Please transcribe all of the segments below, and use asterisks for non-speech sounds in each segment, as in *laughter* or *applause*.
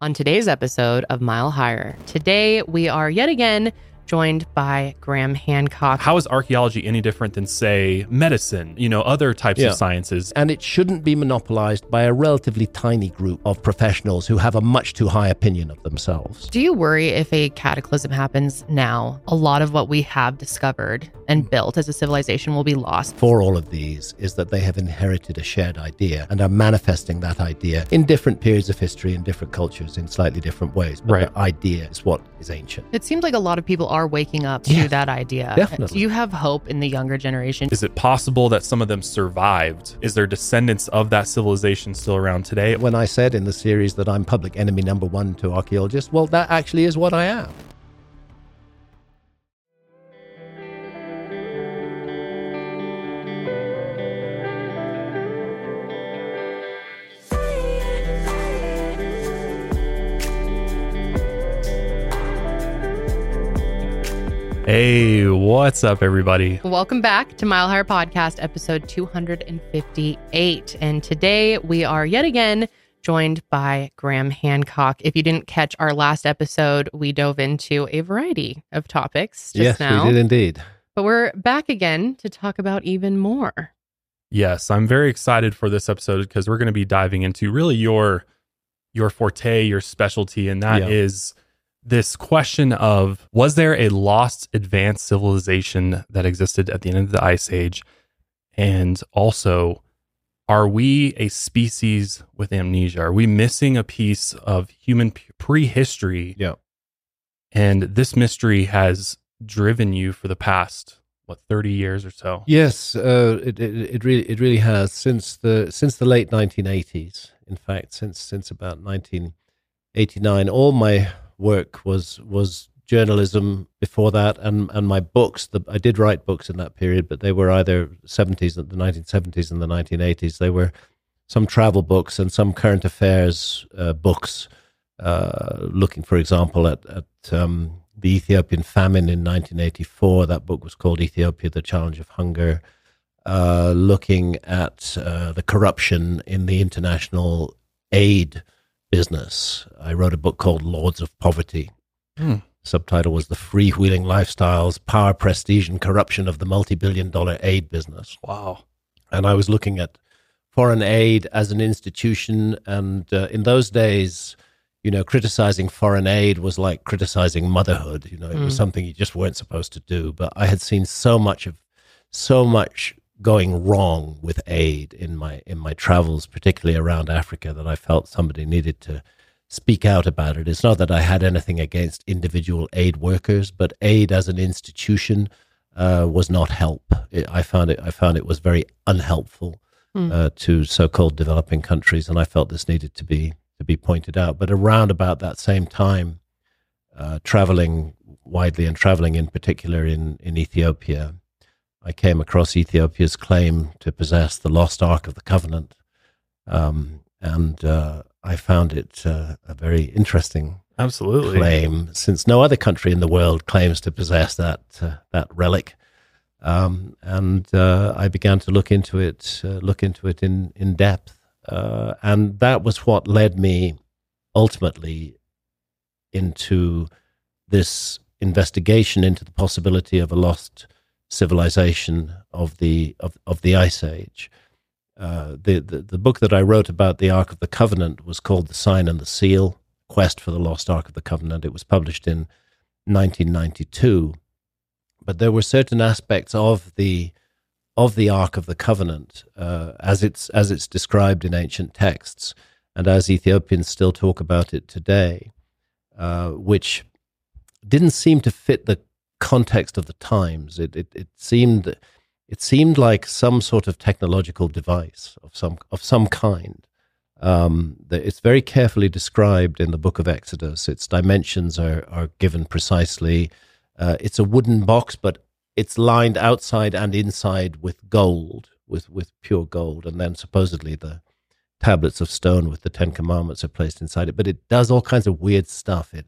on today's episode of Mile Higher. Today, we are yet again joined by Graham Hancock. How is archaeology any different than, say, medicine, you know, other types Yeah. of sciences? And it shouldn't be monopolized by a relatively tiny group of professionals who have a much too high opinion of themselves. Do you worry if a cataclysm happens now, a lot of what we have discovered and hmm. built as a civilization will be lost? For all of these is that they have inherited a shared idea and are manifesting that idea in different periods of history in different cultures in slightly different ways. But Right. the idea is what is ancient. It seems like a lot of people are waking up to that idea. definitely. Do you have hope in the younger generation? Is it possible that some of them survived? Is there descendants of that civilization still around today? When I said in the series that I'm public enemy number one to archaeologists, well, that actually is what I am. Hey, what's up, everybody? Welcome back to Mile Higher Podcast, episode 258. And today we are yet again joined by Graham Hancock. If you didn't catch our last episode, we dove into a variety of topics just yes, now. we did indeed. But we're back again to talk about even more. Yes, I'm very excited for this episode because we're going to be diving into really your your forte, your specialty, and that is Yeah. This question of was there a lost advanced civilization that existed at the end of the ice age? And also, are we a species with amnesia? Are we missing a piece of human prehistory? Yeah. And this mystery has driven you for the past what 30 years or so. Yes, uh, it, it it really it really has since the since the late 1980s. In fact, since since about 1989, all my work was was journalism before that, and and my books. I did write books in that period, but they were either 70s, the 1970s, and the 1980s. They were some travel books and some current affairs uh, books. Uh, looking, for example, at at um, the Ethiopian famine in 1984. That book was called Ethiopia: The Challenge of Hunger. Uh, looking at uh, the corruption in the international aid business. I wrote a book called Lords of Poverty. Hmm. Subtitle was The Freewheeling Lifestyles, Power, Prestige, and Corruption of the Multi Billion Dollar Aid Business Wow. and I was looking at foreign aid as an institution. And uh, in those days, you know, criticizing foreign aid was like criticizing motherhood. You know, it was Mm. something you just weren't supposed to do. But I had seen so much of, so much going wrong with aid in my in my travels, particularly around Africa, that I felt somebody needed to speak out about it. It's not that I had anything against individual aid workers, but aid as an institution uh, was not help. It, I found it. I found it was very unhelpful Hmm. uh, to so-called developing countries, and I felt this needed to be to be pointed out. But around about that same time, uh, traveling widely and traveling in particular in in Ethiopia, I came across Ethiopia's claim to possess the lost Ark of the Covenant, um, and uh, I found it uh, a very interesting Absolutely. claim, since no other country in the world claims to possess that uh, that relic. Um, and uh, I began to look into it, uh, look into it in in depth, uh, and that was what led me ultimately into this investigation into the possibility of a lost civilization of the of, of the Ice Age. Uh, the, the the book that I wrote about the Ark of the Covenant was called "The Sign and the Seal: Quest for the Lost Ark of the Covenant." It was published in 1992, but there were certain aspects of the of the Ark of the Covenant, uh, as it's as it's described in ancient texts, and as Ethiopians still talk about it today, uh, which didn't seem to fit the context of the times. It it, it seemed it seemed like some sort of technological device of some of some kind. Um, it's very carefully described in the Book of Exodus. Its dimensions are are given precisely. Uh, it's a wooden box, but it's lined outside and inside with gold, with with pure gold, and then supposedly the tablets of stone with the Ten Commandments are placed inside it. But it does all kinds of weird stuff. It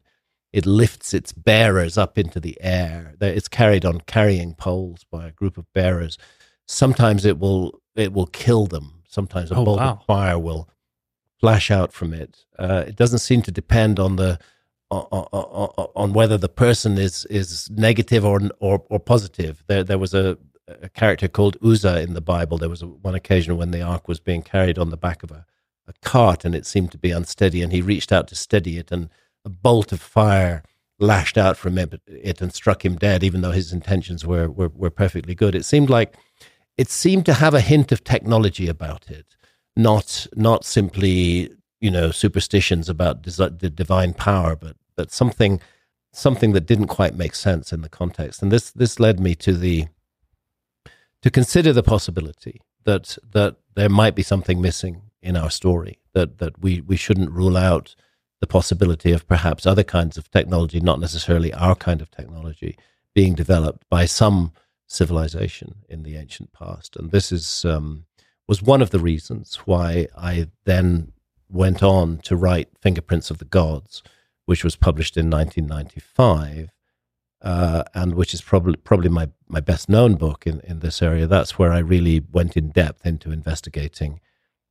it lifts its bearers up into the air. It's carried on carrying poles by a group of bearers. Sometimes it will it will kill them. Sometimes a Oh, bolt wow. of fire will flash out from it. Uh, it doesn't seem to depend on the on, on, on, whether the person is is negative or or, or positive. There there was a, a character called Uzzah in the Bible. There was a, one occasion when the ark was being carried on the back of a, a cart and it seemed to be unsteady, and he reached out to steady it, and a bolt of fire lashed out from it and struck him dead, even though his intentions were, were, were perfectly good. It seemed like it seemed to have a hint of technology about it, not not simply you know superstitions about the divine power, but but something something that didn't quite make sense in the context. And this this led me to the to consider the possibility that that there might be something missing in our story that that we we shouldn't rule out the possibility of perhaps other kinds of technology, not necessarily our kind of technology, being developed by some civilization in the ancient past. And this is um, was one of the reasons why I then went on to write Fingerprints of the Gods, which was published in 1995. Uh, and which is probably probably my, my best known book in, in this area. That's where I really went in depth into investigating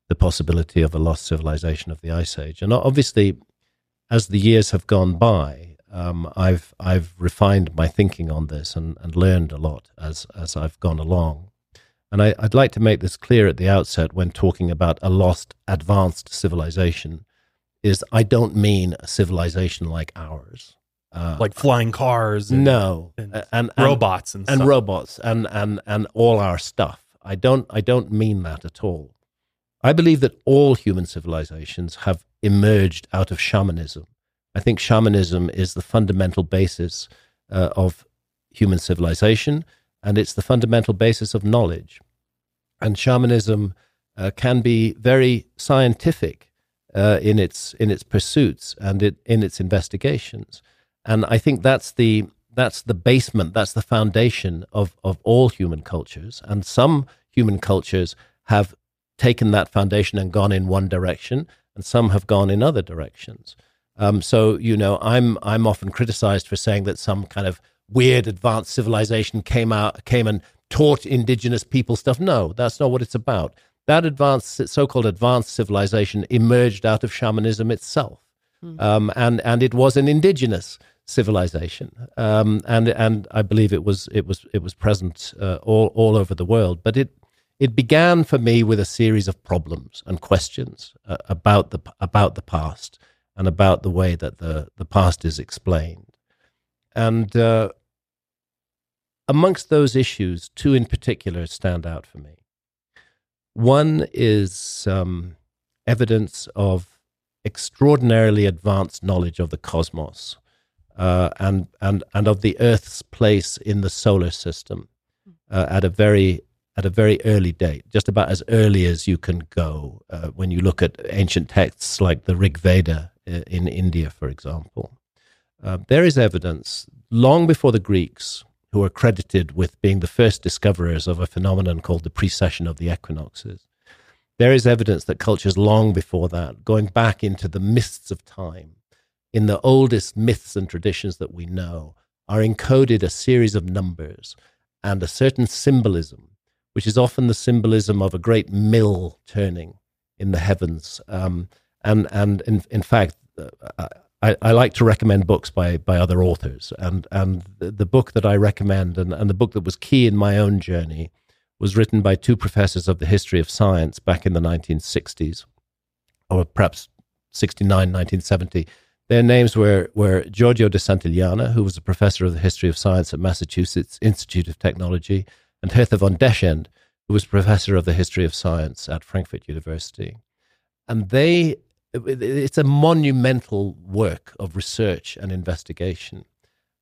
the possibility of a lost civilization of the Ice Age. And obviously, as the years have gone by, um, I've I've refined my thinking on this and, and learned a lot as as I've gone along. And I, would like to make this clear at the outset when talking about a lost advanced civilization, is I don't mean a civilization like ours. Uh, like flying cars and, no and, and, and robots and, and robots and, and and all our stuff i don't i don't mean that at all i believe that all human civilizations have emerged out of shamanism. I think shamanism is the fundamental basis uh, of human civilization, and it's the fundamental basis of knowledge. And shamanism uh, can be very scientific uh, in its in its pursuits and it, in its investigations. And I think that's the that's the basement, that's the foundation of of all human cultures. And some human cultures have taken that foundation and gone in one direction, and some have gone in other directions. Um, so you know, I'm I'm often criticized for saying that some kind of weird advanced civilization came out came and taught indigenous people stuff. No, that's not what it's about. That advanced, so-called advanced civilization emerged out of shamanism itself, mm. um, and and it was an indigenous civilization, um, and and I believe it was it was it was present uh, all all over the world. But it it began for me with a series of problems and questions uh, about the about the past and about the way that the the past is explained. And uh, amongst those issues, two in particular stand out for me. One is um, evidence of extraordinarily advanced knowledge of the cosmos uh, and and and of the Earth's place in the solar system uh, at a very at a very early date, just about as early as you can go uh, when you look at ancient texts like the Rig Veda uh, in India, for example. Uh, there is evidence long before the Greeks, who are credited with being the first discoverers of a phenomenon called the precession of the equinoxes. There is evidence that cultures long before that, going back into the mists of time, in the oldest myths and traditions that we know, are encoded a series of numbers and a certain symbolism which is often the symbolism of a great mill turning in the heavens. Um, and and in, in fact, uh, I, I, like to recommend books by, by other authors. And, and the, the book that I recommend, and, and the book that was key in my own journey, was written by two professors of the history of science back in the 1960s, or perhaps 69, 1970. Their names were, were Giorgio de Santillana, who was a professor of the history of science at Massachusetts Institute of Technology, and Hertha von Dechend, who was professor of the history of science at Frankfurt University. And they, it's a monumental work of research and investigation.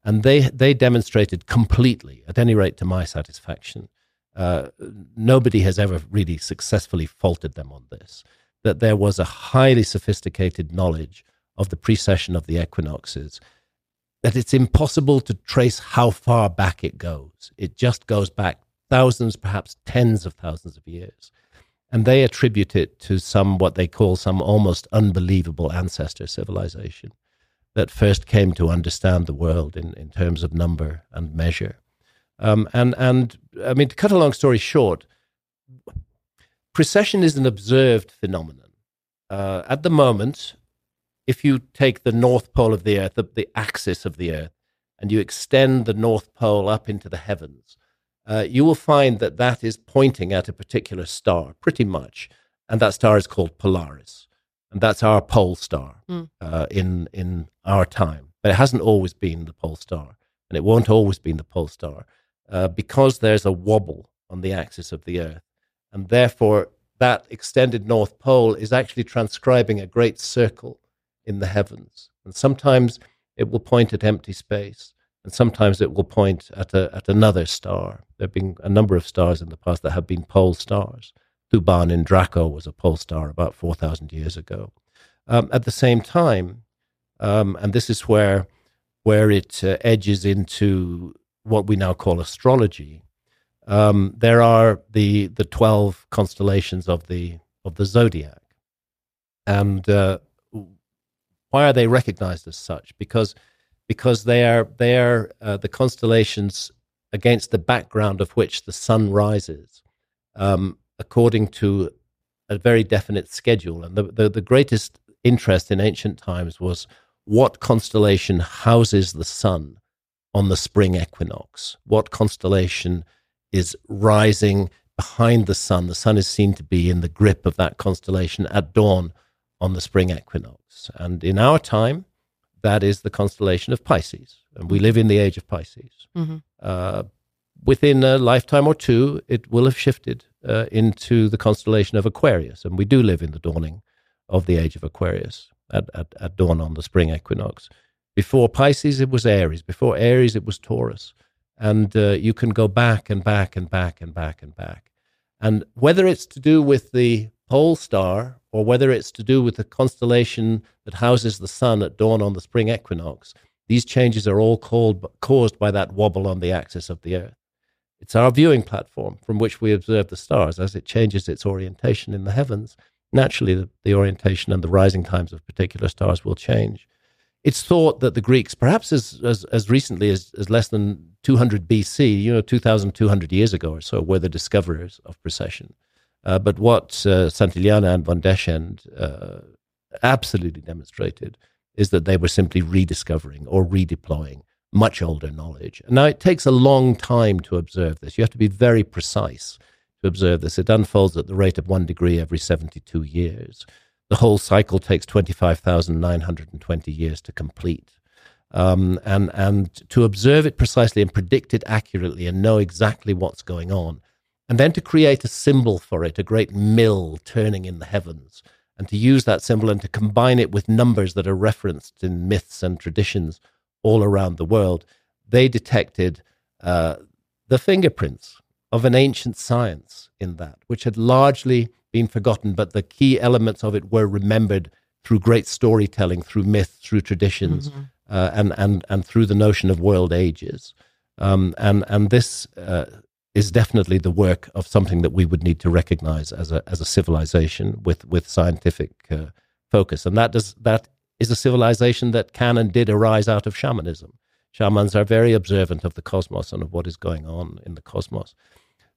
And they, they demonstrated completely, at any rate to my satisfaction, uh, nobody has ever really successfully faulted them on this, that there was a highly sophisticated knowledge of the precession of the equinoxes that it's impossible to trace how far back it goes. It just goes back thousands, perhaps tens of thousands of years. And they attribute it to some, what they call some almost unbelievable ancestor civilization that first came to understand the world in, in terms of number and measure. Um, and, and I mean, to cut a long story short, precession is an observed phenomenon. uh, at the moment, if you take the north pole of the Earth, the, the, axis of the Earth, and you extend the north pole up into the heavens, uh, you will find that that is pointing at a particular star, pretty much, and that star is called Polaris, and that's our pole star mm. uh, in in our time. But it hasn't always been the pole star, and it won't always be the pole star uh, because there's a wobble on the axis of the Earth, and therefore that extended north pole is actually transcribing a great circle in the heavens. And sometimes it will point at empty space, and sometimes it will point at, a, at another star. There have been a number of stars in the past that have been pole stars. Thuban in Draco was a pole star about 4,000 years ago. Um, at the same time, um, and this is where, where it uh, edges into what we now call astrology, um, there are the the twelve constellations of the of the zodiac, and uh, why are they recognized as such? Because because they are they are uh, the constellations against the background of which the sun rises, um, according to a very definite schedule. And the, the, the greatest interest in ancient times was what constellation houses the sun on the spring equinox. What constellation is rising behind the sun. The sun is seen to be in the grip of that constellation at dawn on the spring equinox. And in our time, that is the constellation of Pisces. And we live in the age of Pisces. Mm-hmm. Uh, within a lifetime or two, it will have shifted uh, into the constellation of Aquarius. And we do live in the dawning of the age of Aquarius at, at, at dawn on the spring equinox. Before Pisces, it was Aries. Before Aries, it was Taurus and uh, you can go back and back and back and back and back. And whether it's to do with the pole star or whether it's to do with the constellation that houses the sun at dawn on the spring equinox, these changes are all called, caused by that wobble on the axis of the Earth. It's our viewing platform from which we observe the stars. As it changes its orientation in the heavens, naturally the, the orientation and the rising times of particular stars will change. It's thought that the Greeks, perhaps as, as, as recently as, as less than 200 BC, you know, 2,200 years ago or so, were the discoverers of precession. Uh, but what uh, Santillana and von Dechend uh, absolutely demonstrated is that they were simply rediscovering or redeploying much older knowledge. Now it takes a long time to observe this. You have to be very precise to observe this. It unfolds at the rate of one degree every 72 years. The whole cycle takes 25,920 years to complete. Um, and, and to observe it precisely and predict it accurately and know exactly what's going on. And then to create a symbol for it, a great mill turning in the heavens, and to use that symbol and to combine it with numbers that are referenced in myths and traditions all around the world, they detected uh, the fingerprints of an ancient science in that, which had largely been forgotten, but the key elements of it were remembered through great storytelling, through myth, through traditions, mm-hmm. uh, and and and through the notion of world ages. Um, and and this uh, is definitely the work of something that we would need to recognize as a as a civilization with with scientific uh, focus. And that does that is a civilization that can and did arise out of shamanism. Shamans are very observant of the cosmos and of what is going on in the cosmos.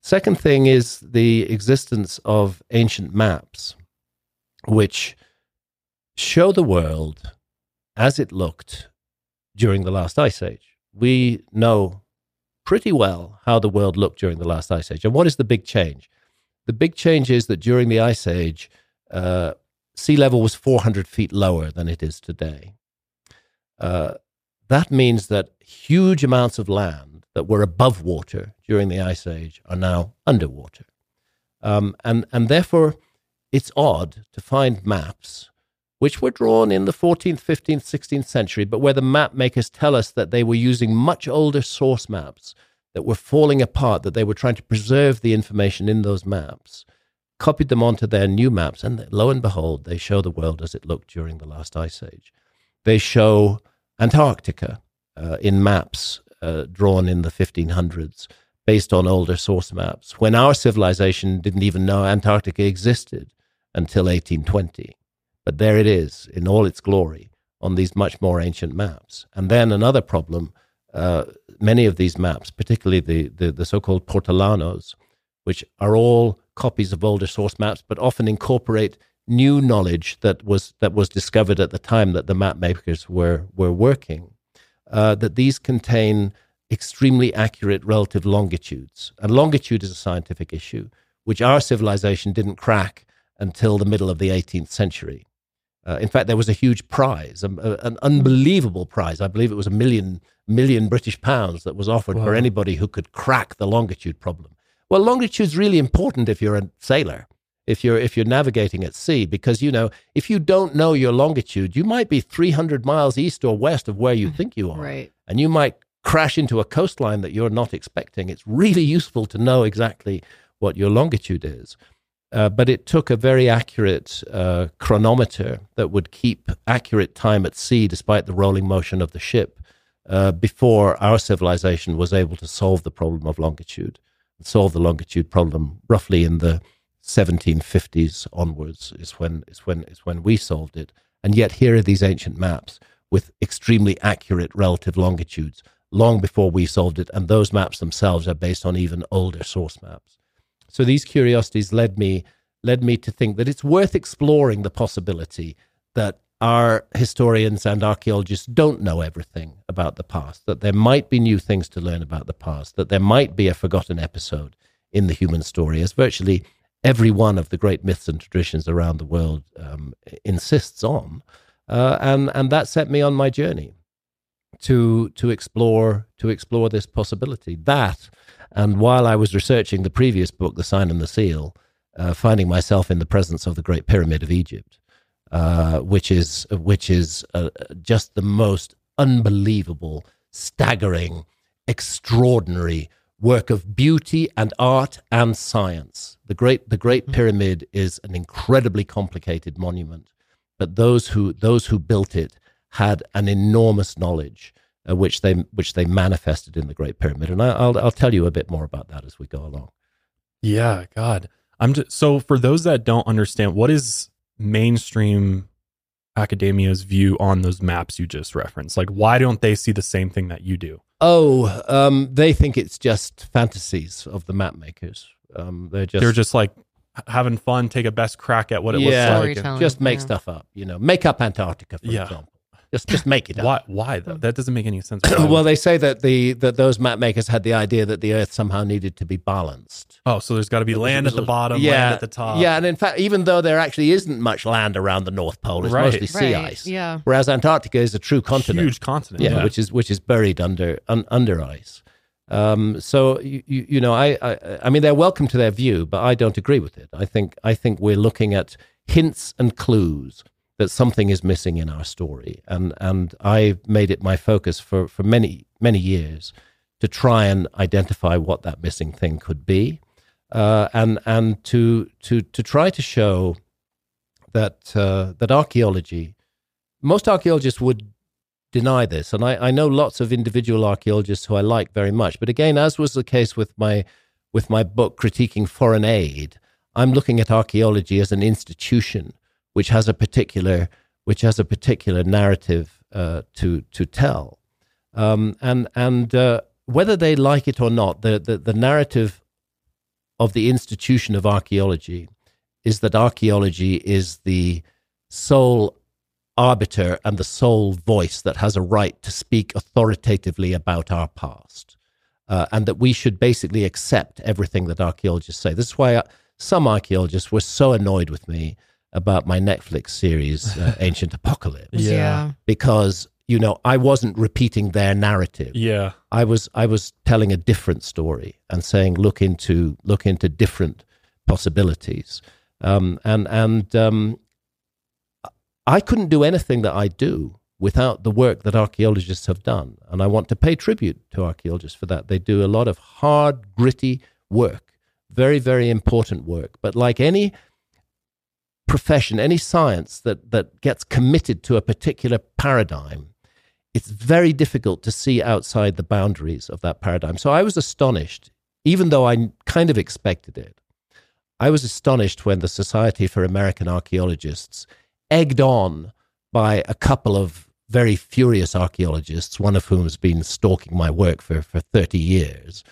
Second thing is the existence of ancient maps, which show the world as it looked during the last ice age. We know pretty well how the world looked during the last ice age. And what is the big change? The big change is that during the ice age, uh, sea level was 400 feet lower than it is today. Uh, that means that huge amounts of land that were above water during the Ice Age are now underwater. Um, and, and therefore, it's odd to find maps which were drawn in the 14th, 15th, 16th century, but where the map makers tell us that they were using much older source maps that were falling apart, that they were trying to preserve the information in those maps, copied them onto their new maps, and lo and behold, they show the world as it looked during the last ice age. They show Antarctica uh, in maps uh, drawn in the 1500s based on older source maps when our civilization didn't even know Antarctica existed until 1820. But there it is in all its glory on these much more ancient maps. And then another problem uh, many of these maps, particularly the, the, the so called Portolanos, which are all copies of older source maps, but often incorporate new knowledge that was that was discovered at the time that the map makers were were working. Uh, that these contain extremely accurate relative longitudes, and longitude is a scientific issue which our civilization didn't crack until the middle of the 18th century. Uh, in fact, there was a huge prize, a, a, an unbelievable prize. I believe it was a million million British pounds that was offered for anybody who could crack the longitude problem. Well, longitude's really important if you're a sailor, if you're if you're navigating at sea, because you know if you don't know your longitude, you might be 300 miles east or west of where you *laughs* think you are, right? And you might crash into a coastline that you're not expecting. It's really useful to know exactly what your longitude is. Uh, but it took a very accurate uh, chronometer that would keep accurate time at sea despite the rolling motion of the ship uh, before our civilization was able to solve the problem of longitude, solve the longitude problem roughly in the 1750s onwards is when is when is when we solved it. And yet here are these ancient maps with extremely accurate relative longitudes long before we solved it, and those maps themselves are based on even older source maps. So these curiosities led me led me to think that it's worth exploring the possibility that our historians and archaeologists don't know everything about the past, that there might be new things to learn about the past, that there might be a forgotten episode in the human story, as virtually every one of the great myths and traditions around the world um, insists on. Uh, and, and that set me on my journey to, to, explore, to explore this possibility. That and while I was researching the previous book, The Sign and the Seal, uh, finding myself in the presence of the Great Pyramid of Egypt, uh, which is which is uh, just the most unbelievable, staggering, extraordinary work of beauty and art and science. The great the Great mm-hmm. Pyramid is an incredibly complicated monument, but those who those who built it had an enormous knowledge uh, which they which they manifested in the Great Pyramid. And I, will I'll tell you a bit more about that as we go along. Yeah, God, I'm just so for those that don't understand, what is mainstream academia's view on those maps you just referenced? Like, why don't they see the same thing that you do? Oh, um, they think it's just fantasies of the map makers. Um, they're just they're just like having fun, take a best crack at what it yeah, looks like. Just make yeah. stuff up, you know, make up Antarctica, for yeah. example. Just just make it up. Why? Why though? That doesn't make any sense. *clears throat* well, they say that the that those map makers had the idea that the Earth somehow needed to be balanced. Oh, so there's got to be land at the bottom, yeah, land at the top. Yeah, and in fact, even though there actually isn't much land around the North Pole, it's right. mostly sea right. ice. Yeah. Whereas Antarctica is a true continent, huge continent. Yeah, yeah. which is which is buried under un, under ice. Um, so you, you, you know, I, I I mean, they're welcome to their view, but I don't agree with it. I think I think we're looking at hints and clues that something is missing in our story. And and I made it my focus for, for many, many years to try and identify what that missing thing could be. Uh, and and to to to try to show that uh, that archaeology, most archaeologists would deny this, and I, I know lots of individual archaeologists who I like very much. But again, as was the case with my with my book critiquing foreign aid, I'm looking at archaeology as an institution which has a particular which has a particular narrative uh, to to tell, um, and and uh, whether they like it or not, the, the the narrative of the institution of archaeology is that archaeology is the sole arbiter and the sole voice that has a right to speak authoritatively about our past. Uh, and that we should basically accept everything that archaeologists say. This is why uh, some archaeologists were so annoyed with me about my Netflix series, uh, *laughs* Ancient Apocalypse. Yeah. Because you know I wasn't repeating their narrative. Yeah. I was I was telling a different story and saying look into look into different possibilities. Um, and and um, I couldn't do anything that I do without the work that archaeologists have done, and I want to pay tribute to archaeologists for that. They do a lot of hard, gritty work, very very important work. But like any profession, any science that, that gets committed to a particular paradigm, it's very difficult to see outside the boundaries of that paradigm. So I was astonished, even though I kind of expected it. I was astonished when the Society for American Archaeologists, egged on by a couple of very furious archaeologists, one of whom has been stalking my work for, for 30 years.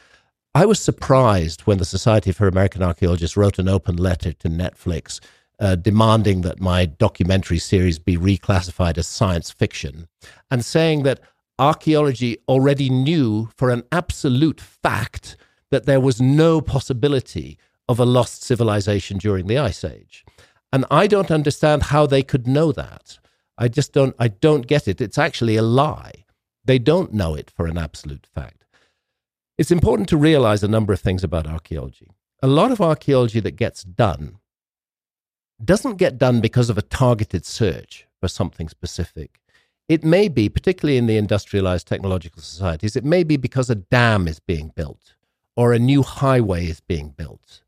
I was surprised when the Society for American Archaeologists wrote an open letter to Netflix uh, demanding that my documentary series be reclassified as science fiction, and saying that archaeology already knew for an absolute fact that there was no possibility of a lost civilization during the Ice Age. And I don't understand how they could know that. I just don't I don't get it. It's actually a lie. They don't know it for an absolute fact. It's important to realize a number of things about archaeology. A lot of archaeology that gets done doesn't get done because of a targeted search for something specific. It may be, particularly in the industrialized technological societies, it may be because a dam is being built or a new highway is being built.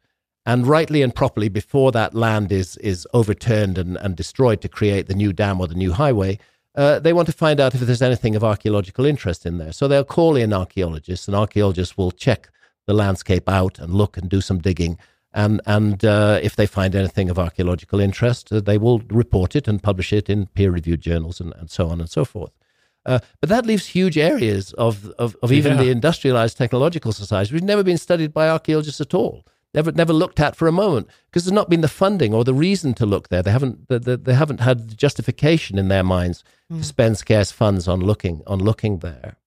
And rightly and properly before that land is is overturned and, and destroyed to create the new dam or the new highway uh, they want to find out if there's anything of archaeological interest in there. So they'll call in archaeologists and archaeologists will check the landscape out and look and do some digging and and uh, if they find anything of archaeological interest uh, they will report it and publish it in peer-reviewed journals and, and so on and so forth uh, but that leaves huge areas of, of, of even yeah. the industrialized technological societies which have never been studied by archaeologists at all never never looked at for a moment because there's not been the funding or the reason to look there. They haven't they, they haven't had the justification in their minds mm. to spend scarce funds on looking on looking there.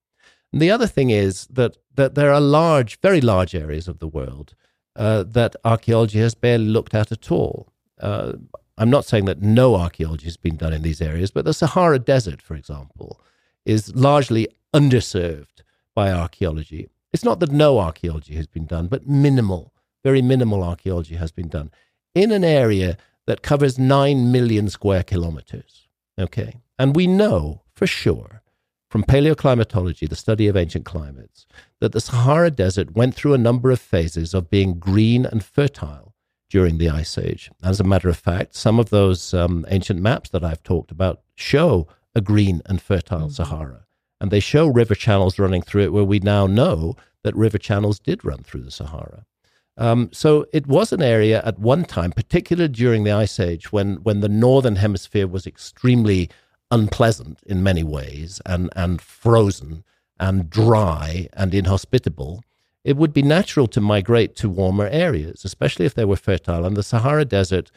And the other thing is that that there are large, very large areas of the world uh, that archaeology has barely looked at at all. Uh, I'm not saying that no archaeology has been done in these areas, but the Sahara Desert, for example, is largely underserved by archaeology. It's not that no archaeology has been done, but minimal very minimal archaeology has been done in an area that covers 9 million square kilometers. Okay. And we know for sure from paleoclimatology, the study of ancient climates, that the Sahara Desert went through a number of phases of being green and fertile during the Ice Age. As a matter of fact, some of those um, ancient maps that I've talked about show a green and fertile mm-hmm. Sahara. And they show river channels running through it where we now know that river channels did run through the Sahara. Um, so it was an area at one time, particularly during the Ice Age, when when the northern hemisphere was extremely unpleasant in many ways and and frozen and dry and inhospitable. It would be natural to migrate to warmer areas, especially if they were fertile. And the Sahara Desert,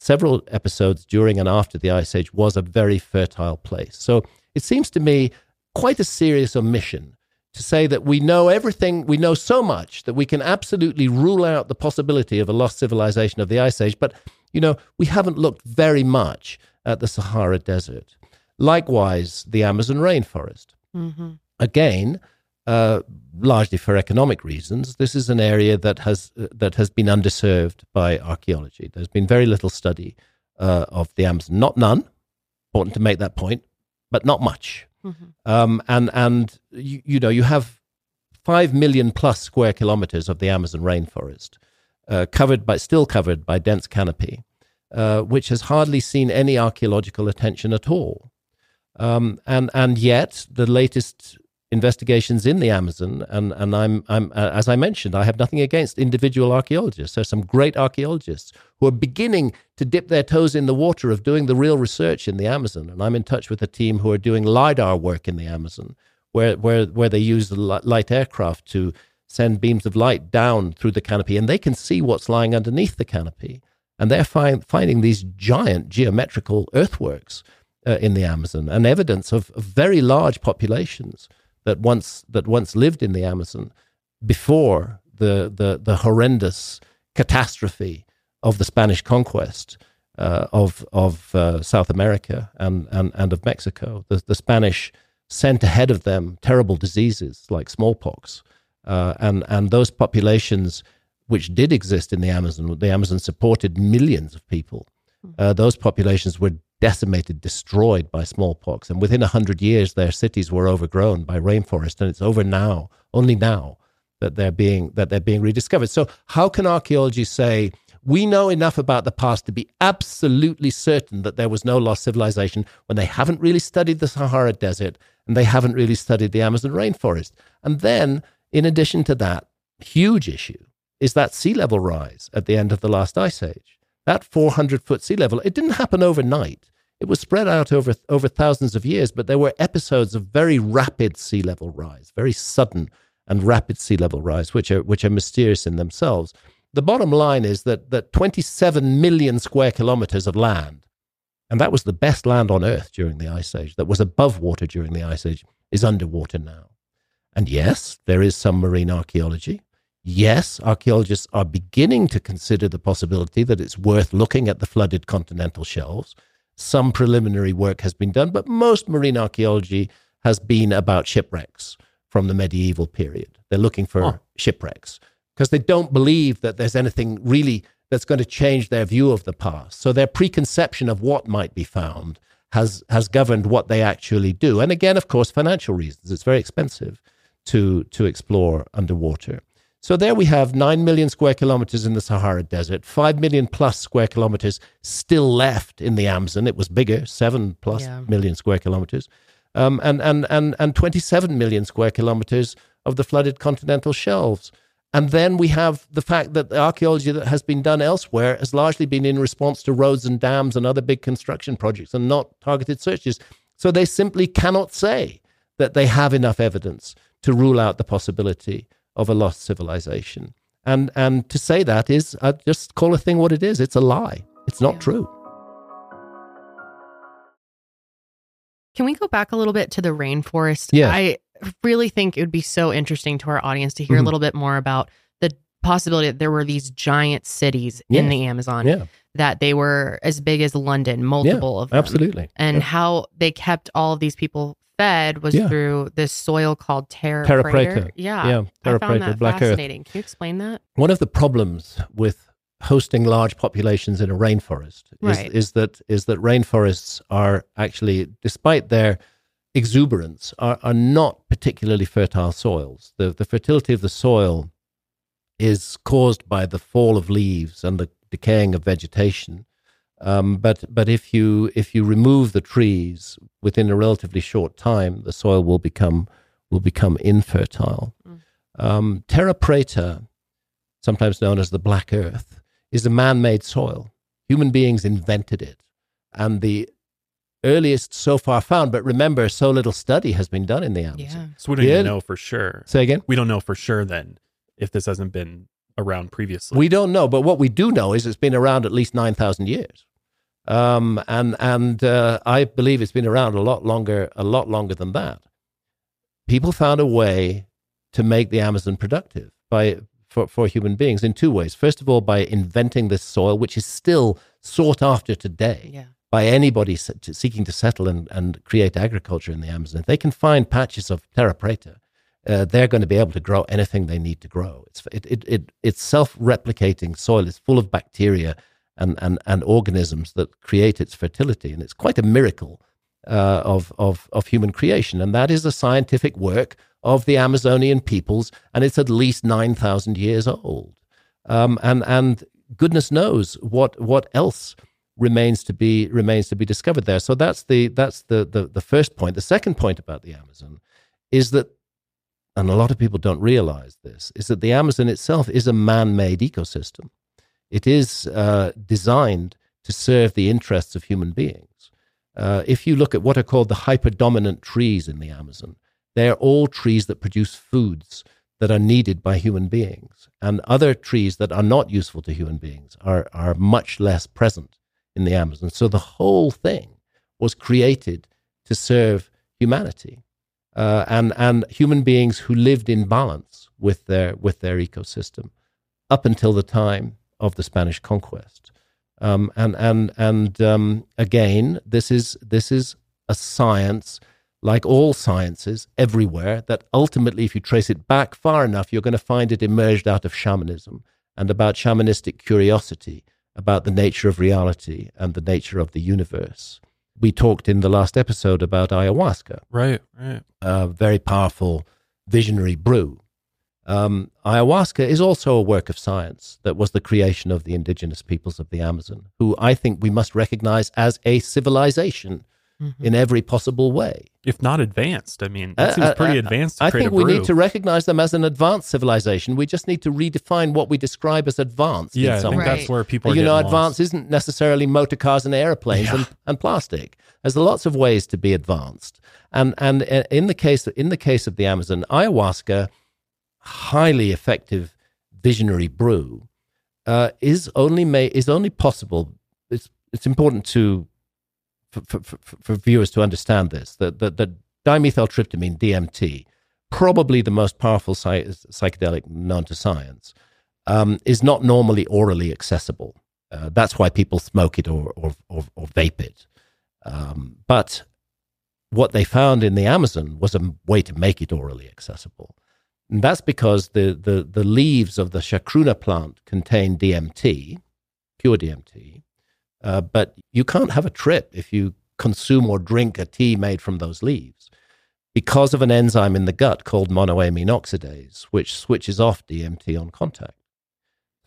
several episodes during and after the Ice Age, was a very fertile place. So it seems to me quite a serious omission to say that we know everything, we know so much that we can absolutely rule out the possibility of a lost civilization of the Ice Age. But, you know, we haven't looked very much at the Sahara Desert. Likewise, the Amazon rainforest. Mm-hmm. Again, uh, largely for economic reasons, this is an area that has uh, that has been underserved by archaeology. There's been very little study uh, of the Amazon, not none. Important to make that point, but not much. Mm-hmm. Um, and and you, you, know you have five million plus square kilometers of the Amazon rainforest uh, covered by still covered by dense canopy, uh, which has hardly seen any archaeological attention at all. Um, and and yet the latest investigations in the Amazon, and and I'm I'm uh, as I mentioned, I have nothing against individual archaeologists. There's some great archaeologists who are beginning to dip their toes in the water of doing the real research in the Amazon, and I'm in touch with a team who are doing lidar work in the Amazon, where where where they use the light aircraft to send beams of light down through the canopy, and they can see what's lying underneath the canopy, and they're find, finding these giant geometrical earthworks. Uh, in the Amazon, and evidence of, of very large populations that once that once lived in the Amazon before the the, the horrendous catastrophe of the Spanish conquest uh, of of uh, South America and, and and of Mexico. The, the Spanish sent ahead of them terrible diseases like smallpox, uh, and and those populations which did exist in the Amazon, the Amazon supported millions of people. Hmm. Uh, those populations were decimated, destroyed by smallpox. And within 100 years, their cities were overgrown by rainforest. And it's over now, only now, that they're being, that they're being rediscovered. So, how can archaeology say, we know enough about the past to be absolutely certain that there was no lost civilization when they haven't really studied the Sahara Desert and they haven't really studied the Amazon rainforest? And then, in addition to that, huge issue is that sea level rise at the end of the last ice age that 400 foot sea level, it didn't happen overnight. It was spread out over, over thousands of years, but there were episodes of very rapid sea level rise, very sudden and rapid sea level rise, which are, which are mysterious in themselves. the bottom line is that, that 27 million square kilometers of land, and that was the best land on Earth during the Ice Age, that was above water during the Ice Age, is underwater now. And yes, there is some marine archaeology. Yes, archaeologists are beginning to consider the possibility that it's worth looking at the flooded continental shelves. Some preliminary work has been done, but most marine archaeology has been about shipwrecks from the medieval period. They're looking for huh. shipwrecks because they don't believe that there's anything really that's going to change their view of the past. So their preconception of what might be found has has governed what they actually do. And again, of course, financial reasons. It's very expensive to to explore underwater. So there we have 9 million square kilometers in the Sahara Desert, 5 million plus square kilometers still left in the Amazon. It was bigger, 7 plus yeah. million square kilometers um, and, and, and, and 27 million square kilometers of the flooded continental shelves. And then we have the fact that the archaeology that has been done elsewhere has largely been in response to roads and dams and other big construction projects and not targeted searches. So they simply cannot say that they have enough evidence to rule out the possibility of a lost civilization. And, and to say that is uh, just call a thing what it is. It's a lie. It's not yeah. true. Can we go back a little bit to the rainforest? Yeah. I really think it would be so interesting to our audience to hear mm-hmm. a little bit more about the possibility that there were these giant cities yeah. in the Amazon. Yeah. That they were as big as London, multiple yeah, of them. Absolutely. And how they kept all of these people fed was yeah. through this soil called terra, terra preta. Yeah. Yeah. Terra I found that Black fascinating. Earth. Can you explain that? One of the problems with hosting large populations in a rainforest right. is, is that is that rainforests are actually, despite their exuberance, are, are not particularly fertile soils. The the fertility of the soil is caused by the fall of leaves and the decaying of vegetation. Um, but but if you if you remove the trees within a relatively short time, the soil will become will become infertile. Mm. Um, terra preta, sometimes known as the black earth, is a man made soil. Human beings invented it. And the earliest so far found, but remember, so little study has been done in the Amazon. Yeah. So we don't yeah. even know for sure. Say again? We don't know for sure then if this hasn't been around previously. We don't know, but what we do know is it's been around at least 9,000 years. Um, and and uh, I believe it's been around a lot longer, a lot longer than that. People found a way to make the Amazon productive by for, for human beings in two ways. First of all, by inventing this soil, which is still sought after today yeah. by anybody seeking to settle and, and create agriculture in the Amazon. If they can find patches of terra preta, uh, they're going to be able to grow anything they need to grow. It's, it, it, it, it's self replicating soil, it's full of bacteria and, and, and organisms that create its fertility. And it's quite a miracle uh, of, of, of human creation. And that is a scientific work of the Amazonian peoples, and it's at least 9,000 years old. Um, and, and goodness knows what, what else remains to be remains to be discovered there. So that's the that's the, the the first point. The second point about the Amazon is that, and a lot of people don't realize this, is that the Amazon itself is a man-made ecosystem. It is uh, designed to serve the interests of human beings. Uh, if you look at what are called the hyperdominant trees in the Amazon, they are all trees that produce foods that are needed by human beings. And other trees that are not useful to human beings are, are much less present in the Amazon. So the whole thing was created to serve humanity uh, and, and human beings who lived in balance with their, with their ecosystem up until the time of the Spanish conquest. Um, and and, and um, again, this is, this is a science like all sciences everywhere, that ultimately, if you trace it back far enough, you're going to find it emerged out of shamanism and about shamanistic curiosity about the nature of reality and the nature of the universe. We talked in the last episode about ayahuasca. Right, right. A very powerful visionary brew. Um, ayahuasca is also a work of science that was the creation of the indigenous peoples of the Amazon, who I think we must recognize as a civilization mm-hmm. in every possible way. If not advanced, I mean, that uh, seems uh, pretty uh, advanced. I think we need to recognize them as an advanced civilization. We just need to redefine what we describe as advanced. Yeah, I think way. that's where people. you know, advanced lost. isn't necessarily motor cars and airplanes yeah. and, and plastic. There's lots of ways to be advanced, and and uh, in the case in the case of the Amazon, ayahuasca, highly effective visionary brew uh, is only is only possible. It's it's important to for, for, for, viewers to understand this that that, that dimethyltryptamine DMT, probably the most powerful psy- psychedelic known to science, um, is not normally orally accessible. Uh, that's why people smoke it or or, or, or vape it. Um, but what they found in the Amazon was a way to make it orally accessible. And that's because the, the, the leaves of the chacruna plant contain DMT, pure DMT, uh, but you can't have a trip if you consume or drink a tea made from those leaves because of an enzyme in the gut called monoamine oxidase, which switches off DMT on contact.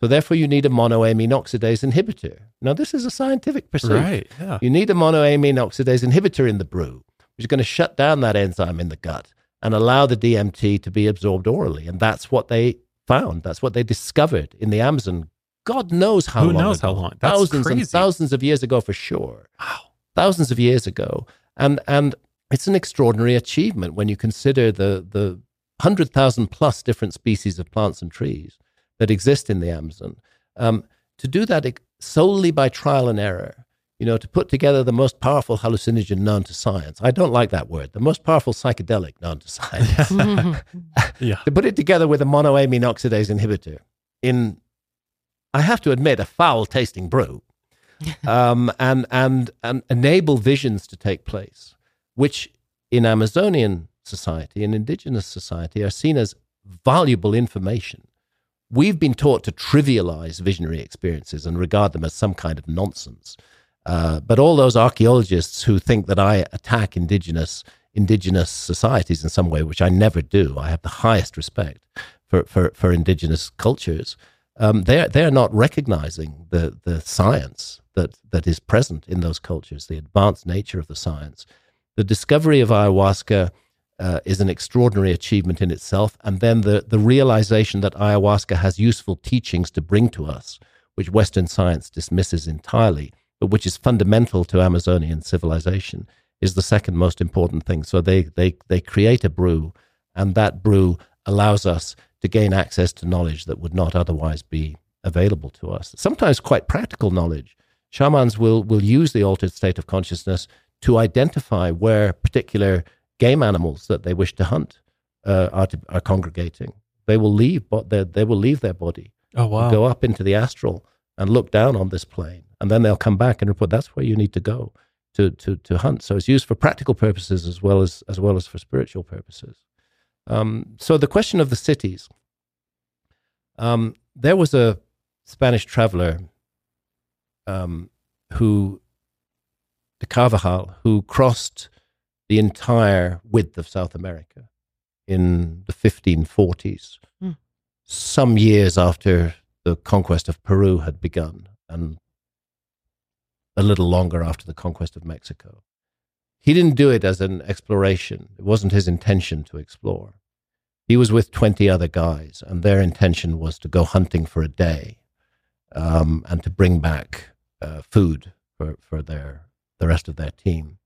So therefore, you need a monoamine oxidase inhibitor. Now, this is a scientific pursuit. Right. Yeah. You need a monoamine oxidase inhibitor in the brew, which is going to shut down that enzyme in the gut and allow the DMT to be absorbed orally. And that's what they found. That's what they discovered in the Amazon. God knows how Who long. knows ago. how long? That's thousands crazy. and thousands of years ago for sure. Wow. Thousands of years ago. And and it's an extraordinary achievement when you consider the the hundred thousand plus different species of plants and trees that exist in the Amazon. Um, to do that solely by trial and error, you know, to put together the most powerful hallucinogen known to science. I don't like that word. The most powerful psychedelic known to science. Yeah. *laughs* to put it together with a monoamine oxidase inhibitor in, I have to admit, a foul tasting brew, *laughs* um, and, and, and enable visions to take place, which in Amazonian society and indigenous society are seen as valuable information. We've been taught to trivialize visionary experiences and regard them as some kind of nonsense. Uh, but all those archaeologists who think that I attack indigenous indigenous societies in some way, which I never do, I have the highest respect for for, for indigenous cultures. Um, they're they're not recognizing the the science that that is present in those cultures, the advanced nature of the science. The discovery of ayahuasca uh, is an extraordinary achievement in itself, and then the the realization that ayahuasca has useful teachings to bring to us, which Western science dismisses entirely but which is fundamental to Amazonian civilization, is the second most important thing. So they they they create a brew, and that brew allows us to gain access to knowledge that would not otherwise be available to us. Sometimes quite practical knowledge. Shamans will will use the altered state of consciousness to identify where particular game animals that they wish to hunt uh, are to, are congregating. They will leave, but they they will leave their body Oh wow. go up into the astral and look down on this plane. And then they'll come back and report that's where you need to go to, to, to hunt. So it's used for practical purposes as well as, as well as for spiritual purposes. Um, so the question of the cities. Um, there was a Spanish traveler um, who, de Carvajal, who crossed the entire width of South America in the 1540s, Hmm. some years after the conquest of Peru had begun, and a little longer after the conquest of Mexico. He didn't do it as an exploration. It wasn't his intention to explore. He was with 20 other guys, and their intention was to go hunting for a day um, and to bring back uh, food for, for their, the rest of their team.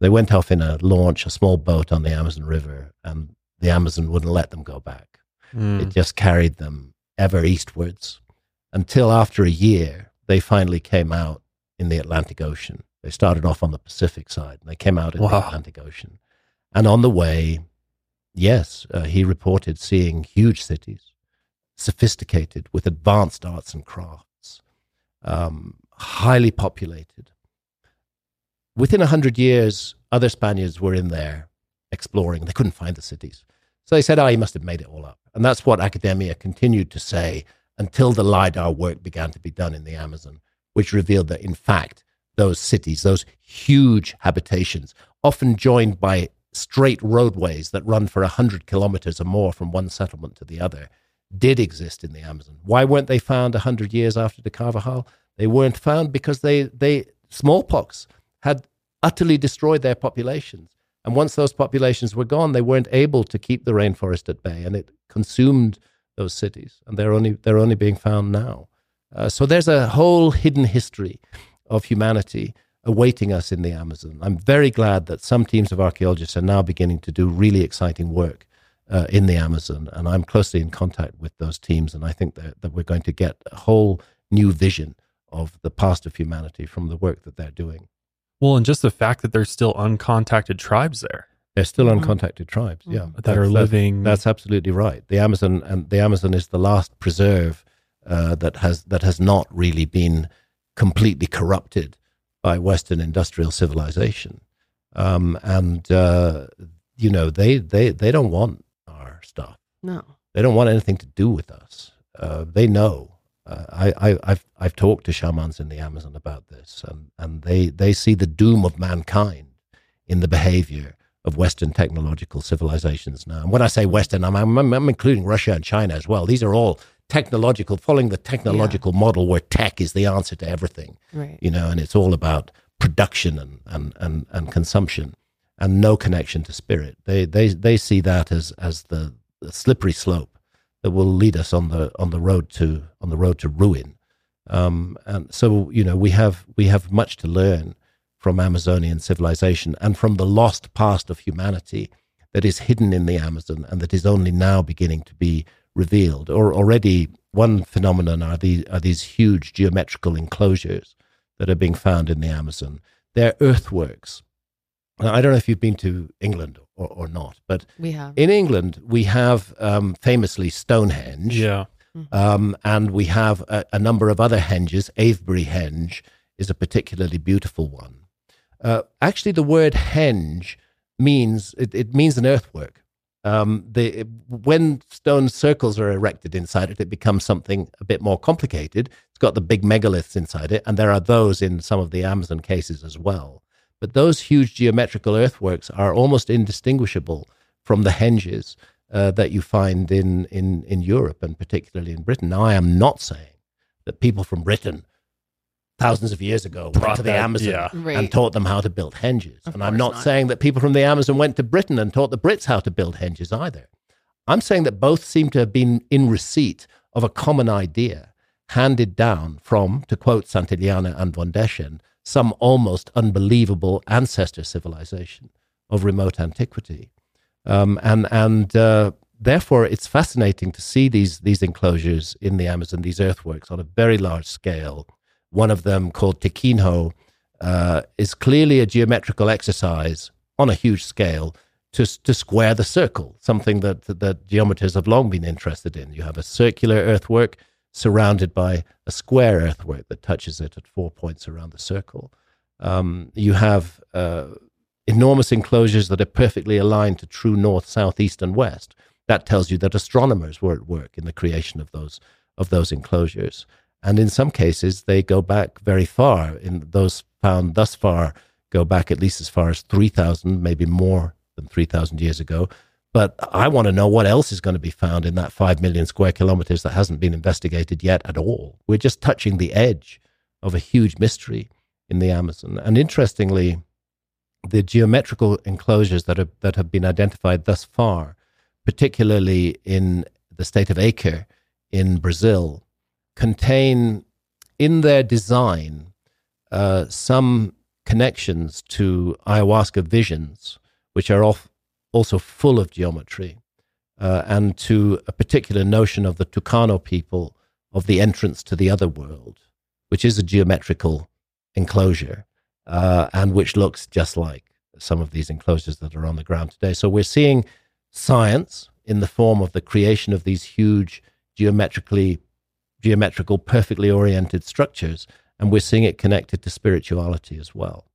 They went off in a launch, a small boat on the Amazon River, and the Amazon wouldn't let them go back. Mm. It just carried them ever eastwards until after a year, they finally came out in the Atlantic Ocean. They started off on the Pacific side. and They came out in the Atlantic Ocean. And on the way, yes, uh, he reported seeing huge cities, sophisticated with advanced arts and crafts, um, highly populated. Within a hundred years, other Spaniards were in there exploring. They couldn't find the cities. So they said, oh, he must have made it all up. And that's what academia continued to say until the LIDAR work began to be done in the Amazon, which revealed that, in fact, those cities, those huge habitations, often joined by straight roadways that run for 100 kilometers or more from one settlement to the other, did exist in the Amazon. Why weren't they found 100 years after the Carvajal? They weren't found because they, they smallpox had utterly destroyed their populations. And once those populations were gone, they weren't able to keep the rainforest at bay, and it consumed those cities. And they're only they're only being found now. Uh, so there's a whole hidden history of humanity awaiting us in the Amazon. I'm very glad that some teams of archaeologists are now beginning to do really exciting work uh, in the Amazon, and I'm closely in contact with those teams. And I think that, that we're going to get a whole new vision of the past of humanity from the work that they're doing. Well, and just the fact that there's still uncontacted tribes there. They're still Mhm. uncontacted tribes, yeah, Mhm. That are living- That's absolutely right. The Amazon and the Amazon is the last preserve uh, that has that has not really been completely corrupted by Western industrial civilization, um, and uh, you know they they they don't want our stuff. No. They don't want anything to do with us. Uh, they know. Uh, I, I, I've, I've talked to shamans in the Amazon about this, and, and they, they see the doom of mankind in the behavior of Western technological civilizations now. And when I say Western, I'm, I'm, I'm including Russia and China as well. These are all technological, following the technological model where tech is the answer to everything Right. you know, and it's all about production and, and, and, and consumption and no connection to spirit. They, they, they see that as, as the, the slippery slope that will lead us on the, on the road to, on the road to ruin. Um, and so, you know, we have, we have much to learn from Amazonian civilization and from the lost past of humanity that is hidden in the Amazon and that is only now beginning to be revealed. Or already one phenomenon are these, are these huge geometrical enclosures that are being found in the Amazon. They're earthworks. Now, I don't know if you've been to England or, or not, but We have. in England, we have um, famously Stonehenge. Yeah. Um, and we have a, a number of other henges. Avebury Henge is a particularly beautiful one. Uh, actually, the word henge means it, it means an earthwork. Um, the, when stone circles are erected inside it, it becomes something a bit more complicated. It's got the big megaliths inside it, and there are those in some of the Amazon cases as well. But those huge geometrical earthworks are almost indistinguishable from the henges uh, that you find in, in, in Europe and particularly in Britain. Now, I am not saying that people from Britain thousands of years ago went to the that- Amazon yeah. Right. and taught them how to build henges. Of and I'm not, not. saying that people from the Amazon went to Britain and taught the Brits how to build henges either. I'm saying that both seem to have been in receipt of a common idea handed down from, to quote Santillana and von Dechend, some almost unbelievable ancestor civilization of remote antiquity. Um, and and uh, therefore, it's fascinating to see these, these enclosures in the Amazon, these earthworks on a very large scale. One of them, called Tequinho, uh, is clearly a geometrical exercise on a huge scale to, to square the circle, something that, that, that geometers have long been interested in. You have a circular earthwork surrounded by a square earthwork that touches it at four points around the circle. Um, you have uh, enormous enclosures that are perfectly aligned to true north, south, east, and west. That tells you that astronomers were at work in the creation of those of those enclosures. And in some cases, they go back very far. In those found thus far, go back at least as far as three thousand, maybe more than three thousand years ago. But I want to know what else is going to be found in that five million square kilometers that hasn't been investigated yet at all. We're just touching the edge of a huge mystery in the Amazon. And interestingly, the geometrical enclosures that have, that have been identified thus far, particularly in the state of Acre in Brazil, contain in their design uh, some connections to ayahuasca visions, which are off, also full of geometry, uh, and to a particular notion of the Tucano people of the entrance to the other world, which is a geometrical enclosure uh, and which looks just like some of these enclosures that are on the ground today. So we're seeing science in the form of the creation of these huge geometrically geometrical, perfectly oriented structures, and we're seeing it connected to spirituality as well.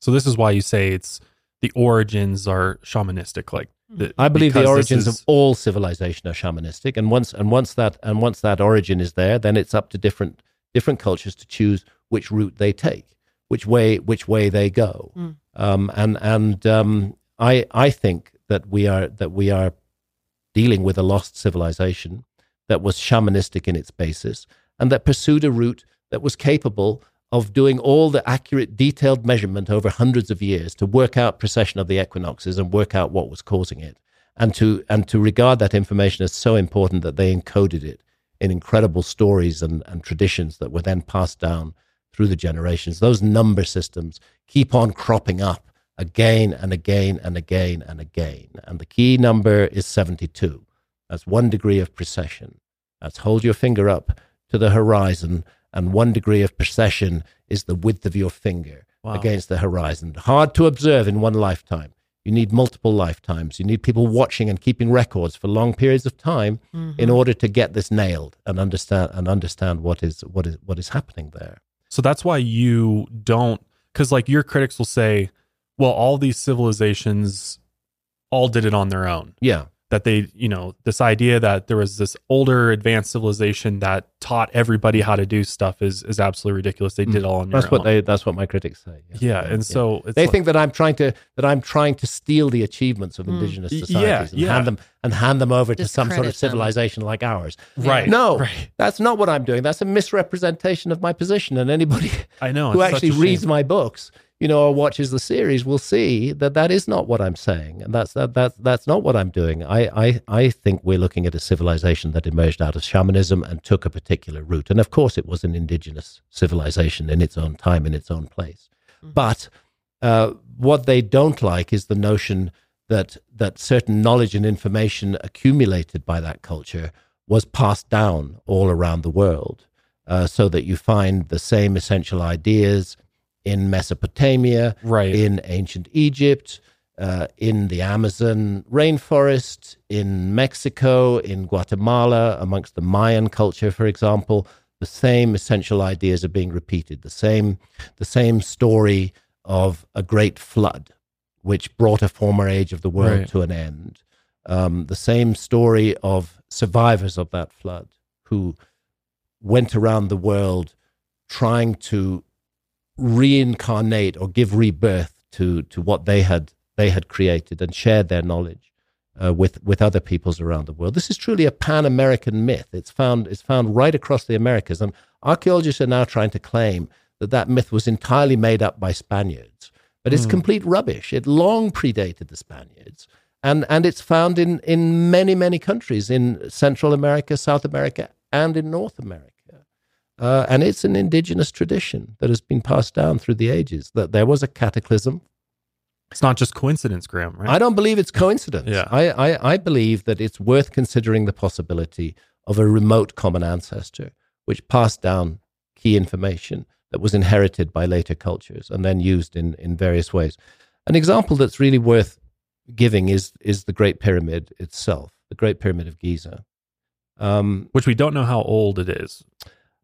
So this is why you say it's the origins are shamanistic. Like the, I believe the origins is- of all civilization are shamanistic, and once and once that and once that origin is there, then it's up to different different cultures to choose which route they take, which way which way they go. Mm. Um, and and um, I I think that we are that we are dealing with a lost civilization that was shamanistic in its basis and that pursued a route that was capable of doing all the accurate, detailed measurement over hundreds of years to work out precession of the equinoxes and work out what was causing it, and to and to regard that information as so important that they encoded it in incredible stories and, and traditions that were then passed down through the generations. Those number systems keep on cropping up again and again and again and again. And the key number is 72. That's one degree of precession. That's hold your finger up to the horizon, and one degree of precession is the width of your finger Wow. against the horizon. Hard to observe in one lifetime. You need multiple lifetimes. You need people watching and keeping records for long periods of time Mm-hmm. in order to get this nailed and understand and understand what is what is what is happening there. So that's why you don't, because like your critics will say, well, all these civilizations all did it on their own. Yeah. That they, you know, this idea that there was this older advanced civilization that taught everybody how to do stuff is is absolutely ridiculous. They mm. did it all on That's their what own. they that's what my critics say. yeah, and so it's they like- think that I'm trying to that I'm trying to steal the achievements of mm. indigenous Y- societies yeah, and yeah. hand them and hand them over to some sort Discredit of them. civilization like ours. right. No, right. that's not what I'm doing. That's a misrepresentation of my position. And anybody I know. who actually reads my books, you know, or watches the series will see that that is not what I'm saying, and that's that that's that's not what I'm doing. I I I think we're looking at a civilization that emerged out of shamanism and took a particular route, and of course, it was an indigenous civilization in its own time, in its own place. But uh, what they don't like is the notion that that certain knowledge and information accumulated by that culture was passed down all around the world, uh, so that you find the same essential ideas in Mesopotamia, Right. in ancient Egypt, uh, in the Amazon rainforest, in Mexico, in Guatemala, amongst the Mayan culture, for example. The same essential ideas are being repeated. The same, the same story of a great flood, which brought a former age of the world Right. to an end. Um, the same story of survivors of that flood who went around the world trying to reincarnate or give rebirth to to what they had they had created and shared their knowledge uh, with with other peoples around the world. This is truly a pan American myth. It's found it's found right across the Americas, and archaeologists are now trying to claim that that myth was entirely made up by Spaniards. But it's complete rubbish. It long predated the Spaniards. And, and it's found in, in many, many countries in Central America, South America, and in North America. Uh, and it's an indigenous tradition that has been passed down through the ages that there was a cataclysm. It's not just coincidence, Graham, right? I don't believe it's coincidence. Yeah. I, I, I believe that it's worth considering the possibility of a remote common ancestor which passed down key information that was inherited by later cultures and then used in, in various ways. An example that's really worth giving is, is the Great Pyramid itself, the Great Pyramid of Giza. Um, Which we don't know how old it is.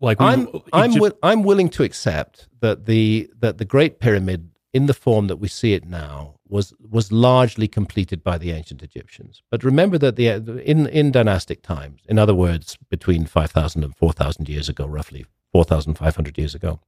Like we, I'm I'm wi- I'm willing to accept that the that the Great Pyramid in the form that we see it now was was largely completed by the ancient Egyptians. But remember that the in in dynastic times, in other words, between 5,000 and 4,000 years ago, roughly 4,500 years ago.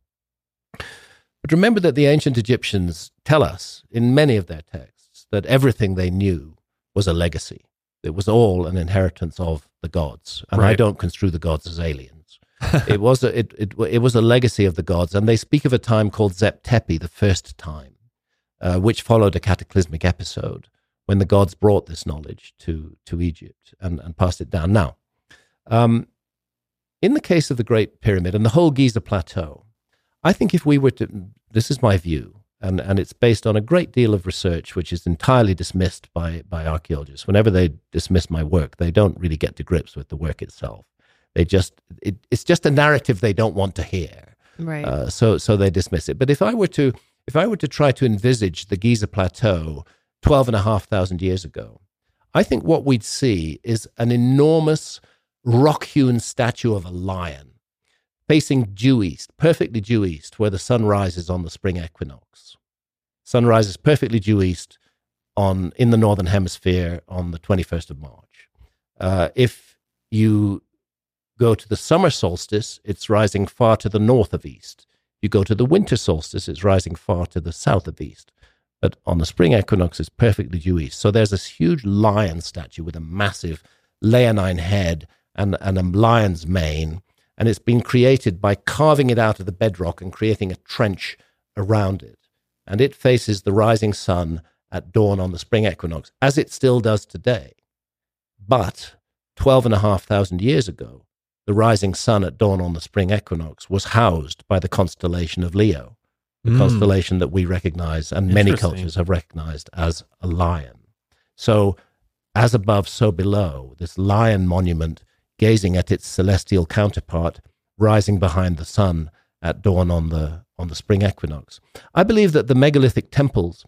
But remember that the ancient Egyptians tell us in many of their texts that everything they knew was a legacy. It was all an inheritance of the gods. And I don't construe the gods as aliens. *laughs* it was a, it, it, it was a legacy of the gods. And they speak of a time called Zep Tepi, the first time, uh, which followed a cataclysmic episode when the gods brought this knowledge to, to Egypt and, and passed it down. Now, um, in the case of the Great Pyramid and the whole Giza Plateau, I think if we were to, this is my view, and, and it's based on a great deal of research, which is entirely dismissed by, by archaeologists. Whenever they dismiss my work, they don't really get to grips with the work itself. They just, it, it's just a narrative they don't want to hear. Right. Uh, so, so they dismiss it. But if I were to, if I were to try to envisage the Giza Plateau 12 and a half thousand years ago, I think what we'd see is an enormous rock hewn statue of a lion facing due east, perfectly due east, where the sun rises on the spring equinox. Sun rises perfectly due east on in the northern hemisphere on the 21st of March. Uh, if you go to the summer solstice, it's rising far to the north of east. You go to the winter solstice, it's rising far to the south of east. But on the spring equinox, it's perfectly due east. So there's this huge lion statue with a massive leonine head and, and a lion's mane. And it's been created by carving it out of the bedrock and creating a trench around it. And it faces the rising sun at dawn on the spring equinox, as it still does today. But 12 and a half thousand years ago, the rising sun at dawn on the spring equinox was housed by the constellation of Leo, the Mm. constellation that we recognize and many cultures have recognized as a lion. So, as above, so below, this lion monument gazing at its celestial counterpart rising behind the sun at dawn on the on the spring equinox. I believe that the megalithic temples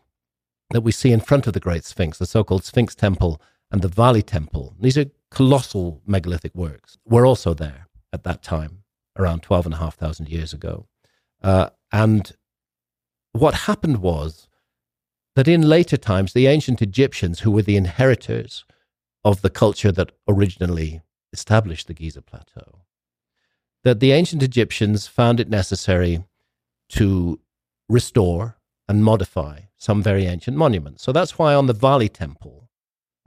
that we see in front of the Great Sphinx, the so-called Sphinx Temple and the Valley Temple, these are colossal megalithic works, were also there at that time, around 12,500 years ago. Uh, and what happened was that in later times, the ancient Egyptians, who were the inheritors of the culture that originally established the Giza Plateau, that the ancient Egyptians found it necessary to restore and modify some very ancient monuments. So that's why on the Valley Temple,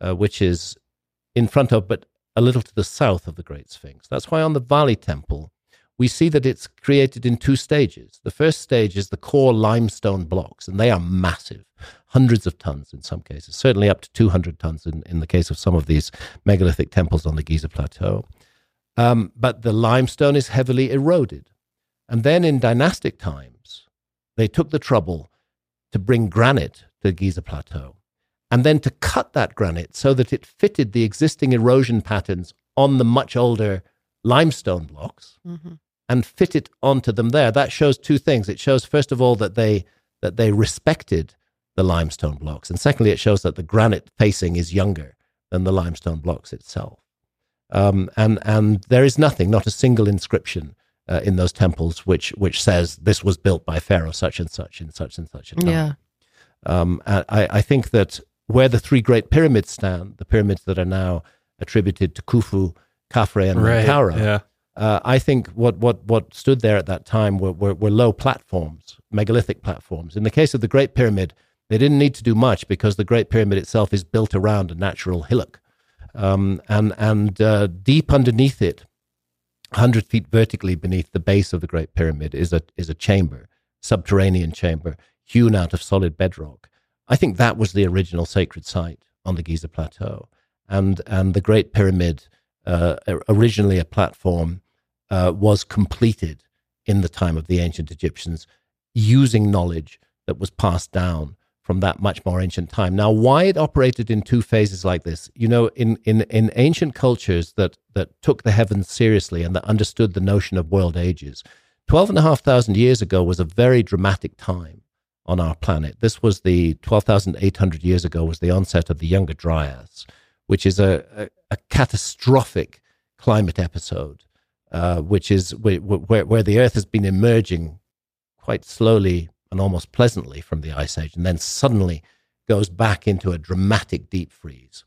uh, which is in front of, but a little to the south of the Great Sphinx, that's why on the Valley Temple, we see that it's created in two stages. The first stage is the core limestone blocks, and they are massive, hundreds of tons in some cases, certainly up to 200 tons in, in the case of some of these megalithic temples on the Giza Plateau. Um, but the limestone is heavily eroded. And then in dynastic times, they took the trouble to bring granite to the Giza Plateau and then to cut that granite so that it fitted the existing erosion patterns on the much older limestone blocks. Mm-hmm and fit it onto them there. That shows two things. It shows, first of all, that they that they respected the limestone blocks, and secondly, it shows that the granite facing is younger than the limestone blocks itself. Um, and and there is nothing, not a single inscription uh, in those temples which which says this was built by Pharaoh such and such in such and such a time. Yeah. Um, I, I think that where the three great pyramids stand, the pyramids that are now attributed to Khufu, Khafre, and right. yeah uh, I think what, what, what stood there at that time were, were, were, low platforms, megalithic platforms. In the case of the Great Pyramid, they didn't need to do much because the Great Pyramid itself is built around a natural hillock. Um, and and uh, deep underneath it, 100 feet vertically beneath the base of the Great Pyramid, is a, is a chamber, subterranean chamber, hewn out of solid bedrock. I think that was the original sacred site on the Giza Plateau. And, and the Great Pyramid, uh, originally a platform, uh, was completed in the time of the ancient Egyptians using knowledge that was passed down from that much more ancient time. Now, why it operated in two phases like this, you know, in, in, in ancient cultures that, that took the heavens seriously and that understood the notion of world ages, 12,500 years ago was a very dramatic time on our planet. This was the 12,800 years ago was the onset of the Younger Dryas, which is a, a, a catastrophic climate episode uh, which is where, where, where the Earth has been emerging quite slowly and almost pleasantly from the ice age, and then suddenly goes back into a dramatic deep freeze.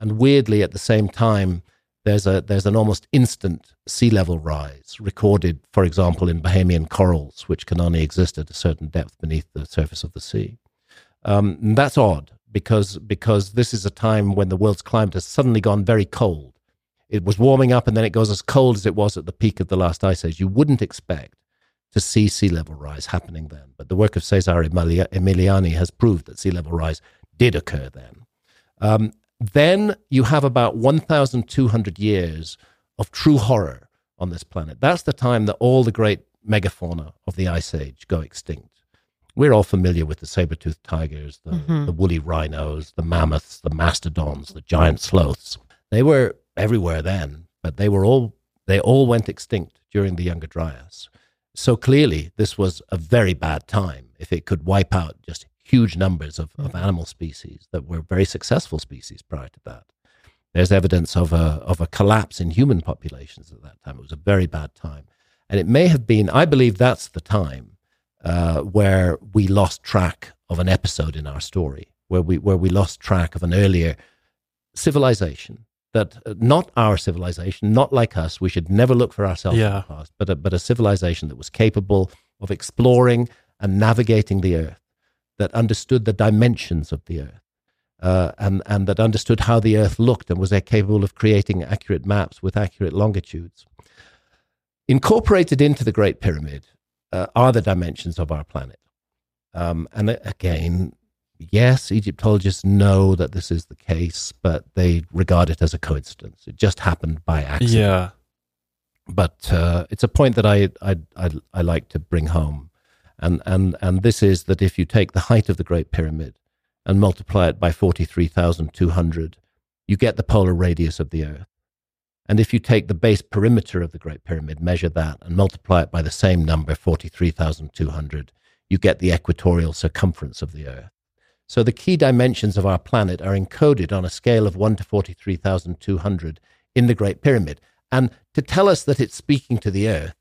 And weirdly, at the same time, there's a there's an almost instant sea level rise recorded, for example, in Bahamian corals, which can only exist at a certain depth beneath the surface of the sea. Um, that's odd because because this is a time when the world's climate has suddenly gone very cold, it was warming up and then it goes as cold as it was at the peak of the last ice age. You wouldn't expect to see sea level rise happening then. But the work of Cesare Emiliani has proved that sea level rise did occur then. Um, then you have about 1,200 years of true horror on this planet. That's the time that all the great megafauna of the ice age go extinct. We're all familiar with the saber-toothed tigers, the, mm-hmm. the woolly rhinos, the mammoths, the mastodons, the giant sloths. They were everywhere then, but they were all they all went extinct during the Younger Dryas. So clearly, this was a very bad time if it could wipe out just huge numbers of, of mm-hmm. animal species that were very successful species prior to that. There's evidence of a of a collapse in human populations at that time. It was a very bad time, and it may have been. I believe that's the time uh, where we lost track of an episode in our story, where we where we lost track of an earlier civilization that uh, not our civilization, not like us, we should never look for ourselves yeah. in the past, but a, but a civilization that was capable of exploring and navigating the earth, that understood the dimensions of the earth, uh, and, and that understood how the earth looked and was capable of creating accurate maps with accurate longitudes. Incorporated into the Great Pyramid uh, are the dimensions of our planet. Um, and again, yes, Egyptologists know that this is the case, but they regard it as a coincidence. It just happened by accident. Yeah. But uh, it's a point that I, I, I, I like to bring home. And, and, and this is that if you take the height of the Great Pyramid and multiply it by 43,200, you get the polar radius of the Earth. And if you take the base perimeter of the Great Pyramid, measure that, and multiply it by the same number, 43,200, you get the equatorial circumference of the Earth. So the key dimensions of our planet are encoded on a scale of 1 to 43,200 in the Great Pyramid. And to tell us that it's speaking to the Earth,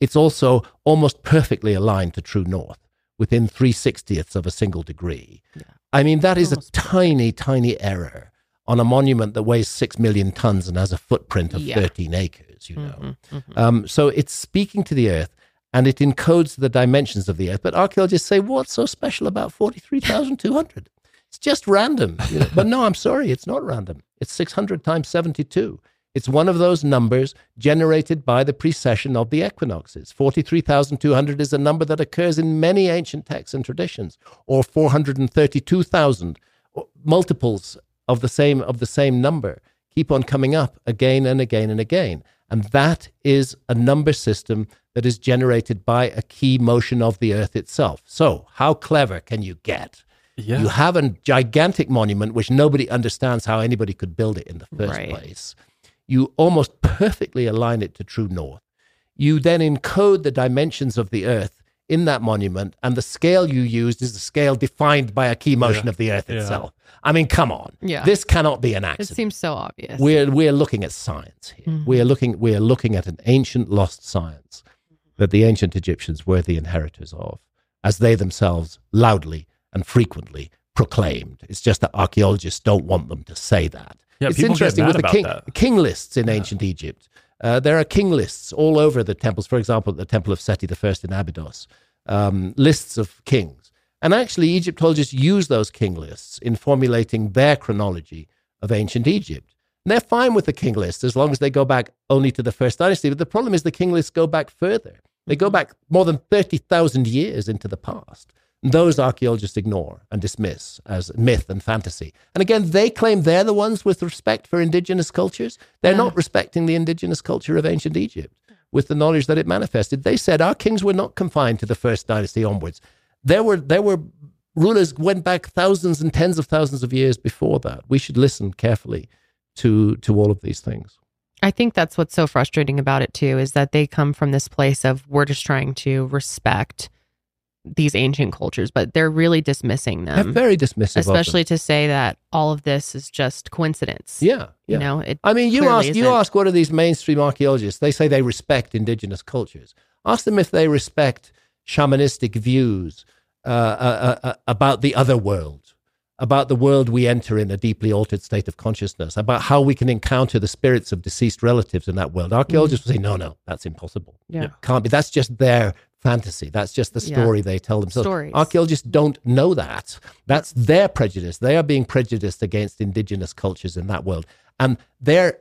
it's also almost perfectly aligned to true north within 360ths of a single degree. Yeah. I mean, that is almost a tiny, tiny error on a monument that weighs six million tons and has a footprint of yeah. 13 acres, you know. Mm-hmm, mm-hmm. Um, so it's speaking to the earth and it encodes the dimensions of the earth. But archaeologists say, what's so special about 43,200? it's just random. You know? but no, I'm sorry, it's not random. It's 600 times 72. It's one of those numbers generated by the precession of the equinoxes. 43,200 is a number that occurs in many ancient texts and traditions, or 432,000 multiples of the same of the same number keep on coming up again and again and again. And that is a number system that is generated by a key motion of the earth itself. So, how clever can you get? Yeah. You have a gigantic monument which nobody understands how anybody could build it in the first right. place. You almost perfectly align it to true north. You then encode the dimensions of the earth in that monument, and the scale you used is the scale defined by a key motion yeah. of the earth itself. I mean, come on. Yeah. This cannot be an accident. It seems so obvious. We're we're looking at science here. Mm-hmm. We're looking we're looking at an ancient lost science that the ancient Egyptians were the inheritors of, as they themselves loudly and frequently proclaimed. It's just that archaeologists don't want them to say that. Yeah, it's interesting with the king, king lists in yeah. ancient Egypt. Uh, there are king lists all over the temples. For example, the temple of Seti I in Abydos, um, lists of kings and actually, Egyptologists use those king lists in formulating their chronology of ancient Egypt. And they're fine with the king list as long as they go back only to the first dynasty. But the problem is the king lists go back further. They go back more than 30,000 years into the past. And those archaeologists ignore and dismiss as myth and fantasy. And again, they claim they're the ones with respect for indigenous cultures. They're yeah. not respecting the indigenous culture of ancient Egypt with the knowledge that it manifested. They said our kings were not confined to the first dynasty onwards there were there were rulers went back thousands and tens of thousands of years before that. We should listen carefully to to all of these things. I think that's what's so frustrating about it too is that they come from this place of we're just trying to respect these ancient cultures, but they're really dismissing them. They're very dismissive, especially to say that all of this is just coincidence. Yeah, yeah. you know. It I mean, you ask isn't. you ask what are these mainstream archaeologists? They say they respect indigenous cultures. Ask them if they respect shamanistic views uh, uh, uh, about the other world, about the world we enter in a deeply altered state of consciousness, about how we can encounter the spirits of deceased relatives in that world. Archaeologists mm. will say, no, no, that's impossible. Yeah. Can't be. That's just their fantasy. That's just the story yeah. they tell themselves. Stories. Archaeologists don't know that. That's their prejudice. They are being prejudiced against indigenous cultures in that world. And they're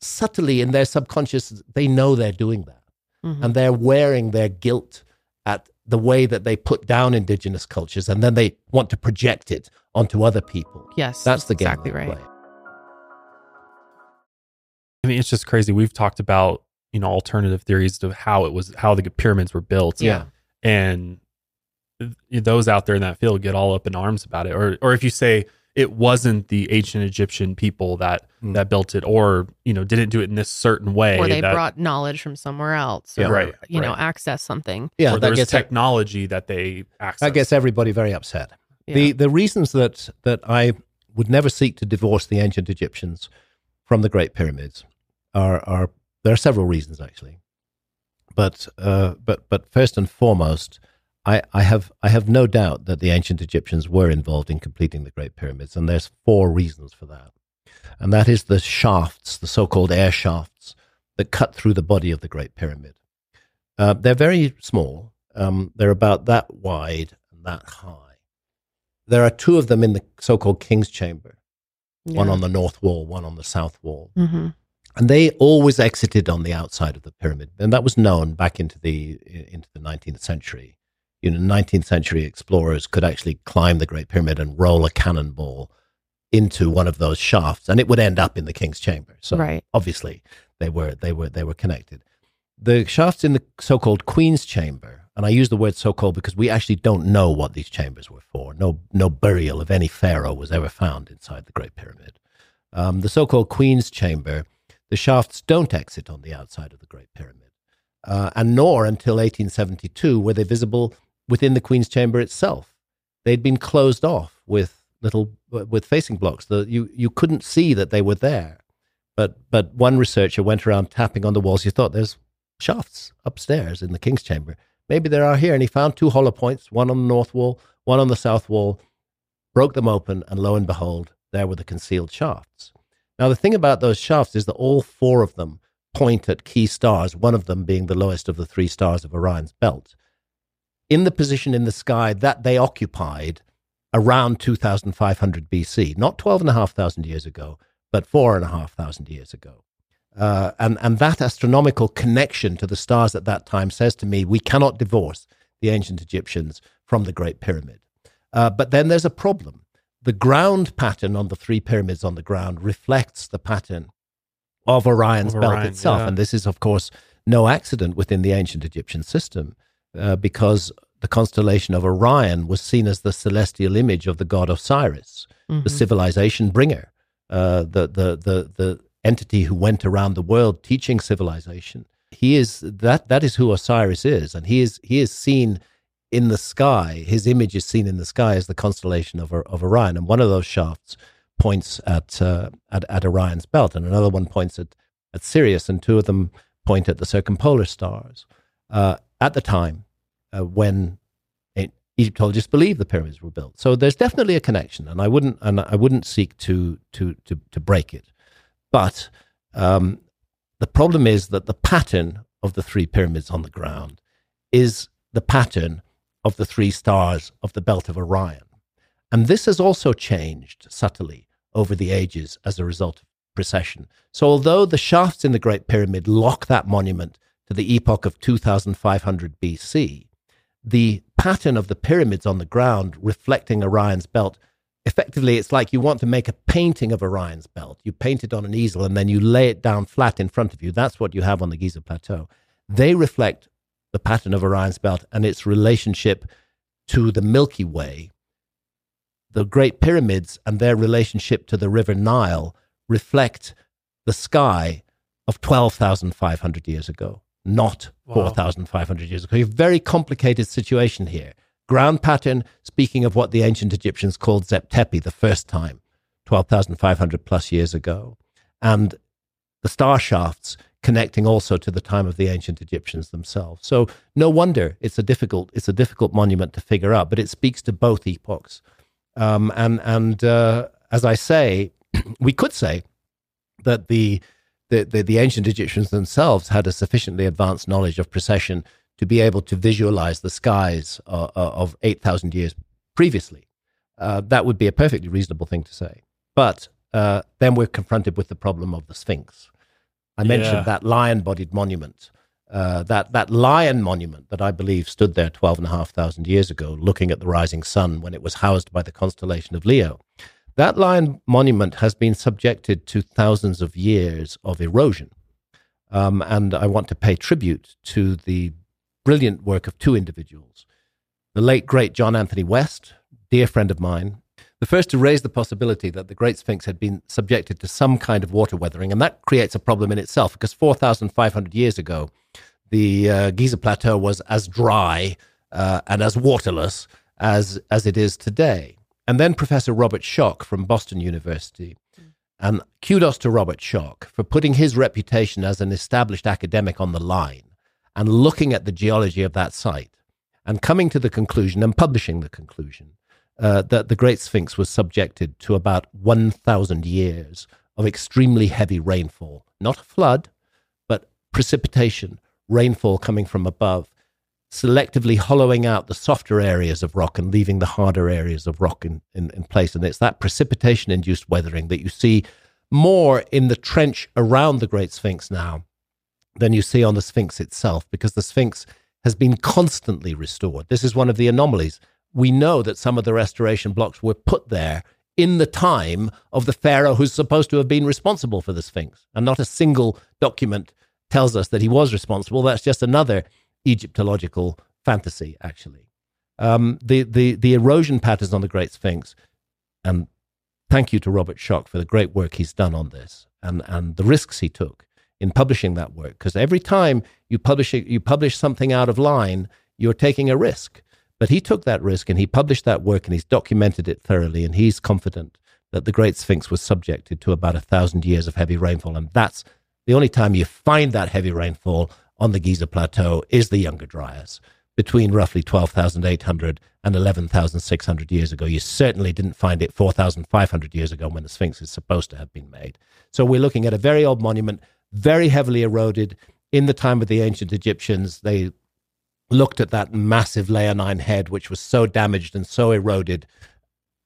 subtly in their subconscious, they know they're doing that. Mm-hmm. And they're wearing their guilt at the way that they put down indigenous cultures and then they want to project it onto other people. Yes. That's the game. Exactly right. Play. I mean, it's just crazy. We've talked about, you know, alternative theories to how it was, how the pyramids were built. Yeah. And those out there in that field get all up in arms about it. Or, or if you say, it wasn't the ancient Egyptian people that mm. that built it, or you know didn't do it in this certain way, or they that, brought knowledge from somewhere else, or, yeah, right? You right. know, access something. Yeah, or that gets technology that they access. That gets everybody very upset. Yeah. The the reasons that that I would never seek to divorce the ancient Egyptians from the Great Pyramids are are there are several reasons actually, but uh, but but first and foremost I, I, have I have no doubt that the ancient Egyptians were involved in completing the Great Pyramids, and there's four reasons for that. And that is the shafts, the so-called air shafts that cut through the body of the Great Pyramid. Uh, they're very small. Um, they're about that wide and that high. There are two of them in the so-called King's Chamber, yeah. one on the north wall, one on the south wall. Mm-hmm. And they always exited on the outside of the pyramid, and that was known back into the into the 19th century you know, 19th century explorers could actually climb the Great Pyramid and roll a cannonball into one of those shafts, and it would end up in the King's Chamber. So right. obviously they were they were they were connected. The shafts in the so-called Queen's Chamber, and I use the word so-called because we actually don't know what these chambers were for. No no burial of any pharaoh was ever found inside the Great Pyramid. Um, the so-called Queen's Chamber, the shafts don't exit on the outside of the Great Pyramid, uh, and nor until 1872 were they visible within the Queen's Chamber itself. They'd been closed off with little with facing blocks. The, you you couldn't see that they were there. But but one researcher went around tapping on the walls. You thought there's shafts upstairs in the King's Chamber. Maybe there are here, and he found two hollow points, one on the north wall, one on the south wall. Broke them open, and lo and behold, there were the concealed shafts. Now the thing about those shafts is that all four of them point at key stars. One of them being the lowest of the three stars of Orion's belt in the position in the sky that they occupied around 2500 BC, not 12,500 years ago, but 4,500 years ago. Uh, and, and that astronomical connection to the stars at that time says to me, we cannot divorce the ancient Egyptians from the Great Pyramid. Uh, but then there's a problem. The ground pattern on the three pyramids on the ground reflects the pattern of Orion's of Orion, belt itself. Yeah. And this is, of course, no accident within the ancient Egyptian system. Uh, because the constellation of Orion was seen as the celestial image of the god Osiris, mm-hmm. the civilization bringer, uh, the, the, the, the entity who went around the world teaching civilization. He is that that is who Osiris is, and he is he is seen in the sky. His image is seen in the sky as the constellation of of Orion, and one of those shafts points at uh, at, at Orion's belt, and another one points at at Sirius, and two of them point at the circumpolar stars. Uh, at the time uh, when Egyptologists believed the pyramids were built. So there's definitely a connection, and I wouldn't and I wouldn't seek to to to, to break it. But um, the problem is that the pattern of the three pyramids on the ground is the pattern of the three stars of the belt of Orion, and this has also changed subtly over the ages as a result of precession. So although the shafts in the Great Pyramid lock that monument to the epoch of 2500 BC, the pattern of the pyramids on the ground reflecting Orion's belt, effectively, it's like you want to make a painting of Orion's belt. You paint it on an easel and then you lay it down flat in front of you. That's what you have on the Giza Plateau. They reflect the pattern of Orion's belt and its relationship to the Milky Way. The Great Pyramids and their relationship to the River Nile reflect the sky of 12,500 years ago, not wow. 4,500 years ago. A very complicated situation here. Ground pattern, speaking of what the ancient Egyptians called Zep Tepi the first time, 12,500 plus years ago. And the star shafts connecting also to the time of the ancient Egyptians themselves. So no wonder it's a difficult it's a difficult monument to figure out, but it speaks to both epochs. Um, and and uh, as I say, *clears throat* we could say that the, the, the, the ancient Egyptians themselves had a sufficiently advanced knowledge of precession to be able to visualize the skies uh, uh of 8,000 years previously. Uh, that would be a perfectly reasonable thing to say. But uh, then we're confronted with the problem of the Sphinx. I mentioned yeah. that lion bodied monument. Uh, that that lion monument that I believe stood there twelve and a half thousand years ago, looking at the rising sun when it was housed by the constellation of Leo. That lion monument has been subjected to thousands of years of erosion. Um, and I want to pay tribute to the brilliant work of two individuals. The late, great John Anthony West, dear friend of mine, the first to raise the possibility that the Great Sphinx had been subjected to some kind of water weathering. And that creates a problem in itself because 4,500 years ago, the uh, Giza Plateau was as dry uh, and as waterless as, as it is today. And then Professor Robert Schoch from Boston University. And kudos to Robert Schoch for putting his reputation as an established academic on the line and looking at the geology of that site and coming to the conclusion and publishing the conclusion uh, that the Great Sphinx was subjected to about 1,000 years of extremely heavy rainfall. Not a flood, but precipitation, rainfall coming from above selectively hollowing out the softer areas of rock and leaving the harder areas of rock in, in, in place. And it's that precipitation induced weathering that you see more in the trench around the Great Sphinx now than you see on the Sphinx itself, because the Sphinx has been constantly restored. This is one of the anomalies. We know that some of the restoration blocks were put there in the time of the pharaoh who's supposed to have been responsible for the Sphinx, and not a single document tells us that he was responsible. That's just another Egyptological fantasy, actually. Um, the, the, the erosion patterns on the Great Sphinx, and thank you to Robert Schoch for the great work he's done on this, and, and the risks he took in publishing that work. Because every time you publish, you publish something out of line, you're taking a risk. But he took that risk and he published that work and he's documented it thoroughly. And he's confident that the Great Sphinx was subjected to about a thousand years of heavy rainfall. And that's the only time you find that heavy rainfall on the Giza Plateau is the Younger Dryas between roughly 12,800 and 11,600 years ago. You certainly didn't find it 4,500 years ago when the Sphinx is supposed to have been made. So we're looking at a very old monument, very heavily eroded. In the time of the ancient Egyptians, they looked at that massive leonine head, which was so damaged and so eroded,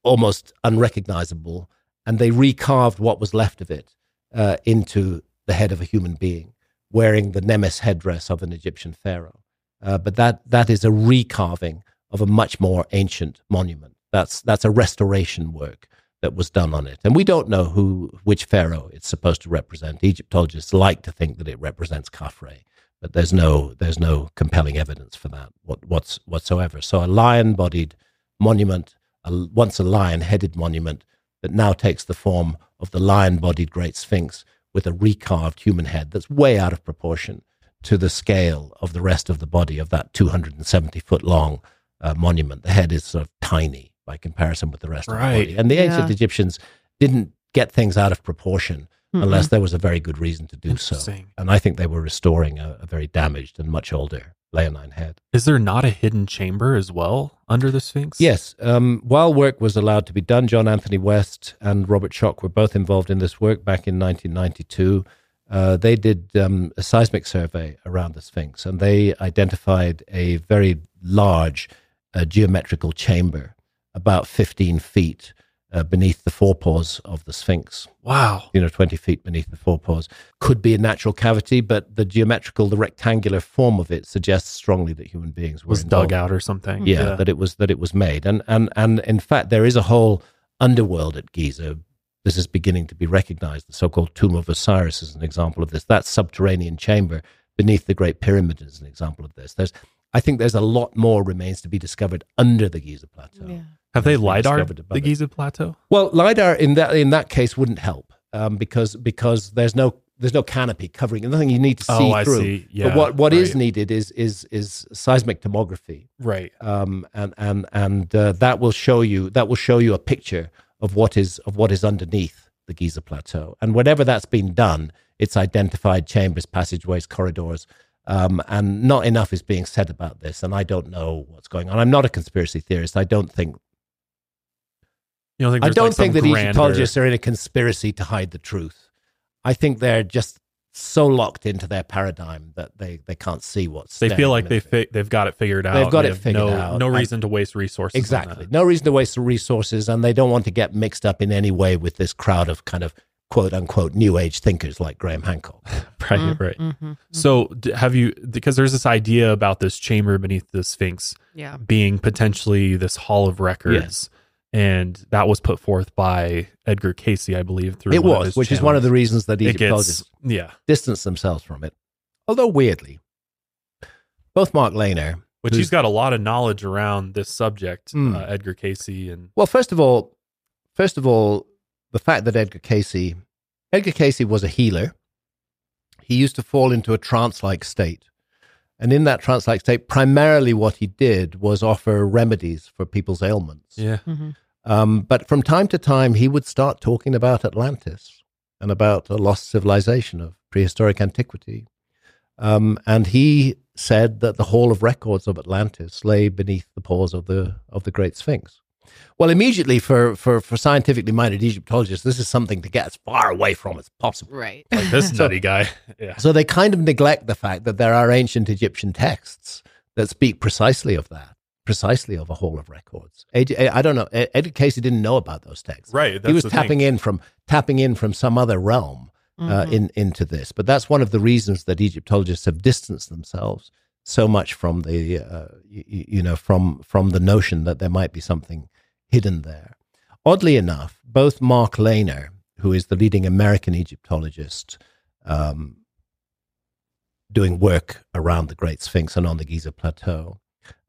almost unrecognizable, and they recarved what was left of it uh, into the head of a human being, wearing the Nemes headdress of an Egyptian pharaoh. Uh, but that that is a recarving of a much more ancient monument. That's that's a restoration work that was done on it, and we don't know who which pharaoh it's supposed to represent. Egyptologists like to think that it represents Khafre, but there's no there's no compelling evidence for that what, what's, whatsoever. So a lion-bodied monument, a, once a lion-headed monument, that now takes the form of the lion-bodied Great Sphinx with a recarved human head that's way out of proportion to the scale of the rest of the body of that 270 foot long uh, monument. The head is sort of tiny by comparison with the rest right. of the body. And the ancient yeah. Egyptians didn't get things out of proportion mm-hmm. unless there was a very good reason to do so. And I think they were restoring a, a very damaged and much older leonine head. Is there not a hidden chamber as well under the Sphinx? Yes. Um, while work was allowed to be done, John Anthony West and Robert Schoch were both involved in this work back in 1992. Uh, they did um, a seismic survey around the Sphinx and they identified a very large uh, geometrical chamber, about 15 feet uh, beneath the forepaws of the Sphinx. Wow. You know, 20 feet beneath the forepaws. Could be a natural cavity, but the geometrical, the rectangular form of it suggests strongly that human beings were was involved. dug out or something. Yeah, yeah, that it was that it was made. And and and in fact there is a whole underworld at Giza. This is beginning to be recognized. The so-called Tomb of Osiris is an example of this. That subterranean chamber beneath the Great Pyramid is an example of this. There's I think there's a lot more remains to be discovered under the Giza plateau. Yeah. Have they lidar the Giza plateau? Well, lidar in that in that case wouldn't help um, because because there's no there's no canopy covering nothing you need to see oh, through. See. Yeah, but what what right. is needed is is is seismic tomography, right? Um, and and and uh, that will show you that will show you a picture of what is of what is underneath the Giza plateau. And whenever that's been done, it's identified chambers, passageways, corridors. Um, and not enough is being said about this, and I don't know what's going on. I'm not a conspiracy theorist. I don't think you don't think I don't like think that grander... Egyptologists are in a conspiracy to hide the truth. I think they're just so locked into their paradigm that they, they can't see what's. They feel like they fi- they've got it figured out. They've got they it figured no, out. No reason to waste resources. Exactly, no reason to waste the resources, and they don't want to get mixed up in any way with this crowd of kind of quote unquote new age thinkers like Graham Hancock. *laughs* right, mm-hmm, right. Mm-hmm, so have you because there's this idea about this chamber beneath the Sphinx yeah. being potentially this hall of records. Yes and that was put forth by Edgar Cayce, I believe. Through it was, which channels. is one of the reasons that Egyptologists gets, yeah. distance themselves from it. Although weirdly, both Mark Lehner, which he's got a lot of knowledge around this subject, mm, uh, Edgar Cayce, and well, first of all, first of all, the fact that Edgar Cayce, Edgar Cayce was a healer. He used to fall into a trance-like state. And in that trance-like state, primarily what he did was offer remedies for people's ailments. Yeah. Mm-hmm. Um, but from time to time, he would start talking about Atlantis and about a lost civilization of prehistoric antiquity. Um, and he said that the Hall of Records of Atlantis lay beneath the paws of the of the Great Sphinx. Well, immediately for, for, for scientifically minded Egyptologists, this is something to get as far away from as possible. Right. *laughs* Like this so, nutty guy. *laughs* Yeah. So they kind of neglect the fact that there are ancient Egyptian texts that speak precisely of that precisely of a hall of records. I don't know. Edgar Cayce didn't know about those texts. Right. he was tapping thing. in from tapping in from some other realm uh, mm-hmm. in into this. But that's one of the reasons that Egyptologists have distanced themselves so much from the uh, you, you, know from from the notion that there might be something hidden there. Oddly enough, both Mark Lehner, who is the leading American Egyptologist, um, doing work around the Great Sphinx and on the Giza Plateau,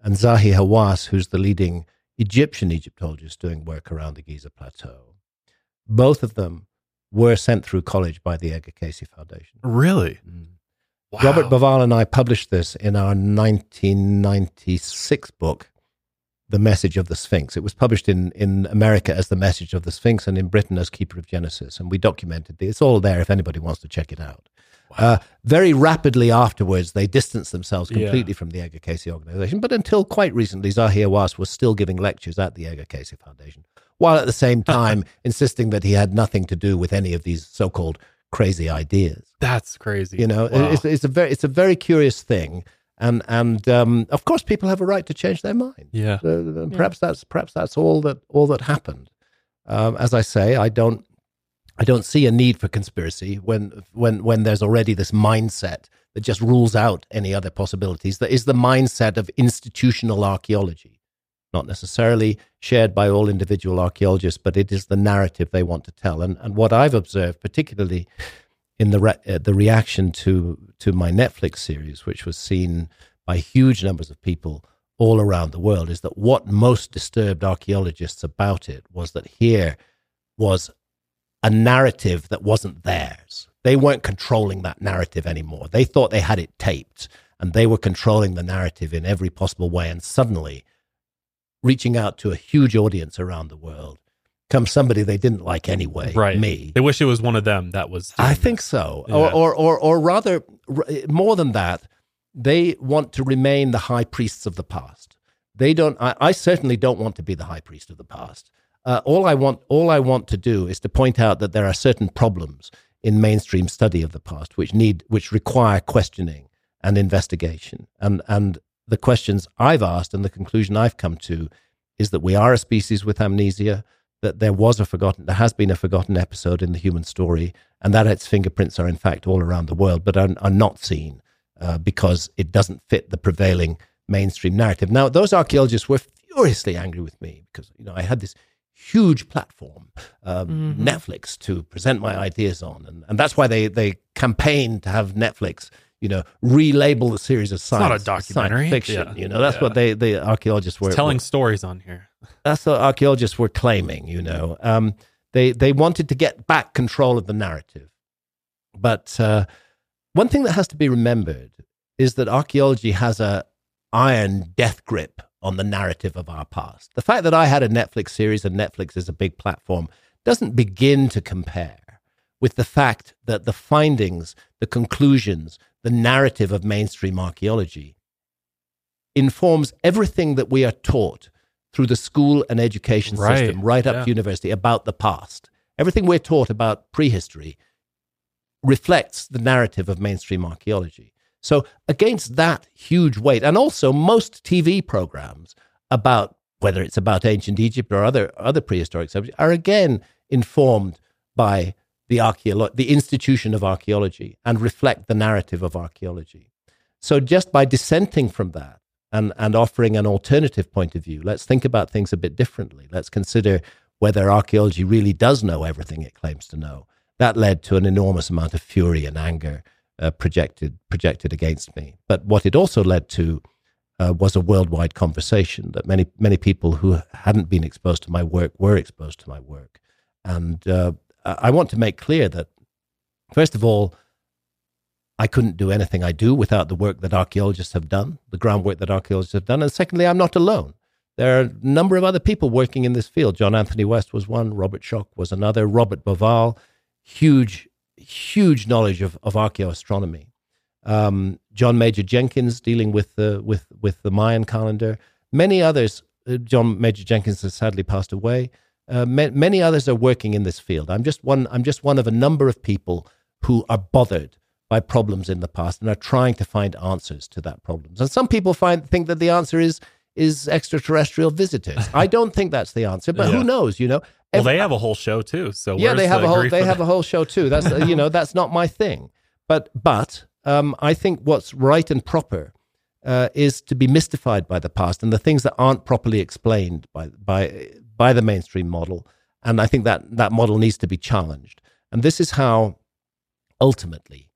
and Zahi Hawass, who's the leading Egyptian Egyptologist doing work around the Giza Plateau. Both of them were sent through college by the Edgar Cayce Foundation. Really? Mm. Wow. Robert Bauval and I published this in our 1996 book, The Message of the Sphinx. It was published in, in America as The Message of the Sphinx and in Britain as Keeper of Genesis. And we documented it. It's all there if anybody wants to check it out. Wow. Uh, very rapidly afterwards, they distanced themselves completely yeah. from the Edgar Cayce organization. But until quite recently, Zahi Hawass was still giving lectures at the Edgar Cayce Foundation, while at the same *laughs* time insisting that he had nothing to do with any of these so called crazy ideas. That's crazy. You know, wow. it's, it's a very it's a very curious thing, and and um, of course people have a right to change their mind. Yeah. Uh, perhaps yeah. that's perhaps that's all that all that happened. Um, as I say, I don't I don't see a need for conspiracy when when when there's already this mindset that just rules out any other possibilities. That is the mindset of institutional archaeology not necessarily shared by all individual archaeologists, but it is the narrative they want to tell. And, and what I've observed, particularly in the, re- uh, the reaction to, to my Netflix series, which was seen by huge numbers of people all around the world, is that what most disturbed archaeologists about it was that here was a narrative that wasn't theirs. They weren't controlling that narrative anymore. They thought they had it taped and they were controlling the narrative in every possible way. And suddenly, reaching out to a huge audience around the world comes somebody they didn't like anyway. Right. Me. They wish it was one of them that was. I think so. Yeah. Or, or, or, or rather, more than that, they want to remain the high priests of the past. They don't. I, I certainly don't want to be the high priest of the past. Uh, all I want, all I want to do, is to point out that there are certain problems in mainstream study of the past which need, which require questioning and investigation. And and the questions I've asked and the conclusion I've come to is that we are a species with amnesia, that there was a forgotten, there has been a forgotten episode in the human story, and that its fingerprints are in fact all around the world, but are, are not seen uh, because it doesn't fit the prevailing mainstream narrative. Now, those archaeologists were furiously angry with me because you know I had this huge platform, um, mm-hmm. Netflix, to present my ideas on, and, and that's why they they campaigned to have Netflix you know, relabel the series as science. It's not a documentary. fiction. Yeah. You know, that's yeah. what they the archaeologists were it's telling were, stories on here. That's what archaeologists were claiming. You know, um, they they wanted to get back control of the narrative, but uh, one thing that has to be remembered is that archaeology has a iron death grip on the narrative of our past. The fact that I had a Netflix series and Netflix is a big platform doesn't begin to compare with the fact that the findings, the conclusions, the narrative of mainstream archaeology informs everything that we are taught through the school and education right. system, right up yeah. to university, about the past. Everything we're taught about prehistory reflects the narrative of mainstream archaeology. So, against that huge weight, and also most TV programs about whether it's about ancient Egypt or other, other prehistoric subjects, are again informed by the, archeolo- the institution of archaeology and reflect the narrative of archaeology. So just by dissenting from that and, and offering an alternative point of view, let's think about things a bit differently. Let's consider whether archaeology really does know everything it claims to know. That led to an enormous amount of fury and anger uh, projected projected against me. But what it also led to uh, was a worldwide conversation that many many people who hadn't been exposed to my work were exposed to my work, and uh, I want to make clear that, first of all, I couldn't do anything I do without the work that archaeologists have done, the groundwork that archaeologists have done. And secondly, I'm not alone. There are a number of other people working in this field. John Anthony West was one, Robert Schoch was another, Robert Bauval, huge, huge knowledge of, of archaeoastronomy. Um, John Major Jenkins dealing with the, with, with the Mayan calendar. Many others, uh, John Major Jenkins has sadly passed away. Uh, ma- many others are working in this field. I'm just one. I'm just one of a number of people who are bothered by problems in the past and are trying to find answers to that problems. And some people find think that the answer is is extraterrestrial visitors. I don't think that's the answer, but yeah. who knows? You know. Well, they have a whole show too. So yeah, they have a whole they have a whole show too. That's you know that's not my thing. But but um, I think what's right and proper uh, is to be mystified by the past and the things that aren't properly explained by by by the mainstream model. And I think that that model needs to be challenged. And this is how ultimately,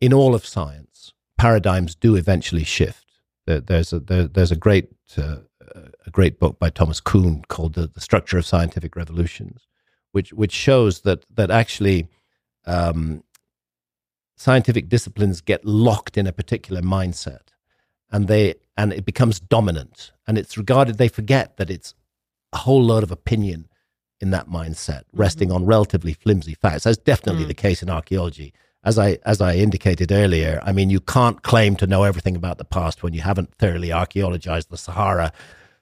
in all of science, paradigms do eventually shift. There's a there, there's a great uh, a great book by Thomas Kuhn called the, the Structure of Scientific Revolutions, which which shows that that actually um, scientific disciplines get locked in a particular mindset, and they and it becomes dominant, and it's regarded. They forget that it's a whole load of opinion in that mindset, resting mm-hmm. on relatively flimsy facts. That's definitely mm. the case in archaeology. As I as I indicated earlier, I mean, you can't claim to know everything about the past when you haven't thoroughly archaeologized the Sahara,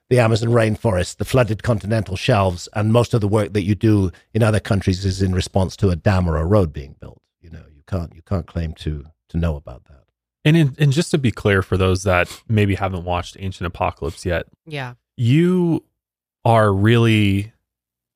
the Amazon rainforest, the flooded continental shelves, and most of the work that you do in other countries is in response to a dam or a road being built. You know, you can't you can't claim to to know about that. And in, and just to be clear for those that maybe haven't watched Ancient Apocalypse yet, yeah, you are really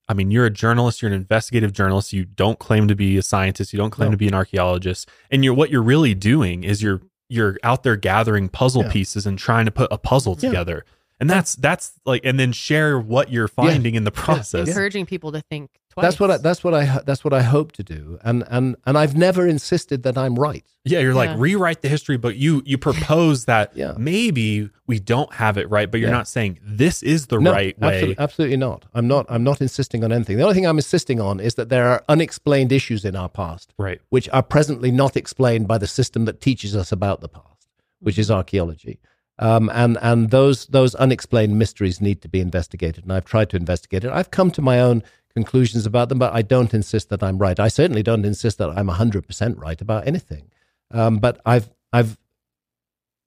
I mean, you're a journalist, you're an investigative journalist, you don't claim to be a scientist, you don't claim no. to be an archaeologist. And you're what you're really doing is you're you're out there gathering puzzle yeah. pieces and trying to put a puzzle yeah. together and that's that's like and then share what you're finding yeah. in the process encouraging people to think twice that's what I, that's what i that's what i hope to do and and and i've never insisted that i'm right yeah you're yeah. like rewrite the history but you you propose that *laughs* yeah. maybe we don't have it right but you're not saying this is the no, right way absolutely, absolutely not i'm not i'm not insisting on anything the only thing i'm insisting on is that there are unexplained issues in our past right which are presently not explained by the system that teaches us about the past which is archaeology um, and and those those unexplained mysteries need to be investigated. And I've tried to investigate it. I've come to my own conclusions about them, but I don't insist that I'm right. I certainly don't insist that I'm hundred percent right about anything. Um, but I've I've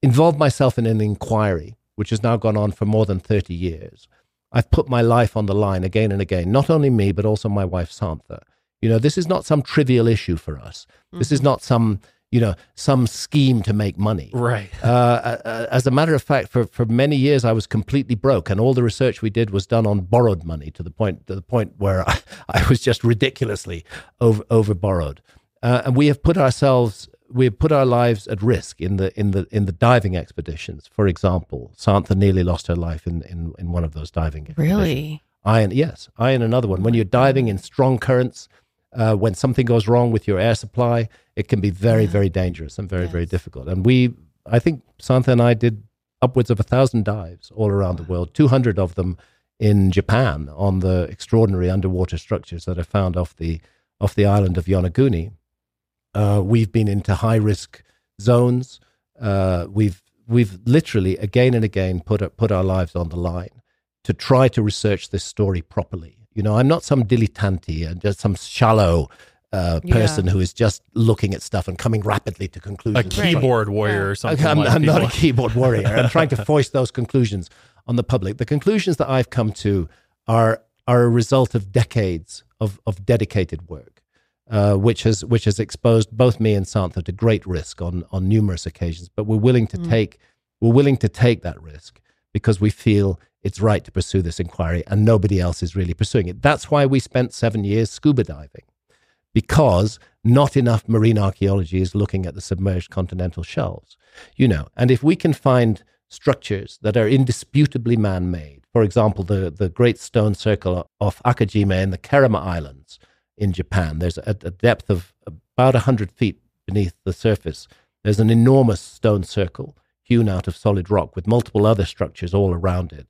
involved myself in an inquiry which has now gone on for more than thirty years. I've put my life on the line again and again. Not only me, but also my wife Santha. You know, this is not some trivial issue for us. Mm-hmm. This is mm-hmm. not some you know some scheme to make money. Right. Uh, uh, as a matter of fact, for for many years I was completely broke, and all the research we did was done on borrowed money to the point to the point where *laughs* I, I was just ridiculously over over borrowed. Uh, and we have put ourselves we have put our lives at risk in the in the in the diving expeditions. For example, Santha nearly lost her life in in, in one of those diving. Really. I and yes, I in another one. When you're diving in strong currents, uh, when something goes wrong with your air supply, it can be very, yeah. very dangerous and very, yes. very difficult. And we, I think Santha and I did upwards of a thousand dives all around the world, 200 of them in Japan on the extraordinary underwater structures that are found off the, off the island of Yonaguni. Uh, we've been into high risk zones. Uh, we've, we've literally again and again put, put our lives on the line to try to research this story properly you know, I'm not some dilettante and just some shallow uh, person yeah. who is just looking at stuff and coming rapidly to conclusions. A keyboard right. warrior yeah. or something. I'm, like I'm not a keyboard warrior. I'm trying to *laughs* force those conclusions on the public. The conclusions that I've come to are are a result of decades of of dedicated work, uh, which has which has exposed both me and Santha to great risk on on numerous occasions. But we're willing to mm. take we're willing to take that risk because we feel it's right to pursue this inquiry and nobody else is really pursuing it. That's why we spent seven years scuba diving, because not enough marine archaeology is looking at the submerged continental shelves. You know, and if we can find structures that are indisputably man made, for example, the, the great stone circle off Akajima in the Kerama Islands in Japan, there's a, a depth of about 100 feet beneath the surface. There's an enormous stone circle hewn out of solid rock with multiple other structures all around it.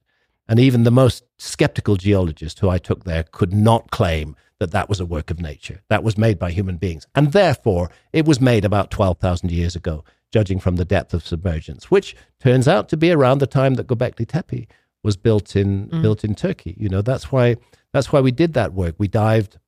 And even the most skeptical geologist who I took there could not claim that that was a work of nature. That was made by human beings. And therefore, it was made about 12,000 years ago, judging from the depth of submergence, which turns out to be around the time that Göbekli Tepe was built in, mm. built in Turkey. You know, that's why, that's why we did that work. We dived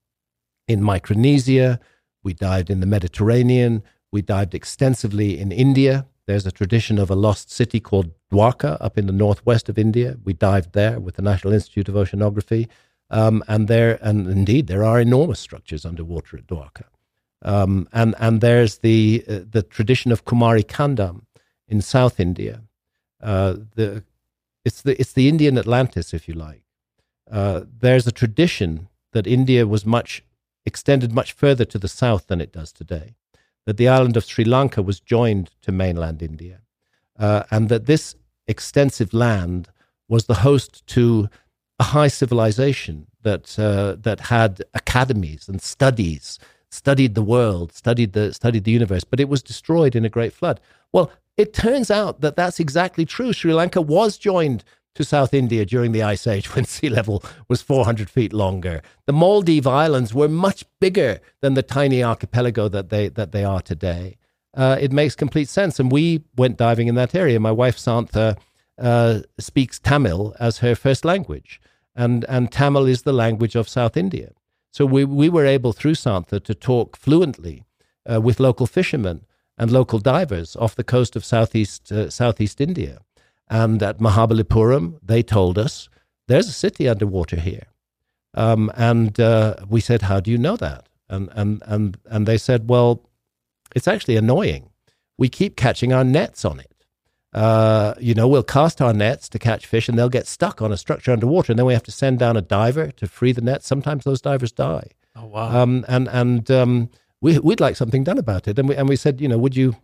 in Micronesia, we dived in the Mediterranean, we dived extensively in India. There's a tradition of a lost city called Dwarka up in the northwest of India. We dived there with the National Institute of Oceanography. Um, and there, and indeed, there are enormous structures underwater at Dwarka. Um, and and there's the uh, the tradition of Kumari Kandam in South India. Uh, the it's the it's the Indian Atlantis, if you like. Uh, there's a tradition that India was much extended much further to the south than it does today that the island of Sri Lanka was joined to mainland India, uh, and that this extensive land was the host to a high civilization that uh, that had academies and studies, studied the world, studied the studied the universe, but it was destroyed in a great flood. Well, it turns out that that's exactly true. Sri Lanka was joined to South India during the Ice Age *laughs* when sea level was 400 feet longer. The Maldive Islands were much bigger than the tiny archipelago that they, that they are today. Uh, it makes complete sense. And we went diving in that area. My wife, Santha, uh, speaks Tamil as her first language. And, and Tamil is the language of South India. So we, we were able, through Santha, to talk fluently uh, with local fishermen and local divers off the coast of southeast, uh, southeast India. And at Mahabalipuram, they told us there's a city underwater here. Um, and uh, we said, How do you know that? And, and, and, and they said, Well, it's actually annoying. We keep catching our nets on it. Uh, you know, we'll cast our nets to catch fish and they'll get stuck on a structure underwater. And then we have to send down a diver to free the net. Sometimes those divers die. Oh, wow. Um, and and um, we, would like something done about it. And we, and we said, you know, would you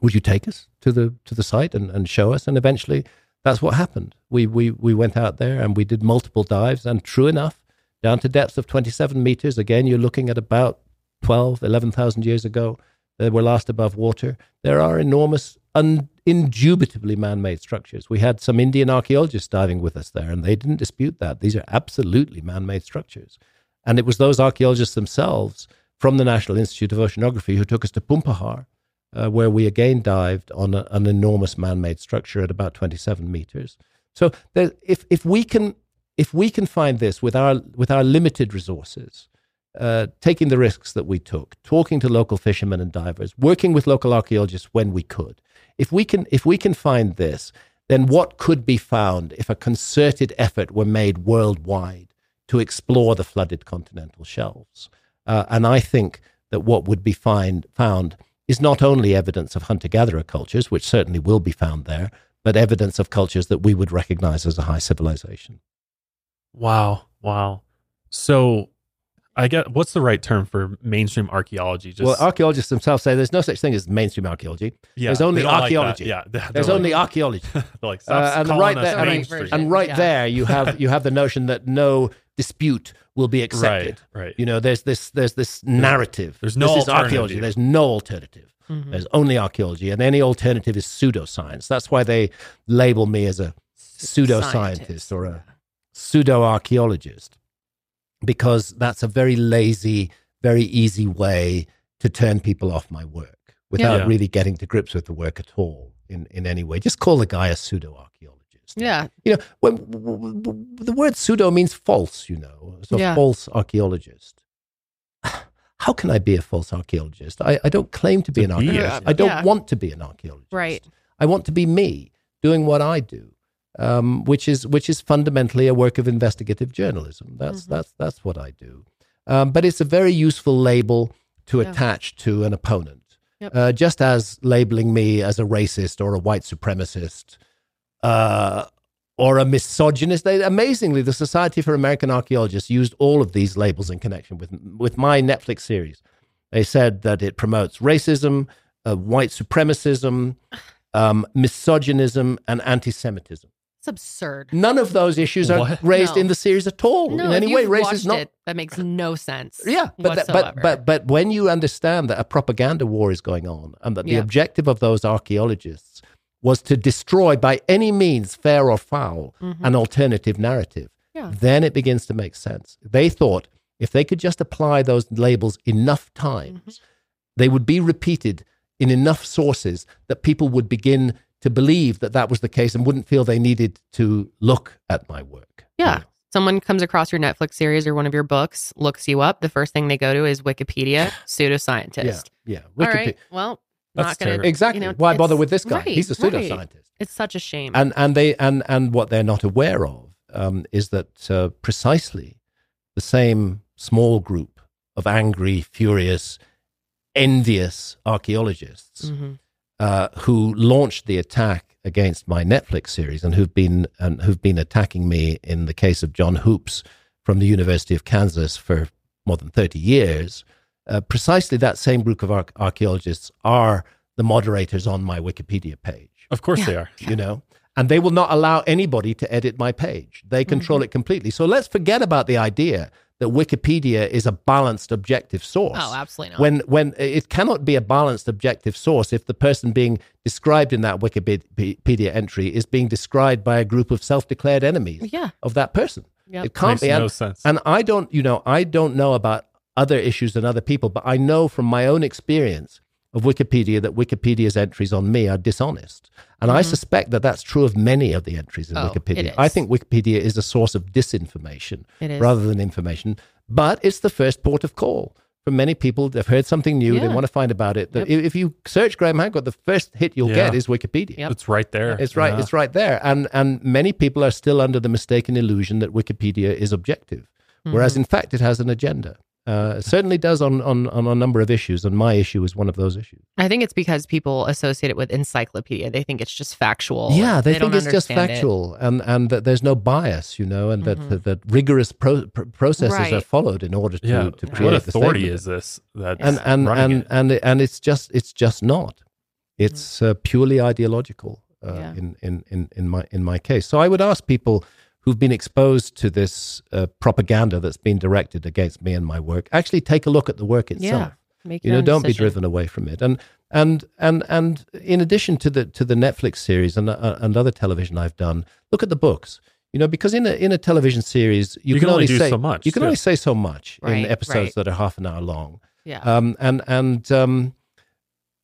would you take us to the to the site and, and show us? And eventually, that's what happened. We we we went out there and we did multiple dives, and true enough, down to depths of 27 meters. Again, you're looking at about 12, 11,000 years ago. They were last above water. There are enormous, un, indubitably man-made structures. We had some Indian archaeologists diving with us there, and they didn't dispute that. These are absolutely man-made structures. And it was those archaeologists themselves from the National Institute of Oceanography who took us to Poompuhar uh, where we again dived on a, an enormous man-made structure at about 27 meters. So there, if if we can if we can find this with our with our limited resources, uh, taking the risks that we took, talking to local fishermen and divers, working with local archaeologists when we could, if we can if we can find this, then what could be found if a concerted effort were made worldwide to explore the flooded continental shelves? Uh, and I think that what would be find, found is not only evidence of hunter gatherer cultures, which certainly will be found there, but evidence of cultures that we would recognize as a high civilization. Wow. Wow. So I get what's the right term for mainstream archaeology? Just, well, archaeologists themselves say there's no such thing as mainstream archaeology. Yeah, there's only archaeology. Like yeah, there's like, only *laughs* archaeology. like, uh, and right there, and, and right yeah. there, you have you have the notion that no dispute will be accepted. Right, right. You know, there's this there's this narrative. There's no this is archaeology. There's no alternative. Mm-hmm. There's only archaeology, and any alternative is pseudoscience. That's why they label me as a pseudoscientist or a pseudo archaeologist, because that's a very lazy, very easy way to turn people off my work without yeah. really getting to grips with the work at all in, in any way. Just call the guy a pseudo archaeologist. Yeah. You know, when, the word pseudo means false, you know, so yeah. false archaeologist. *sighs* How can I be a false archaeologist? I, I don't claim to be an archaeologist. I don't yeah. want to be an archaeologist. Right. I want to be me doing what I do, um, which is which is fundamentally a work of investigative journalism. That's mm-hmm. that's that's what I do. Um, but it's a very useful label to yeah. attach to an opponent, yep. uh, just as labeling me as a racist or a white supremacist uh, or a misogynist. They, amazingly, the Society for American Archaeologists used all of these labels in connection with with my Netflix series. They said that it promotes racism, uh, white supremacism, um, misogynism, and anti-Semitism. It's absurd. None of those issues are what? raised no. in the series at all no, in any way. Race is not. It, that makes no sense. Yeah, but, but but but when you understand that a propaganda war is going on and that the objective of those archaeologists was to destroy by any means, fair or foul, mm-hmm. an alternative narrative. Yeah. Then it begins to make sense. They thought if they could just apply those labels enough times, mm-hmm. they would be repeated in enough sources that people would begin to believe that that was the case and wouldn't feel they needed to look at my work. Yeah. Someone comes across your Netflix series or one of your books, looks you up. The first thing they go to is Wikipedia, pseudoscientist. Yeah. yeah. Wikipedia. All right. Well, that's not gonna, exactly. You know, Why bother with this guy? Right, He's a pseudoscientist. Right. It's such a shame. And and they and and what they're not aware of um, is that uh, precisely the same small group of angry, furious, envious archaeologists mm-hmm. Uh, who launched the attack against my Netflix series and who've been and who've been attacking me in the case of John Hoopes from the University of Kansas for more than thirty years uh, precisely that same group of ar- archaeologists are the moderators on my Wikipedia page. Of course yeah. they are. You know, and they will not allow anybody to edit my page. They control mm-hmm. it completely. So let's forget about the idea that Wikipedia is a balanced, objective source. Oh, absolutely not. When when it cannot be a balanced, objective source if the person being described in that Wikipedia entry is being described by a group of self-declared enemies yeah. of that person. Yep. It can't Makes be. no and, sense. and I don't, you know, I don't know about other issues than other people, but I know from my own experience of Wikipedia that Wikipedia's entries on me are dishonest. And I suspect that that's true of many of the entries in Mm-hmm. Oh, Wikipedia. I think Wikipedia is a source of disinformation rather than information, but it's the first port of call. For many people, they've heard something new, they want to find about it. The- If you search Graham Hancock, the first hit you'll Yeah. get is Wikipedia. Yep. It's right there. It's right. Yeah. It's right there, and and many people are still under the mistaken illusion that Wikipedia is objective, Mm-hmm. whereas in fact it has an agenda. Uh, it certainly does on, on on a number of issues, and my issue is one of those issues. I think it's because people associate it with encyclopedia. They think it's just factual. yeah, they, don't think it's just understand it. factual, and and that there's no bias, you know, and that that, that rigorous pro- pr- processes Mm-hmm. Right. are followed in order to Yeah. to create What the authority statement. is this? That and and and it? and and it's just it's just not. It's uh, purely ideological uh, Yeah. in, in in in my in my case. So I would ask people who've been exposed to this uh, propaganda that's been directed against me and my work actually take a look at the work itself. Yeah. Make You know, don't be driven away from it. And and and and in addition to the to the Netflix series and uh, and other television I've done, look at the books. You know, because in a in a television series, you, You can only do say so much, You can too. only say so much Right, in episodes right. that are half an hour long. Yeah. Um, and and um,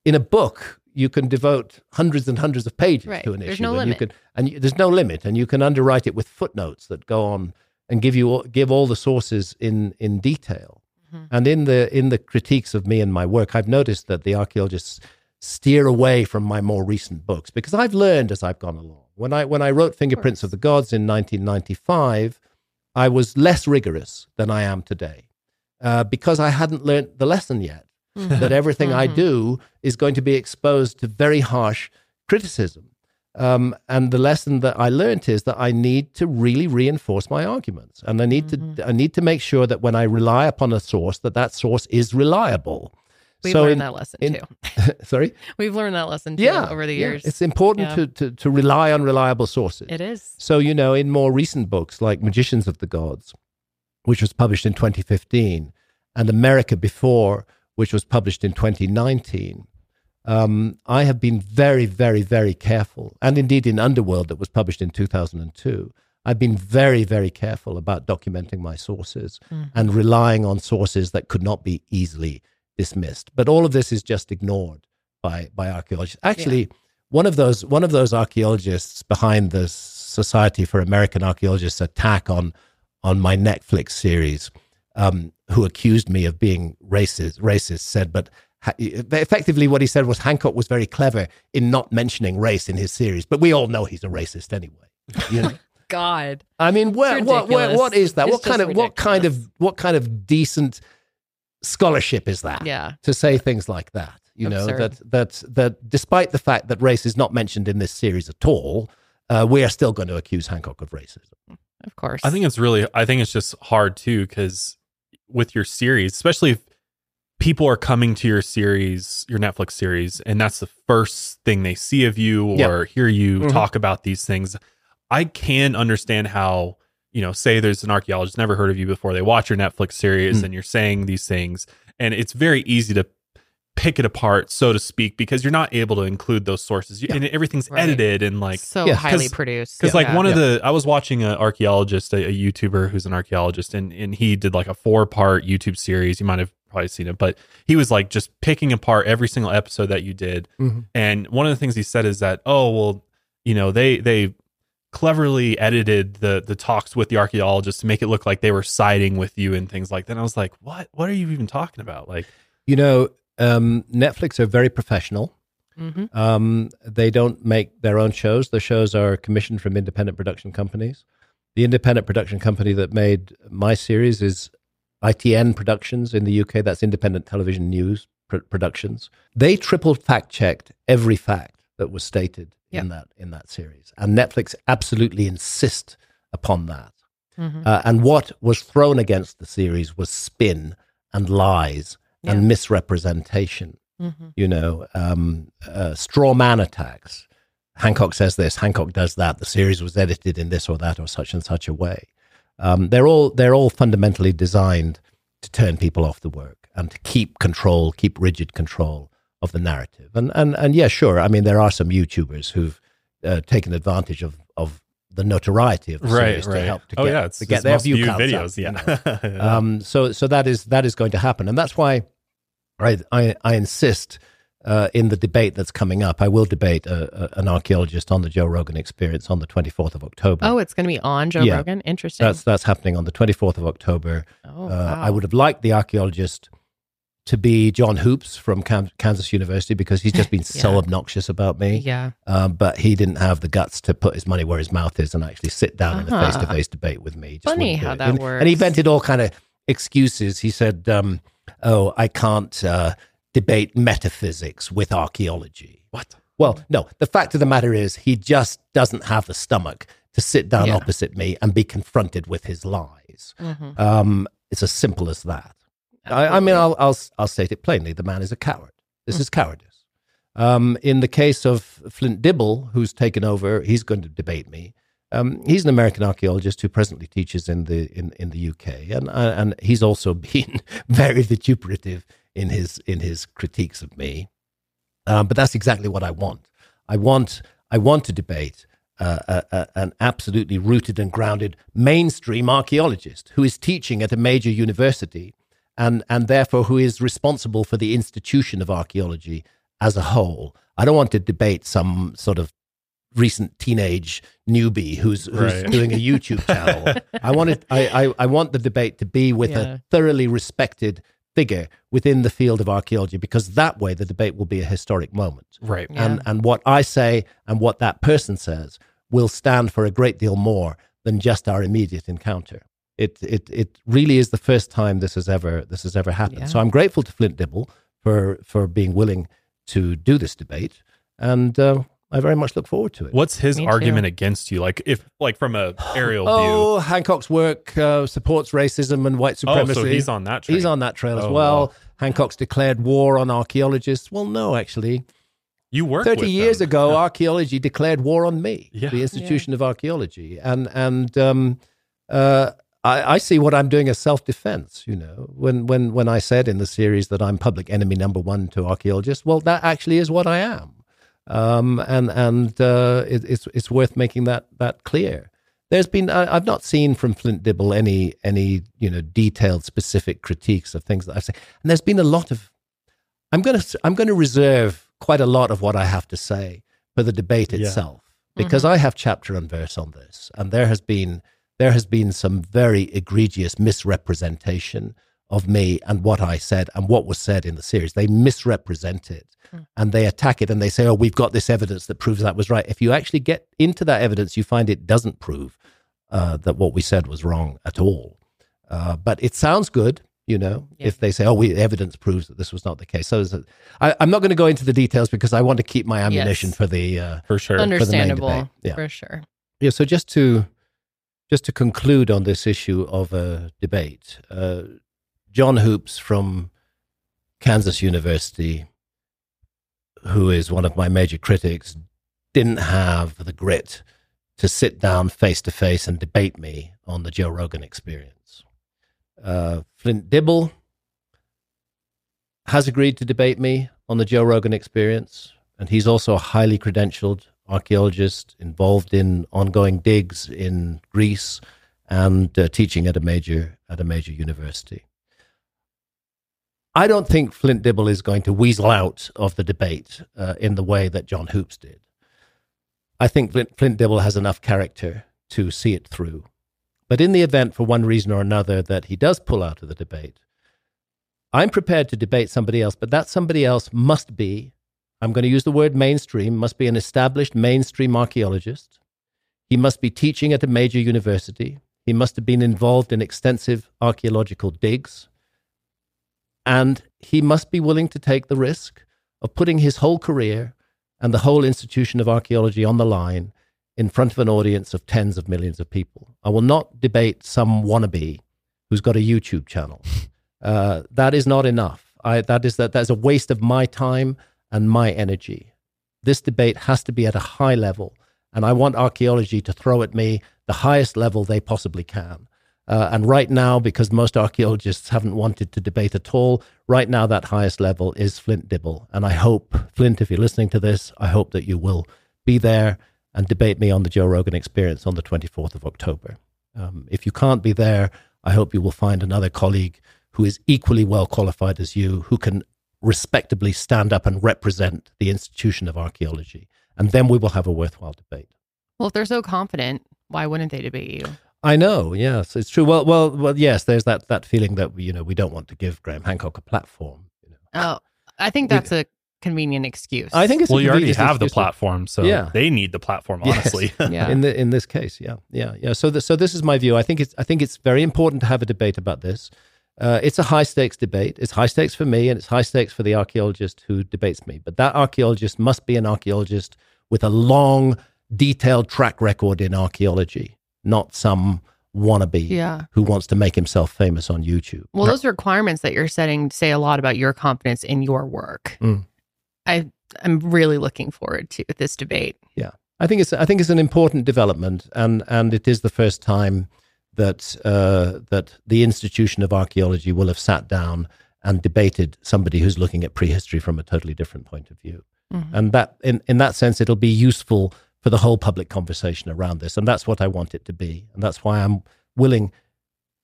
in a book, you can devote hundreds and hundreds of pages Right. to an There's issue. no and can, and you, there's no limit, and you can underwrite it with footnotes that go on and give you all- give all the sources in in detail. Mm-hmm. And in the in the critiques of me and my work, I've noticed that the archaeologists steer away from my more recent books because I've learned as I've gone along. When I when I wrote Fingerprints of the Gods in 1995, I was less rigorous than I am today uh, because I hadn't learned the lesson yet Mm-hmm. that everything I mm-hmm. do is going to be exposed to very harsh criticism. Um, and the lesson that I learned is that I need to really reinforce my arguments, and I need to mm-hmm. I need to make sure that when I rely upon a source, that that source is reliable. We've so learned in- that lesson in- too. *laughs* *laughs* sorry, We've learned that lesson too yeah, over the yeah. years. it's important Yeah. to, to to rely on reliable sources. it is. So, you know, in more recent books like Magicians of the Gods, which was published in 2015, and America Before, which was published in 2019, um, I have been very, very, very careful. And indeed, in Underworld, that was published in 2002, I've been very, very careful about documenting my sources and relying on sources that could not be easily dismissed. But all of this is just ignored by, by archaeologists. Actually, one of those one of those archaeologists behind the Society for American Archaeologists attack on on my Netflix series, um, who accused me of being racist. Racist said, but ha- effectively what he said was Hancock was very clever in not mentioning race in his series, but we all know he's a racist anyway. You know? *laughs* God. I mean, where, what, where, what is that? It's what kind just of what kind of what kind of decent scholarship is that? Yeah. to say things like that. You know that that that despite the fact that race is not mentioned in this series at all, uh, we are still going to accuse Hancock of racism. Of course. I think it's really, I think it's just hard too, because with your series, especially if people are coming to your series, your Netflix series, and that's the first thing they see of you or Yeah. hear you Mhm. talk about these things, I can understand how, you know, say there's an archaeologist never heard of you before, they watch your Netflix series Mm. and you're saying these things, and it's very easy to pick it apart, so to speak, because you're not able to include those sources, Yeah. and everything's Right. edited and like so Yeah, highly 'cause- produced. because like Yeah. one of Yeah. the I was watching an archaeologist, a, a YouTuber who's an archaeologist, and and he did like a four part YouTube series. You might have probably seen it, but he was like just picking apart every single episode that you did. Mhm. And one of the things he said is that oh well, you know they they cleverly edited the the talks with the archaeologists to make it look like they were siding with you and things like that. And I was like, what what are you even talking about? Like You know, um, Netflix are very professional. Mhm. Um, they don't make their own shows. The shows are commissioned from independent production companies. The independent production company that made my series is ITN Productions in the UK. That's Independent Television News Pr- Productions. They triple fact checked every fact that was stated Yeah. in that in that series, and Netflix absolutely insist upon that. Mhm. Uh, and what was thrown against the series was spin and lies and misrepresentation Mhm. you know, um, uh, straw man attacks. Hancock says this, Hancock does that. The series was edited in this or that or such and such a way. Um, they're all they're all fundamentally designed to turn people off the work and to keep control, keep rigid control of the narrative. And and and yeah, sure. I mean, there are some YouTubers who've uh, taken advantage of of the notoriety of the Right, series to help to Oh, get, yeah, it's to get his their most view viewed counts videos, up, you *laughs* yeah. um, so so that is that is going to happen, and that's why I I, I insist uh, in the debate that's coming up. I will debate a, a, an archaeologist on the Joe Rogan Experience on the twenty fourth of October. Oh, it's going to be on Joe Yeah. Rogan. Interesting. that's that's happening on the twenty fourth of October. oh, Uh, wow. I would have liked the archaeologist to be John Hoopes from Cam- Kansas University because he's just been *laughs* so obnoxious about me. Yeah. Um, but he didn't have the guts to put his money where his mouth is and actually sit down in a Uh-huh. face to face debate with me. Just Funny how that and, works. And he invented all kind of excuses. He said, um, "Oh, I can't uh, debate metaphysics with archaeology." What? Well, no. The fact of the matter is, he just doesn't have the stomach to sit down Yeah. opposite me and be confronted with his lies. Mhm. Um, it's as simple as that. I, I mean, I'll, I'll I'll state it plainly: the man is a coward. This is cowardice. Um, in the case of Flint Dibble, who's taken over, he's going to debate me. Um, he's an American archaeologist who presently teaches in the in, in the UK, and and he's also *laughs* been very vituperative in his in his critiques of me. Um, but that's exactly what I want. I want I want to debate uh, a, a, an absolutely rooted and grounded mainstream archaeologist who is teaching at a major university and and therefore who is responsible for the institution of archaeology as a whole. I don't want to debate some sort of recent teenage newbie who's who's Right. doing a YouTube channel. *laughs* I want it. I, I I want the debate to be with Yeah. a thoroughly respected figure within the field of archaeology because that way the debate will be a historic moment Right. Yeah. and and what I say and what that person says will stand for a great deal more than just our immediate encounter. It it it really is the first time this has ever this has ever happened. Yeah. So I'm grateful to Flint Dibble for for being willing to do this debate, and uh, I very much look forward to it. What's his Me too. argument against you? Like if like from a *gasps* aerial view. Oh, Hancock's work uh, supports racism and white supremacy. Oh, supremacy. so he's on that train. He's on that trail as Oh, well. wow. Hancock's declared war on archaeologists. Well, no, actually, You work 30 with years them. ago archaeology declared war on me Yeah. the institution of archaeology and and um, uh, I, I see what i'm doing as self-defense you know. When when when i said in the series that i'm public enemy number one to archaeologists well that actually is what i am. Um, and and uh, it, it's it's worth making that that clear. There's been I, I've not seen from Flint Dibble any any you know detailed specific critiques of things that I've said, and there's been a lot of I'm going to I'm to reserve quite a lot of what I have to say for the debate Yeah. itself because I have chapter and verse on this, and there has been there has been some very egregious misrepresentation of me and what I said and what was said in the series. They misrepresent it and they attack it and they say, "Oh, we've got this evidence that proves that was right." If you actually get into that evidence, you find it doesn't prove uh, that what we said was wrong at all. Uh, but it sounds good, you know, Yeah. if they say, "Oh, we evidence proves that this was not the case." So it's a- I, I'm not going to go into the details because I want to keep my ammunition Yes. for the uh, for sure. Understandable. debate. Yeah. For sure. yeah. So just to just to conclude on this issue of a debate, uh, John Hoopes from Kansas University, who is one of my major critics, didn't have the grit to sit down face to face and debate me on the Joe Rogan experience. Uh, Flint Dibble has agreed to debate me on the Joe Rogan experience, and he's also a highly credentialed archaeologist involved in ongoing digs in Greece and uh, teaching at a major at a major university. I don't think Flint Dibble is going to weasel out of the debate uh, in the way that John Hoopes did. I think Flint, Flint Dibble has enough character to see it through. But in the event, for one reason or another, that he does pull out of the debate, I'm prepared to debate somebody else, but that somebody else must be, I'm going to use the word mainstream, must be an established mainstream archaeologist. He must be teaching at a major university. He must have been involved in extensive archaeological digs. And he must be willing to take the risk of putting his whole career and the whole institution of archaeology on the line in front of an audience of tens of millions of people. I will not debate some wannabe who's got a YouTube channel. *laughs* Uh, that is not enough. I, that is that. That is a waste of my time and my energy. This debate has to be at a high level, and I want archaeology to throw at me the highest level they possibly can. Uh, and right now, because most archaeologists haven't wanted to debate at all, right now that highest level is Flint Dibble. And I hope, Flint, if you're listening to this, I hope that you will be there and debate me on the Joe Rogan experience on the 24th of October. Um, if you can't be there, I hope you will find another colleague who is equally well qualified as you, who can respectably stand up and represent the institution of archaeology. And then we will have a worthwhile debate. Well, if they're so confident, why wouldn't they debate you? I know, yes, it's true. Well, well, well, yes. There's that that feeling that you know we don't want to give Graham Hancock a platform. You know. Oh, I think that's a convenient excuse. I think it's well, a you already convenient have the platform, so Yeah. they need the platform. Yes. Honestly, *laughs* Yeah. in the in this case, yeah, yeah, yeah. So, the, so this is my view. I think it's I think it's very important to have a debate about this. Uh, it's a high stakes debate. It's high stakes for me, and it's high stakes for the archaeologist who debates me. But that archaeologist must be an archaeologist with a long, detailed track record in archaeology, not some wannabe Yeah. who wants to make himself famous on YouTube. Well, those requirements that you're setting say a lot about your confidence in your work. Mm. I I'm really looking forward to this debate. Yeah. I think it's I think it's an important development, and and it is the first time that uh, that the institution of archaeology will have sat down and debated somebody who's looking at prehistory from a totally different point of view, Mhm. and that in in that sense it'll be useful for the whole public conversation around this, and that's what I want it to be, and that's why I'm willing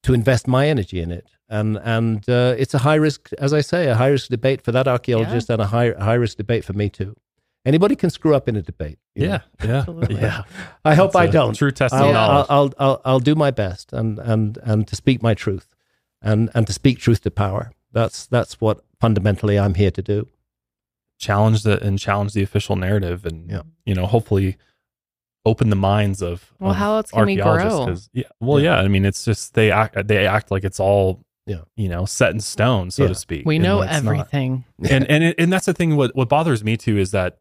to invest my energy in it. And and uh, it's a high risk, as I say, a high risk debate for that archaeologist, and a high high risk debate for me too. Anybody can screw up in a debate. you know. yeah, yeah, *laughs* Absolutely. yeah. I hope That's I a don't. True test of I'll, I'll. I'll, I'll, I'll do my best and, and, and to speak my truth and, and to speak truth to power. That's, that's what fundamentally I'm here to do. challenge the and challenge the official narrative, and Yeah. you know, hopefully, open the minds of Well, of how else can we archaeologists, grow? 'cause- Yeah, well, Yeah. yeah. I mean, it's just they act they act like it's all Yeah. you know set in stone, so Yeah. to speak. We and know it's not. everything. and and it, and that's the thing. What what bothers me too is that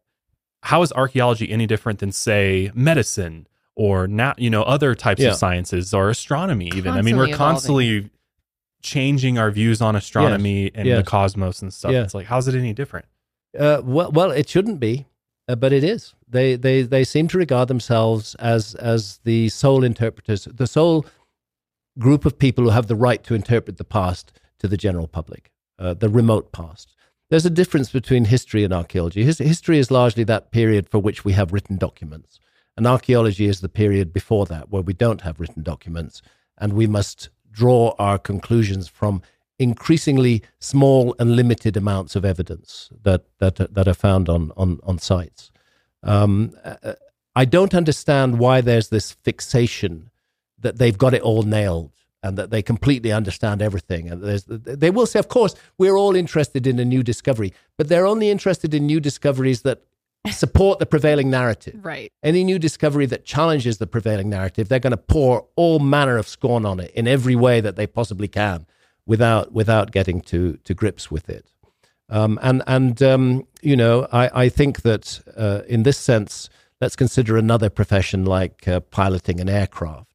how is archaeology any different than say medicine or not? You know, other types Yeah. of sciences or astronomy. Even I mean, we're constantly changing our views on astronomy and the cosmos and stuff. Yeah. It's like how's it any different? Uh, well, well, it shouldn't be, uh, but it is. They, they, they seem to regard themselves as, as the sole interpreters, the sole group of people who have the right to interpret the past to the general public, uh, the remote past. There's a difference between history and archaeology. His, history is largely that period for which we have written documents, and archaeology is the period before that where we don't have written documents, and we must draw our conclusions from increasingly small and limited amounts of evidence that that that are found on on on sites. Um, I don't understand why there's this fixation that they've got it all nailed and that they completely understand everything. And there's, they will say, of course, we're all interested in a new discovery, but they're only interested in new discoveries that support the prevailing narrative. *laughs* Right. Any new discovery that challenges the prevailing narrative, they're going to pour all manner of scorn on it in every way that they possibly can, without without getting to to grips with it. Um, and and um, you know, I, I think that uh, in this sense, let's consider another profession like uh, piloting an aircraft.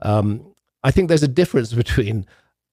Um, I think there's a difference between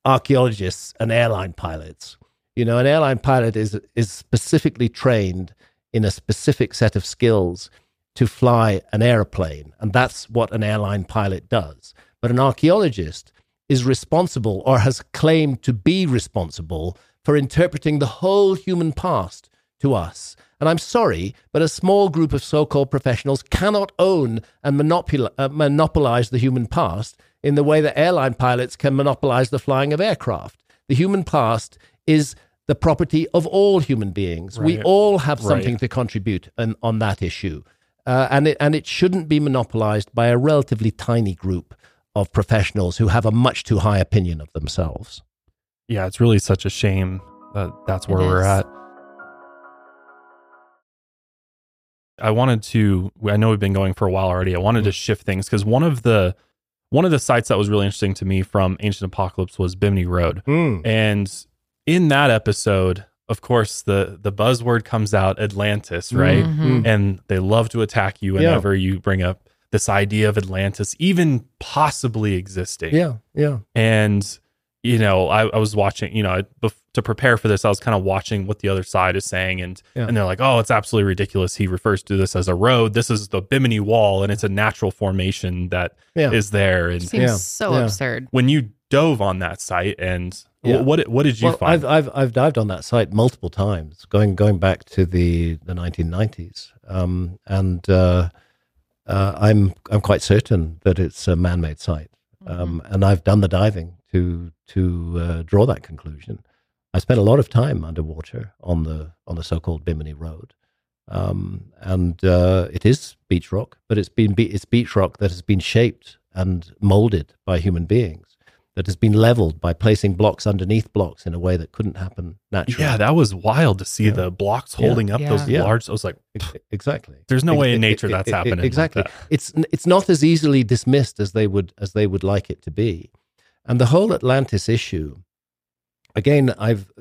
archaeologists and airline pilots. You know, an airline pilot is is specifically trained in a specific set of skills to fly an airplane, and that's what an airline pilot does. But an archaeologist is responsible or has claimed to be responsible for interpreting the whole human past to us. And I'm sorry, but a small group of so called professionals cannot own and uh, monopolize the human past in the way that airline pilots can monopolize the flying of aircraft. The human past is the property of all human beings. We all have something Right. to contribute on, on that issue. Uh, and, it, and it shouldn't be monopolized by a relatively tiny group of professionals who have a much too high opinion of themselves. Yeah, it's really such a shame that that's where It we're is. at. I wanted to I know we've been going for a while already. I wanted to shift things cuz one of the one of the sites that was really interesting to me from Ancient Apocalypse was Bimini Road. And in that episode, of course, the the buzzword comes out Atlantis, right? Mhm. And they love to attack you Mm. Yeah. whenever you bring up this idea of Atlantis even possibly existing. Yeah, yeah. And you know, I, I was watching, you know, bef- to prepare for this, I was kind of watching what the other side is saying, and Yeah. and they're like, oh, it's absolutely ridiculous. He refers to this as a road. This is the Bimini Wall, and it's a natural formation that is Yeah. there. And it Seems Yeah, so yeah. absurd. when you dove on that site, and wh- Yeah. what what did you well, find? I've, I've I've dived on that site multiple times, going going back to the the 1990s, um, and uh, uh, I'm I'm quite certain that it's a man-made site, um, and I've done the diving to to uh, draw that conclusion. I spent a lot of time underwater on the on the so-called Bimini Road, um, and uh, it is beach rock, but it's been be- it's beach rock that has been shaped and molded by human beings, that has been leveled by placing blocks underneath blocks in a way that couldn't happen naturally. yeah, that was wild to see Yeah. the blocks Yeah. holding up Yeah. those Yeah. large. I was like, exactly. There's no way in nature e- that's e- happening like Exactly. that. It's it's not as easily dismissed as they would as they would like it to be, and the whole Atlantis issue. Again, I've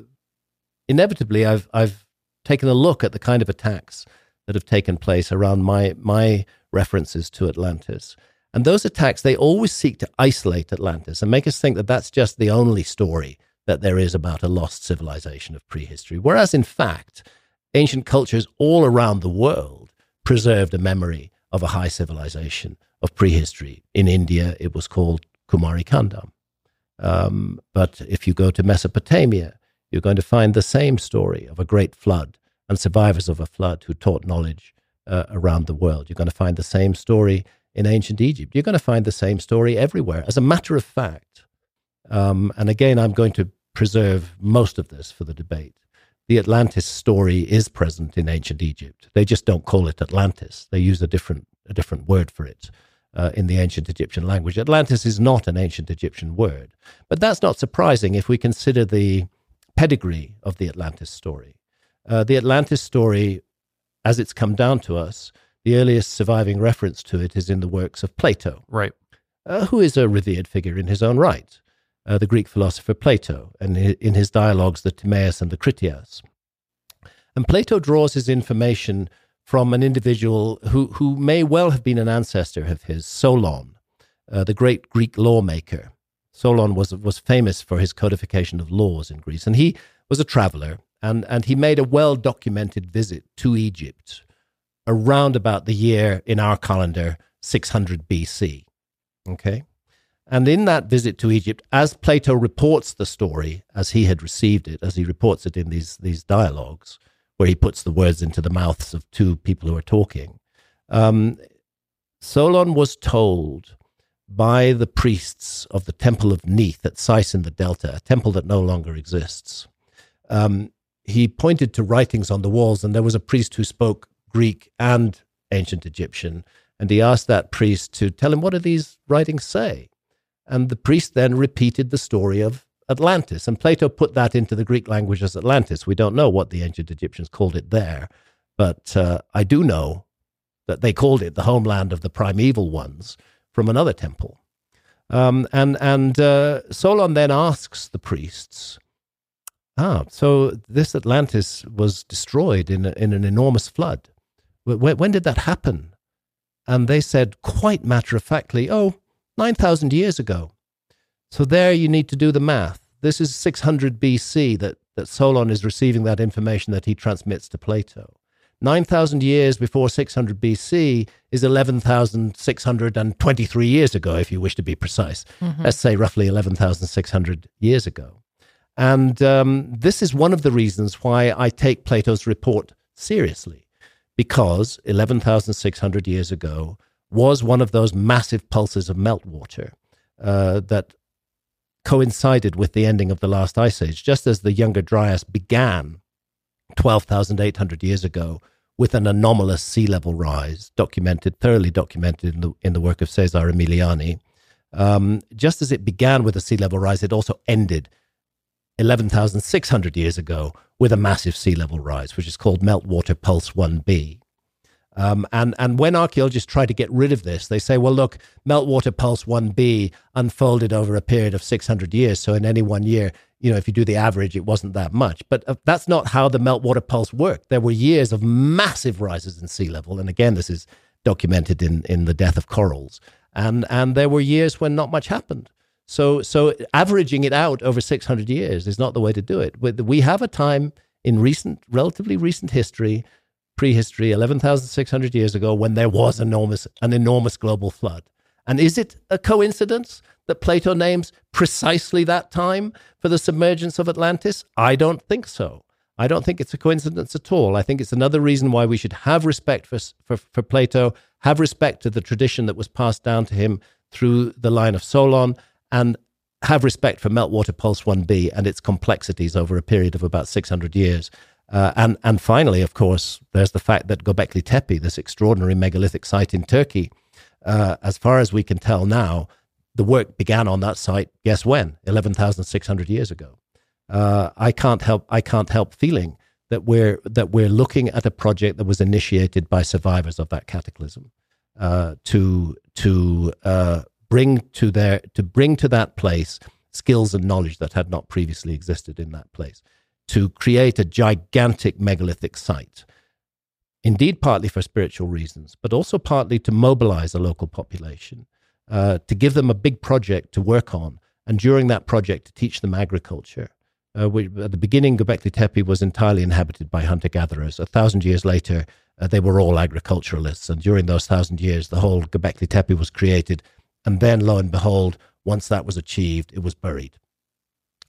inevitably I've I've taken a look at the kind of attacks that have taken place around my my references to Atlantis. And those attacks, they always seek to isolate Atlantis and make us think that that's just the only story that there is about a lost civilization of prehistory. Whereas, in fact, ancient cultures all around the world preserved a memory of a high civilization of prehistory. In India, it was called Kumari Kandam. Um, but if you go to Mesopotamia, you're going to find the same story of a great flood and survivors of a flood who taught knowledge uh, around the world. You're going to find the same story in ancient Egypt. You're going to find the same story everywhere. As a matter of fact, um, and again, I'm going to preserve most of this for the debate. The Atlantis story is present in ancient Egypt. They just don't call it Atlantis. They use a different a different word for it uh, in the ancient Egyptian language. Atlantis is not an ancient Egyptian word, but that's not surprising if we consider the pedigree of the Atlantis story. Uh, the Atlantis story, as it's come down to us, the earliest surviving reference to it is in the works of Plato, right. uh, who is a revered figure in his own right, uh, the Greek philosopher Plato, and in his dialogues, the Timaeus and the Critias. And Plato draws his information from an individual who, who may well have been an ancestor of his, Solon, uh, the great Greek lawmaker. Solon was, was famous for his codification of laws in Greece, and he was a traveler, and, and he made a well documented visit to Egypt around about the year in our calendar 600 BC. Okay. And in that visit to Egypt, as Plato reports the story as he had received it, as he reports it in these, these dialogues, where he puts the words into the mouths of two people who are talking, um, Solon was told by the priests of the temple of Neith at Sais in the Delta, a temple that no longer exists. Um, he pointed to writings on the walls, and there was a priest who spoke Greek and ancient Egyptian, and he asked that priest to tell him what do these writings say. And the priest then repeated the story of Atlantis, and Plato put that into the Greek language as Atlantis. We don't know what the ancient Egyptians called it there, but uh, I do know that they called it the homeland of the primeval ones from another temple. Um, and and uh, Solon then asks the priests, ah, so this Atlantis was destroyed in, a, in an enormous flood. When, when did that happen? And they said quite matter of factly, oh, 9,000 years ago. So there you need to do the math. This is 600 BC that, that Solon is receiving that information that he transmits to Plato. 9,000 years before 600 BC is 11,623 years ago, if you wish to be precise. Let's say roughly 11,600 years ago. And um, this is one of the reasons why I take Plato's report seriously, because 11,600 years ago was one of those massive pulses of meltwater uh, that coincided with the ending of the last ice age, just as the Younger Dryas began 12,800 years ago with an anomalous sea level rise, documented, thoroughly documented in the, in the work of Cesare Emiliani. Um, just as it began with a sea level rise, it also ended 11,600 years ago with a massive sea level rise, which is called Meltwater Pulse 1b. Um, and, and when archaeologists try to get rid of this, they say, well, look, Meltwater Pulse 1b unfolded over a period of 600 years. So in any one year, you know, if you do the average, it wasn't that much. But uh, that's not how the meltwater pulse worked. There were years of massive rises in sea level. And again, this is documented in, in the death of corals. And, and there were years when not much happened. So, so averaging it out over 600 years is not the way to do it. We have a time in recent, relatively recent history, prehistory, 11,600 years ago, when there was enormous, an enormous global flood. And is it a coincidence that Plato names precisely that time for the submergence of Atlantis? I don't think so. I don't think it's a coincidence at all. I think it's another reason why we should have respect for, for, for Plato, have respect to the tradition that was passed down to him through the line of Solon, and have respect for Meltwater Pulse 1b and its complexities over a period of about 600 years. Uh, and, and finally, of course, there's the fact that Göbekli Tepe, this extraordinary megalithic site in Turkey, uh, as far as we can tell now, the work began on that site, guess when? 11,600 years ago uh, I can't help I can't help feeling that we're that we're looking at a project that was initiated by survivors of that cataclysm uh, to to uh, bring to their to bring to that place skills and knowledge that had not previously existed in that place to create a gigantic megalithic site indeed partly for spiritual reasons but also partly to mobilize a local population uh, to give them a big project to work on and during that project to teach them agriculture uh, at the beginning, Göbekli Tepe was entirely inhabited by hunter gatherers. A thousand years later, uh, they were all agriculturalists. And during those thousand years, the whole Göbekli Tepe was created. And then, lo and behold, once that was achieved, it was buried,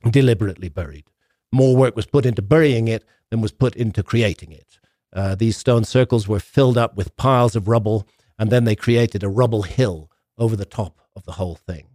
deliberately buried. More work was put into burying it than was put into creating it. Uh, these stone circles were filled up with piles of rubble, and then they created a rubble hill over the top of the whole thing.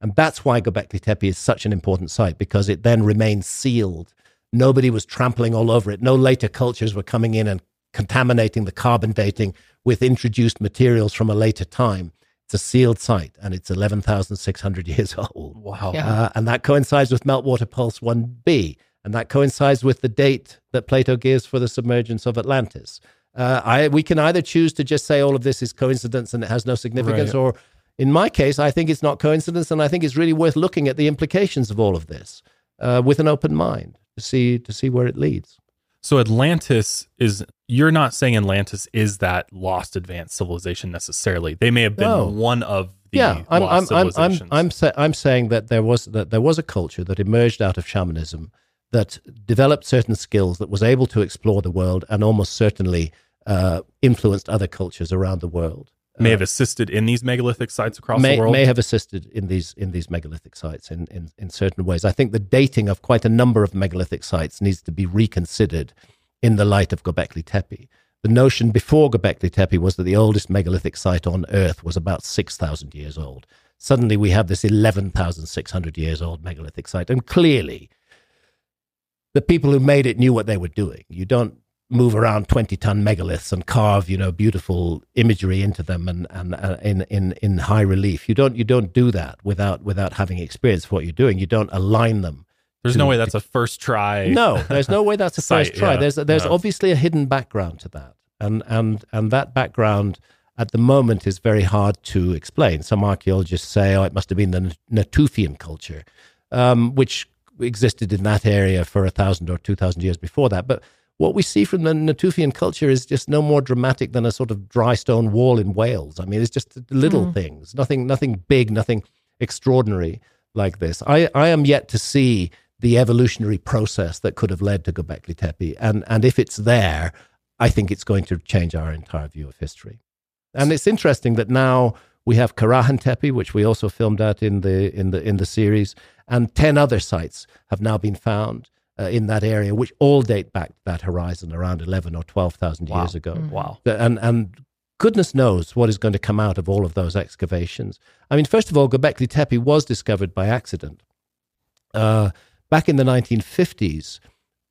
And that's why Göbekli Tepe is such an important site because it then remains sealed. Nobody was trampling all over it. No later cultures were coming in and contaminating the carbon dating with introduced materials from a later time. It's a sealed site and it's 11,600 *laughs* years old. Wow. Yeah. Uh, and that coincides with Meltwater Pulse 1b. And that coincides with the date that Plato gives for the submergence of Atlantis. Uh, I, we can either choose to just say all of this is coincidence and it has no significance, right. or in my case, I think it's not coincidence, and I think it's really worth looking at the implications of all of this uh, with an open mind to see to see where it leads. So Atlantis is you're not saying Atlantis is that lost advanced civilization necessarily. They may have been no. one of the yeah. I'm I'm I'm I'm I'm, sa- I'm saying that there was that there was a culture that emerged out of shamanism that developed certain skills that was able to explore the world and almost certainly uh, influenced other cultures around the world may have uh, assisted in these megalithic sites across may, the world. May have assisted in these in these megalithic sites in, in, in certain ways. I think the dating of quite a number of megalithic sites needs to be reconsidered in the light of Göbekli Tepe. The notion before Göbekli Tepe was that the oldest megalithic site on Earth was about six thousand years old. Suddenly, we have this eleven thousand six hundred years old megalithic site, and clearly, the people who made it knew what they were doing. You don't move around 20 ton megaliths and carve you know beautiful imagery into them and and uh, in in in high relief. You don't you don't do that without without having experience of what you're doing. You don't align them there's to, no way that's a first try no there's no way that's a *laughs* site, first try. yeah, there's there's no. obviously a hidden background to that. And and and that background at the moment is very hard to explain. Some archaeologists say oh it must have been the natufian culture um, which existed in that area for a thousand or two thousand years before that but what we see from the Natufian culture is just no more dramatic than a sort of dry stone wall in Wales. I mean, it's just little mm. things, nothing, nothing big, nothing extraordinary like this. I, I am yet to see the evolutionary process that could have led to Göbekli Tepe, and and if it's there, I think it's going to change our entire view of history. And it's interesting that now we have Karahan Tepe, which we also filmed out in the in the in the series, and ten other sites have now been found uh, in that area, which all date back to that horizon around 11 or 12,000 wow. years ago. Mm-hmm. Wow. And, and goodness knows what is going to come out of all of those excavations. I mean, first of all, Göbekli Tepe was discovered by accident. Uh, back in the 1950s,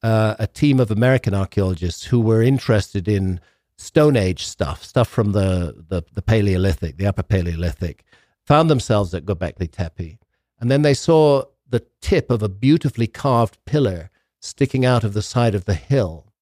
uh, a team of American archaeologists who were interested in Stone Age stuff, stuff from the, the, the Paleolithic, the Upper Paleolithic, found themselves at Göbekli Tepe. And then they saw the tip of a beautifully carved pillar sticking out of the side of the hill.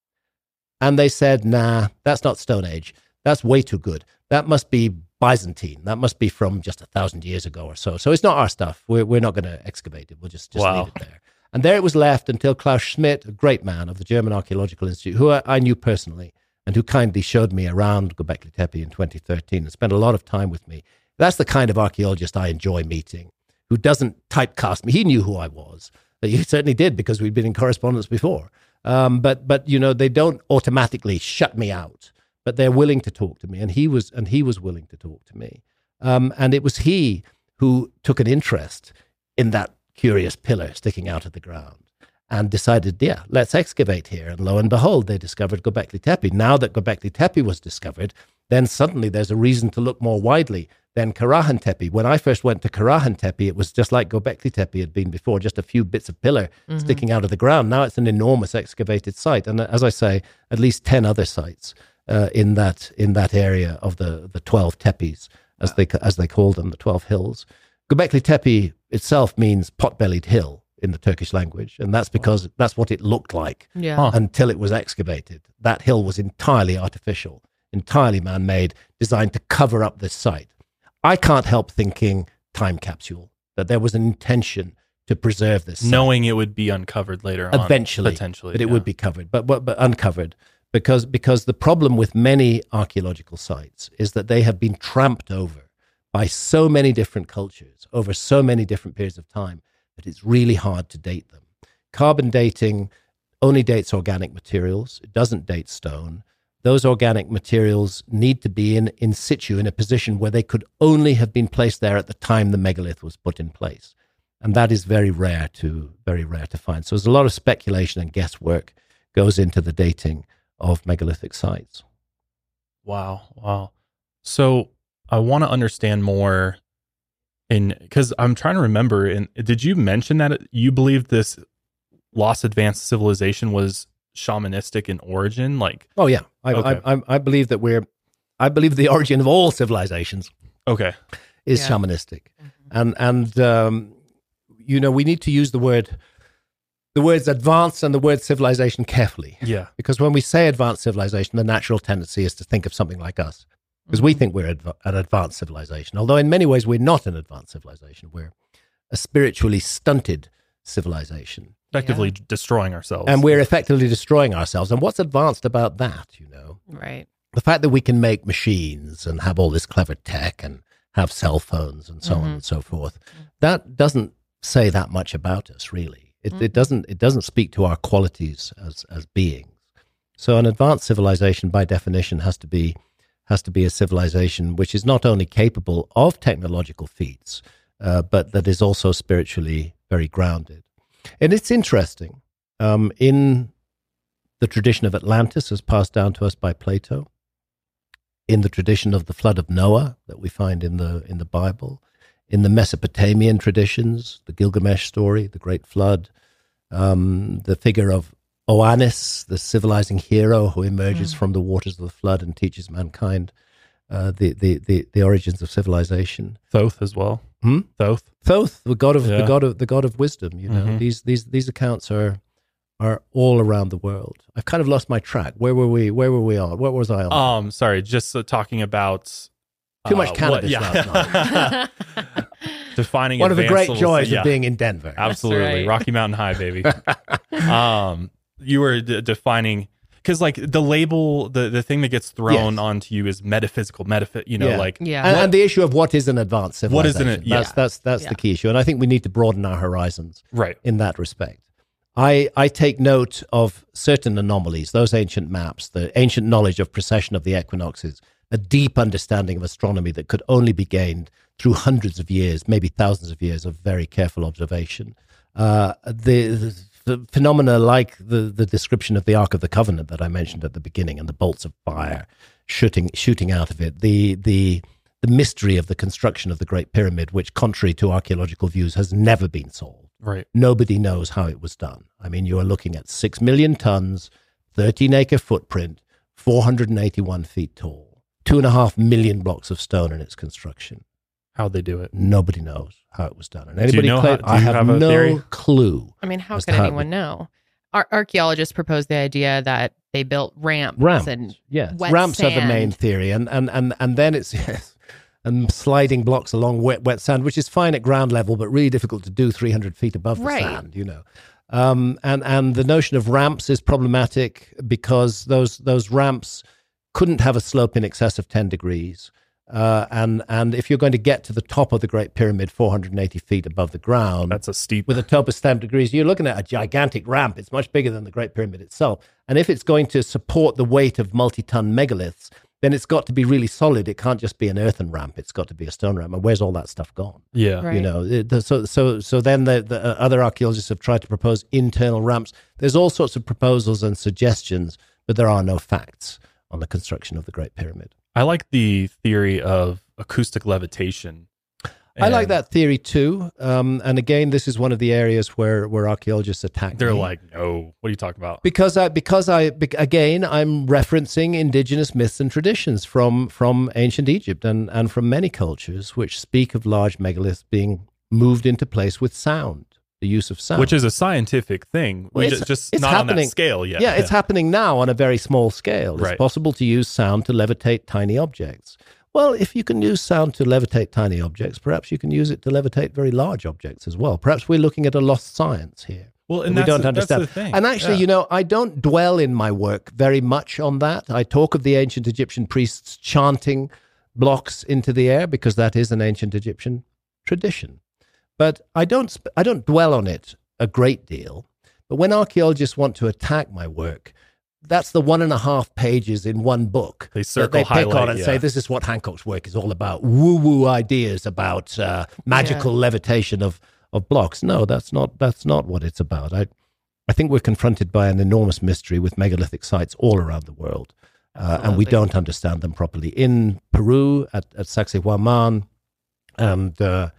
And they said, nah, that's not Stone Age. That's way too good. That must be Byzantine. That must be from just a thousand years ago or so. So it's not our stuff. We're, we're not going to excavate it. We'll just, just wow. leave it there. And there it was left until Klaus Schmidt, a great man of the German Archaeological Institute, who I, I knew personally and who kindly showed me around Göbekli Tepe in 2013 and spent a lot of time with me. That's the kind of archaeologist I enjoy meeting who doesn't typecast me. He knew who I was. He certainly did because we'd been in correspondence before. Um, but but you know they don't automatically shut me out, but they're willing to talk to me, and he was and he was willing to talk to me. Um, and it was he who took an interest in that curious pillar sticking out of the ground and decided, yeah, let's excavate here. And lo and behold, they discovered Göbekli Tepe. Now that Göbekli Tepe was discovered, then suddenly there's a reason to look more widely than Karahan Tepe. When I first went to Karahan Tepe, it was just like Göbekli Tepe had been before, just a few bits of pillar mm-hmm. sticking out of the ground. Now it's an enormous excavated site. And as I say, at least 10 other sites uh, in that in that area of the, the 12 tepes, as, they, as they call them, the 12 hills. Göbekli Tepe itself means pot-bellied hill in the Turkish language, and that's because that's what it looked like yeah. Huh. until it was excavated. That hill was entirely artificial, entirely man-made, designed to cover up this site. I can't help thinking time capsule that there was an intention to preserve this, site. knowing it would be uncovered later on, eventually, potentially, that yeah. it would be covered, but, but but uncovered because because the problem with many archaeological sites is that they have been tramped over by so many different cultures over so many different periods of time that it's really hard to date them. Carbon dating only dates organic materials, it doesn't date stone. Those organic materials need to be in, in situ in a position where they could only have been placed there at the time the megalith was put in place. And that is very rare to very rare to find. So there's a lot of speculation and guesswork goes into the dating of megalithic sites. Wow, wow. So I want to understand more in because I'm trying to remember. And did you mention that you believe this lost advanced civilization was shamanistic in origin? Like, oh yeah, I, okay. I, I, I believe that we're. I believe the origin of all civilizations. Okay. Is yeah. shamanistic, mm-hmm. and and um, you know we need to use the word the words advanced and the word civilization carefully. Yeah. Because when we say advanced civilization, the natural tendency is to think of something like us because we think we're adv- an advanced civilization. Although in many ways we're not an advanced civilization. We're a spiritually stunted civilization. Effectively yeah. destroying ourselves. And we're effectively destroying ourselves. And what's advanced about that, you know? Right. The fact that we can make machines and have all this clever tech and have cell phones and so mm-hmm. on and so forth, that doesn't say that much about us, really. It, mm-hmm. it doesn't it doesn't speak to our qualities as as beings. So an advanced civilization by definition has to be has to be a civilization which is not only capable of technological feats, uh, but that is also spiritually very grounded. And it's interesting. Um, in the tradition of Atlantis, as passed down to us by Plato, in the tradition of the flood of Noah that we find in the in the Bible, in the Mesopotamian traditions, the Gilgamesh story, the Great Flood, um, the figure of Oannes, the civilizing hero who emerges mm. from the waters of the flood and teaches mankind uh, the, the, the, the origins of civilization. Thoth as well. Hmm? Thoth. Thoth, the god of yeah. the god of the god of wisdom. You know, mm-hmm. these these these accounts are are all around the world. I've kind of lost my track. Where were we? Where were we on? What was I on? Um, sorry, just uh, talking about too uh, much cannabis what, yeah. last night. *laughs* Defining one of the great joys yeah. of being in Denver. Absolutely, right. Rocky Mountain High, baby. *laughs* um, you were d- defining because like the label the the thing that gets thrown yes. onto you is metaphysical metaph you know yeah. like yeah and, and, the issue of what is an advanced civilization what is an yeah. that's that's that's yeah. the key issue and i think we need to broaden our horizons right in that respect I, I take note of certain anomalies, those ancient maps, the ancient knowledge of precession of the equinoxes, a deep understanding of astronomy that could only be gained through hundreds of years, maybe thousands of years of very careful observation. Uh, the, the the phenomena like the, the description of the Ark of the Covenant that I mentioned at the beginning and the bolts of fire shooting shooting out of it, the the the mystery of the construction of the Great Pyramid, which, contrary to archaeological views, has never been solved. Right. Nobody knows how it was done. I mean, you are looking at six million tons, 13 acre footprint, 481 feet tall, two and a half million blocks of stone in its construction. How'd they do it? Nobody knows how it was done. And anybody you know claim, how, I have, have no theory? clue. I mean, how can anyone know? Ar- archaeologists proposed the idea that they built ramps, ramps and yes. ramps sand. are the main theory, and and and and then it's *laughs* yes, and sliding blocks along wet wet sand, which is fine at ground level, but really difficult to do 300 feet above the right. sand. You know. Um, and and the notion of ramps is problematic because those those ramps couldn't have a slope in excess of 10 degrees Uh, and and if you're going to get to the top of the Great Pyramid, 480 feet above the ground, That's a steep. with a top of stamp degrees, you're looking at a gigantic ramp. It's much bigger than the Great Pyramid itself. And if it's going to support the weight of multi-ton megaliths, then it's got to be really solid. It can't just be an earthen ramp. It's got to be a stone ramp. And where's all that stuff gone? yeah. Right. You know, it- the- so so so then the, the uh, other archaeologists have tried to propose internal ramps. There's all sorts of proposals and suggestions, but there are no facts on the construction of the Great Pyramid. I like the theory of acoustic levitation. I like that theory too. Um, and again, this is one of the areas where where archaeologists attack. They're me. like, no, what are you talking about? because I because I again I'm referencing indigenous myths and traditions from from ancient Egypt and and from many cultures which speak of large megaliths being moved into place with sound, the use of sound, Which is a scientific thing. Well, we it's- just, it's not on happening. that scale yet. yeah, it's happening now on a very small scale. It's Right. possible to use sound to levitate tiny objects. Well, if you can use sound to levitate tiny objects, perhaps you can use it to levitate very large objects as well. Perhaps we're looking at a lost science here. Well, and we don't the, understand. That's the thing. And actually, Yeah. you know, I don't dwell in my work very much on that. I talk of the ancient Egyptian priests chanting blocks into the air because that is an ancient Egyptian tradition. But I don't sp- I don't dwell on it a great deal. But when archaeologists want to attack my work, that's the one and a half pages in one book They that circle, they pick on highlight, and yeah. say this is what Hancock's work is all about. Woo woo ideas about uh, magical levitation of of blocks. No, that's not that's not what it's about. I I think we're confronted by an enormous mystery with megalithic sites all around the world, uh, and we don't understand them properly. In Peru at at Sacsayhuaman and uh,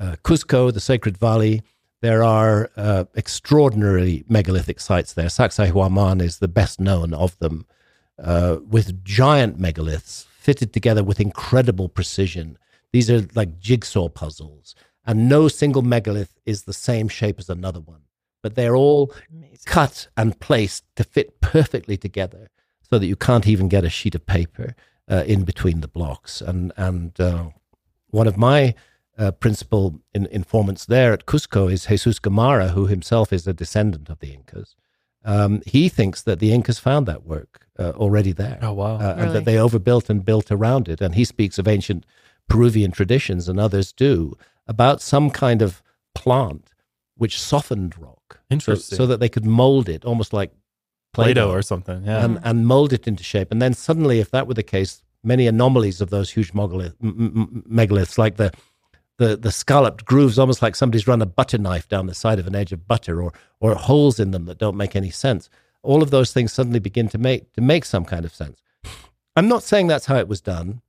uh, Cusco, the Sacred Valley. There are uh, extraordinary megalithic sites there. Sacsayhuaman is the best known of them, uh, with giant megaliths fitted together with incredible precision. These are like jigsaw puzzles, and no single megalith is the same shape as another one, but they're all Amazing. cut and placed to fit perfectly together so that you can't even get a sheet of paper uh, in between the blocks. And, and uh, one of my uh, principal in, informants there at Cusco is Jesus Gamarra, who himself is a descendant of the Incas. Um, he thinks that the Incas found that work uh, already there Oh, wow. uh, and that they overbuilt and built around it. And he speaks of ancient Peruvian traditions, and others do, about some kind of plant which softened rock. so- Interesting. So, that they could mold it almost like Play Play-Doh, or something. Yeah. and, and mold it into shape. And then suddenly, if that were the case, many anomalies of those huge megalith, m- m- megaliths, like the the, the scalloped grooves, almost like somebody's run a butter knife down the side of an edge of butter, or or holes in them that don't make any sense. All of those things suddenly begin to make to make some kind of sense. I'm not saying that's how it was done.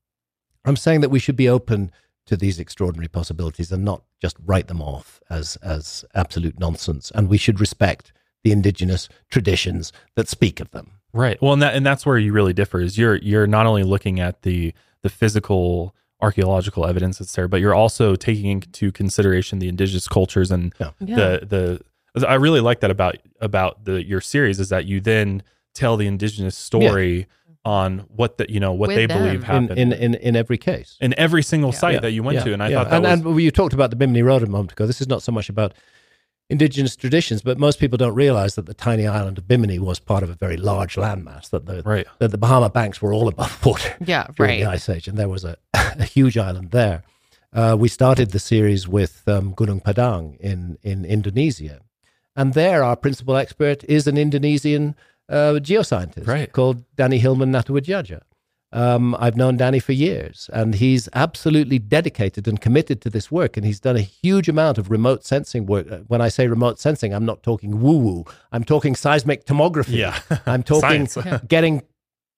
I'm saying that we should be open to these extraordinary possibilities and not just write them off as as absolute nonsense. And we should respect the indigenous traditions that speak of them. Right. Well, and that and that's where you really differ is you're you're not only looking at the the physical archaeological evidence that's there, but you're also taking into consideration the indigenous cultures and Yeah. the the. I really like that about about the your series is that you then tell the indigenous story on what the you know what With they them. believe In, happened in in in every case. in every single Yeah. site Yeah. that you went Yeah, to, and I yeah. thought that and, was and you talked about the Bimini Road a moment ago. This is not so much about indigenous traditions, but most people don't realize that the tiny island of Bimini was part of a very large landmass. That the right. that the Bahama Banks were all above water Yeah, during the. Ice Age, and there was a, *laughs* a huge island there. Uh, we started the series with um, Gunung Padang in in Indonesia, and there our principal expert is an Indonesian uh, geoscientist Right. called Danny Hilman Natawidjaja. Um, I've known Danny for years, and he's absolutely dedicated and committed to this work. And he's done a huge amount of remote sensing work. Uh, When I say remote sensing, I'm not talking woo woo. I'm talking seismic tomography. Yeah. *laughs* I'm talking getting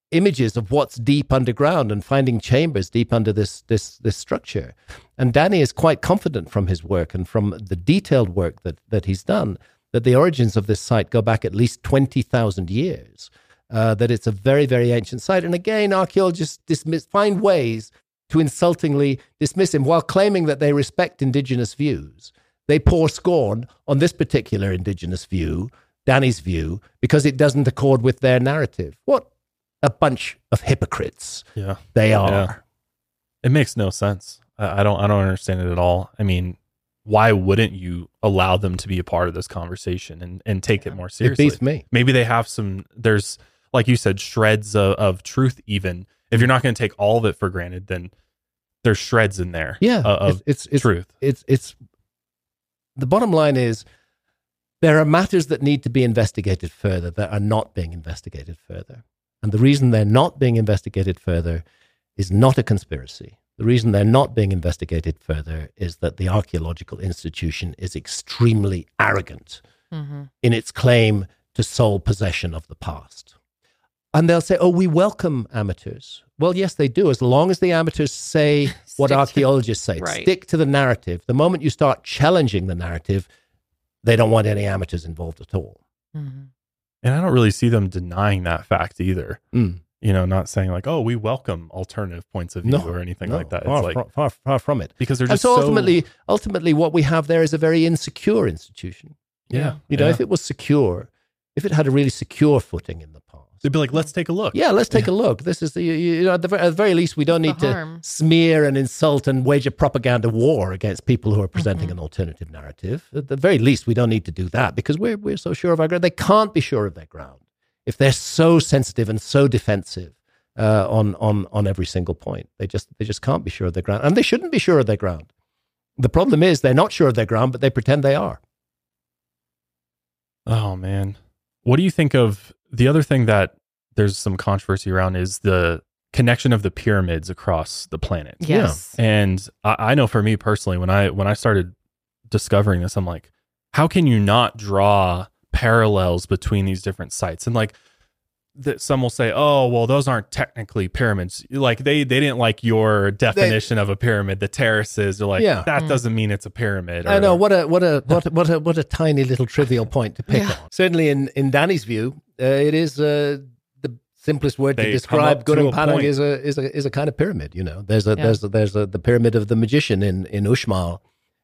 images of what's deep underground and finding chambers deep under this this this structure. And Danny is quite confident from his work and from the detailed work that that he's done that the origins of this site go back at least twenty thousand years. Uh, that it's a very very ancient site. And again, archaeologists dismiss find ways to insultingly dismiss him while claiming that they respect indigenous views. They pour scorn on this particular indigenous view, Danny's view, because it doesn't accord with their narrative. What a bunch of hypocrites Yeah. they are. Yeah. It makes no sense. I, I don't. I don't understand it at all. I mean, why wouldn't you allow them to be a part of this conversation and and take it more seriously? It beats me. Maybe they have some. There's like you said, shreds of, of truth. Even if you're not going to take all of it for granted, then there's shreds in there. Yeah, uh, of it's, it's, it's truth. It's it's the bottom line is there are matters that need to be investigated further that are not being investigated further, and the reason they're not being investigated further is not a conspiracy. The reason they're not being investigated further is that the archaeological institution is extremely arrogant Mm-hmm. in its claim to sole possession of the past. And they'll say, oh, we welcome amateurs. Well, yes, they do, as long as the amateurs say *laughs* what archaeologists say. Right. Stick to the narrative. The moment you start challenging the narrative, they don't want any amateurs involved at all. Mm-hmm. And I don't really see them denying that fact either. Mm. You know, not saying like, "Oh, we welcome alternative points of view" No, or anything No, like that. It's Far, like far, far, far from it. because they're just so so ultimately, ultimately, what we have there is a very insecure institution. yeah. You know, yeah. if it was secure, if it had a really secure footing in the past, they'd be like, "Let's take a look." Yeah, let's take *laughs* a look. This is the you you know at the, at the very least we don't need to harm. smear and insult and wage a propaganda war against people who are presenting Mhm. an alternative narrative. At the very least, we don't need to do that because we're we're so sure of our ground. They can't be sure of their ground if they're so sensitive and so defensive uh, on on on every single point. They just they just can't be sure of their ground, and they shouldn't be sure of their ground. The problem is they're not sure of their ground, but they pretend they are. Oh man. What do you think of the other thing that there's some controversy around is the connection of the pyramids across the planet. Yes. And I, I know for me personally, when I when I started discovering this, I'm like, how can you not draw parallels between these different sites? And like that some will say, oh, well, those aren't technically pyramids. Like they they didn't like your definition of a pyramid, the terraces. They're like, Yeah. that Mm. doesn't mean it's a pyramid. I know what a what a *laughs* what a, what a what a tiny little trivial point to pick Yeah. on. Certainly, in in Danny's view, uh, it is uh, the simplest word They to describe up Gunung Padang is a is a is a kind of pyramid. You know, there's a Yeah. there's a, there's a, the pyramid of the magician in in Uxmal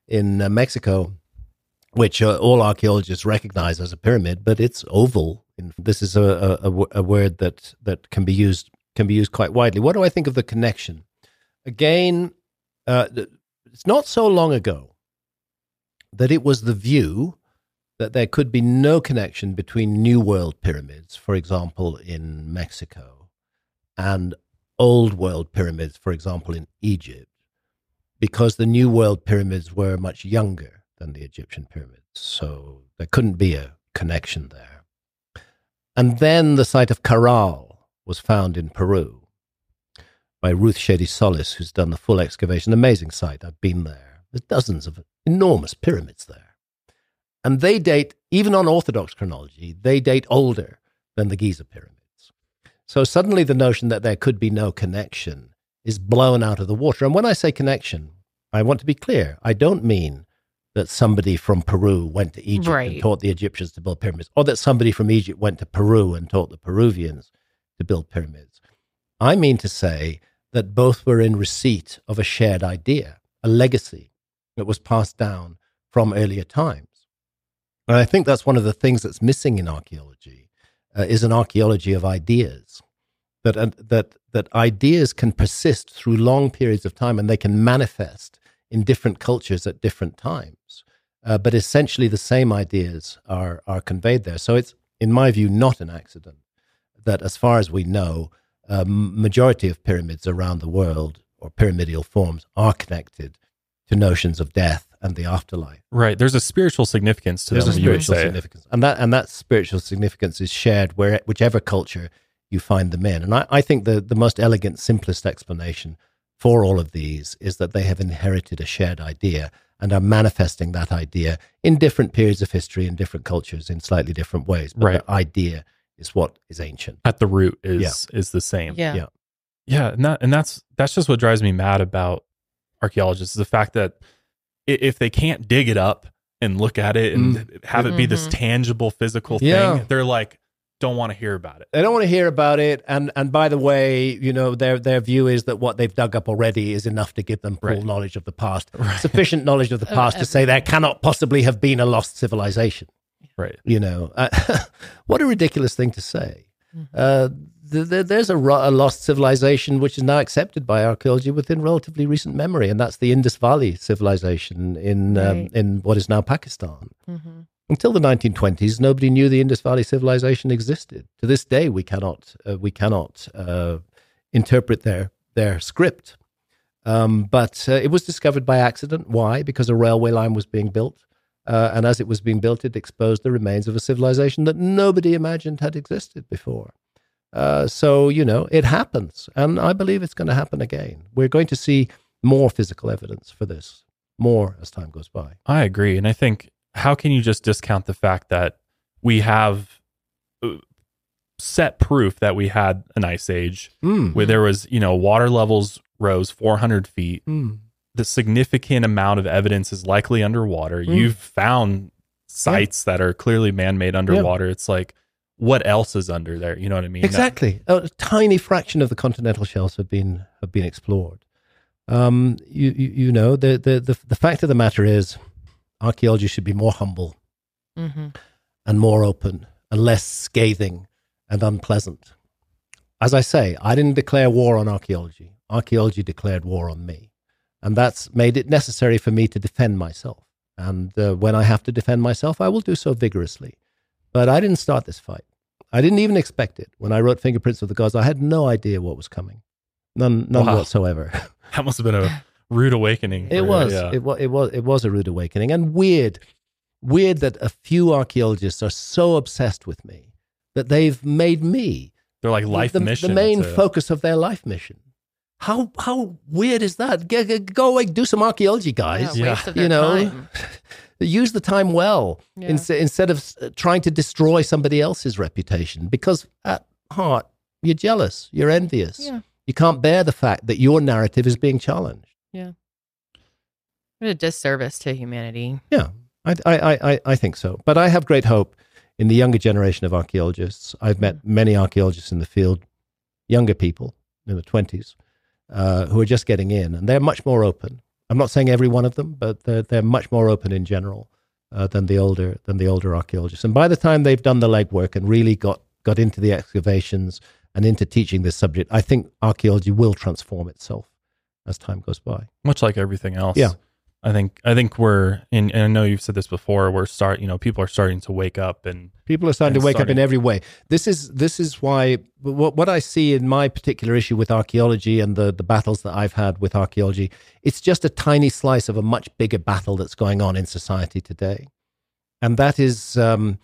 in uh, Mexico, which uh, all archaeologists recognize as a pyramid, but it's oval. This is a a word that that can be used can be used quite widely. What do I think of the connection? Again, uh, it's not so long ago that it was the view that there could be no connection between New World pyramids, for example, in Mexico, and Old World pyramids, for example, in Egypt, because the New World pyramids were much younger than the Egyptian pyramids. So there couldn't be a connection there. And then the site of Caral was found in Peru by Ruth Shady Solis, who's done the full excavation. Amazing site. I've been there. There's dozens of enormous pyramids there. And they date, even on Orthodox chronology, they date older than the Giza pyramids. So suddenly the notion that there could be no connection is blown out of the water. And when I say connection, I want to be clear. I don't mean that somebody from Peru went to Egypt Right. and taught the Egyptians to build pyramids, or that somebody from Egypt went to Peru and taught the Peruvians to build pyramids. I mean to say that both were in receipt of a shared idea, a legacy that was passed down from earlier times. And I think that's one of the things that's missing in archaeology uh, is an archaeology of ideas. That, uh, that, that ideas can persist through long periods of time and they can manifest in different cultures at different times. Uh, but essentially, the same ideas are, are conveyed there. So it's, in my view, not an accident that, as far as we know, a m- majority of pyramids around the world or pyramidal forms are connected to notions of death and the afterlife. Right. There's a spiritual significance to There's a them. you would spiritual say. significance, and that and that spiritual significance is shared where whichever culture you find them in. And I, I think the the most elegant, simplest explanation for all of these is that they have inherited a shared idea and are manifesting that idea in different periods of history in different cultures in slightly different ways. But Right. the idea is what is ancient. At the root is is the same. Yeah. Yeah. Yeah, and that and that's that's just what drives me mad about archaeologists is the fact that if they can't dig it up and look at it and have it be this Mhm. tangible physical thing, Yeah. they're like don't want to hear about it. They don't want to hear about it, and and by the way, you know their their view is that what they've dug up already is enough to give them full Right. knowledge of the past, *laughs* Right. sufficient knowledge of the Of past to say there cannot possibly have been a lost civilization. Right. You know, uh, *laughs* what a ridiculous thing to say. Mhm. Uh, th- th- there's a, ro- a lost civilization which is now accepted by archaeology within relatively recent memory, and that's the Indus Valley civilization in um, in what is now Pakistan. Mhm. Until the 1920s, nobody knew the Indus Valley civilization existed. To this day, we cannot uh, we cannot uh, interpret their their script. Um, but uh, it was discovered by accident. Why? Because a railway line was being built. Uh, and as it was being built, it exposed the remains of a civilization that nobody imagined had existed before. Uh, so, you know, it happens. And I believe it's going to happen again. We're going to see more physical evidence for this, more as time goes by. I agree. And I think, how can you just discount the fact that we have uh, set proof that we had an ice age Mm. where there was, you know, water levels rose 400 feet. Mm. The significant amount of evidence is likely underwater. Mm. You've found sites that are clearly man made underwater. It's like, what else is under there? You know what I mean? Exactly. A tiny fraction of the continental shelves have been have been explored. Um, you, you you know the, the the the fact of the matter is, archaeology should be more humble hmm and more open and less scathing and unpleasant. As I say, I didn't declare war on archaeology. Archaeology declared war on me, and that's made it necessary for me to defend myself. And uh, when I have to defend myself, I will do so vigorously. But I didn't start this fight. I didn't even expect it. When I wrote Fingerprints of the Gods, I had no idea what was coming. None, none Wow. whatsoever. *laughs* That must have been a rude awakening. It for- was. yeah. It was. It was. It was a rude awakening, and weird, weird that a few archaeologists are so obsessed with me that they've made me They're like life the, mission. the main to- focus of their life mission. How how weird is that? Go, go, go away, do some archaeology, guys. Yeah. waste of You know, time. *laughs* use the time well Yeah. instead instead of trying to destroy somebody else's reputation. Because at heart, you're jealous, you're envious. Yeah. You can't bear the fact that your narrative is being challenged. What a disservice to humanity. Yeah, I, I, I, I think so. But I have great hope in the younger generation of archaeologists. I've met many archaeologists in the field, younger people in the 20s, uh, who are just getting in, and they're much more open. I'm not saying every one of them, but they're, they're much more open in general uh, than the older than the older archaeologists. And by the time they've done the legwork and really got got into the excavations and into teaching this subject, I think archaeology will transform itself as time goes by. much like everything else. Yeah. I think I think we're in and I know you've said this before, we're start you know, people are starting to wake up and People are starting to wake up in every way. This is this is why what, what I see in my particular issue with archaeology and the the battles that I've had with archaeology, it's just a tiny slice of a much bigger battle that's going on in society today, and that is um,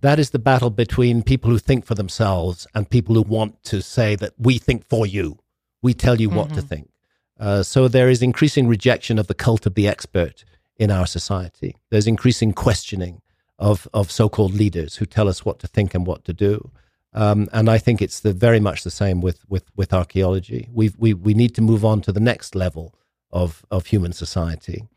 that is the battle between people who think for themselves and people who want to say that we think for you, we tell you what to Mhm. think. Uh, so there is increasing rejection of the cult of the expert in our society. There's increasing questioning of of so-called leaders who tell us what to think and what to do. Um, and I think it's the, very much the same with with with archaeology. We we we need to move on to the next level of of human society,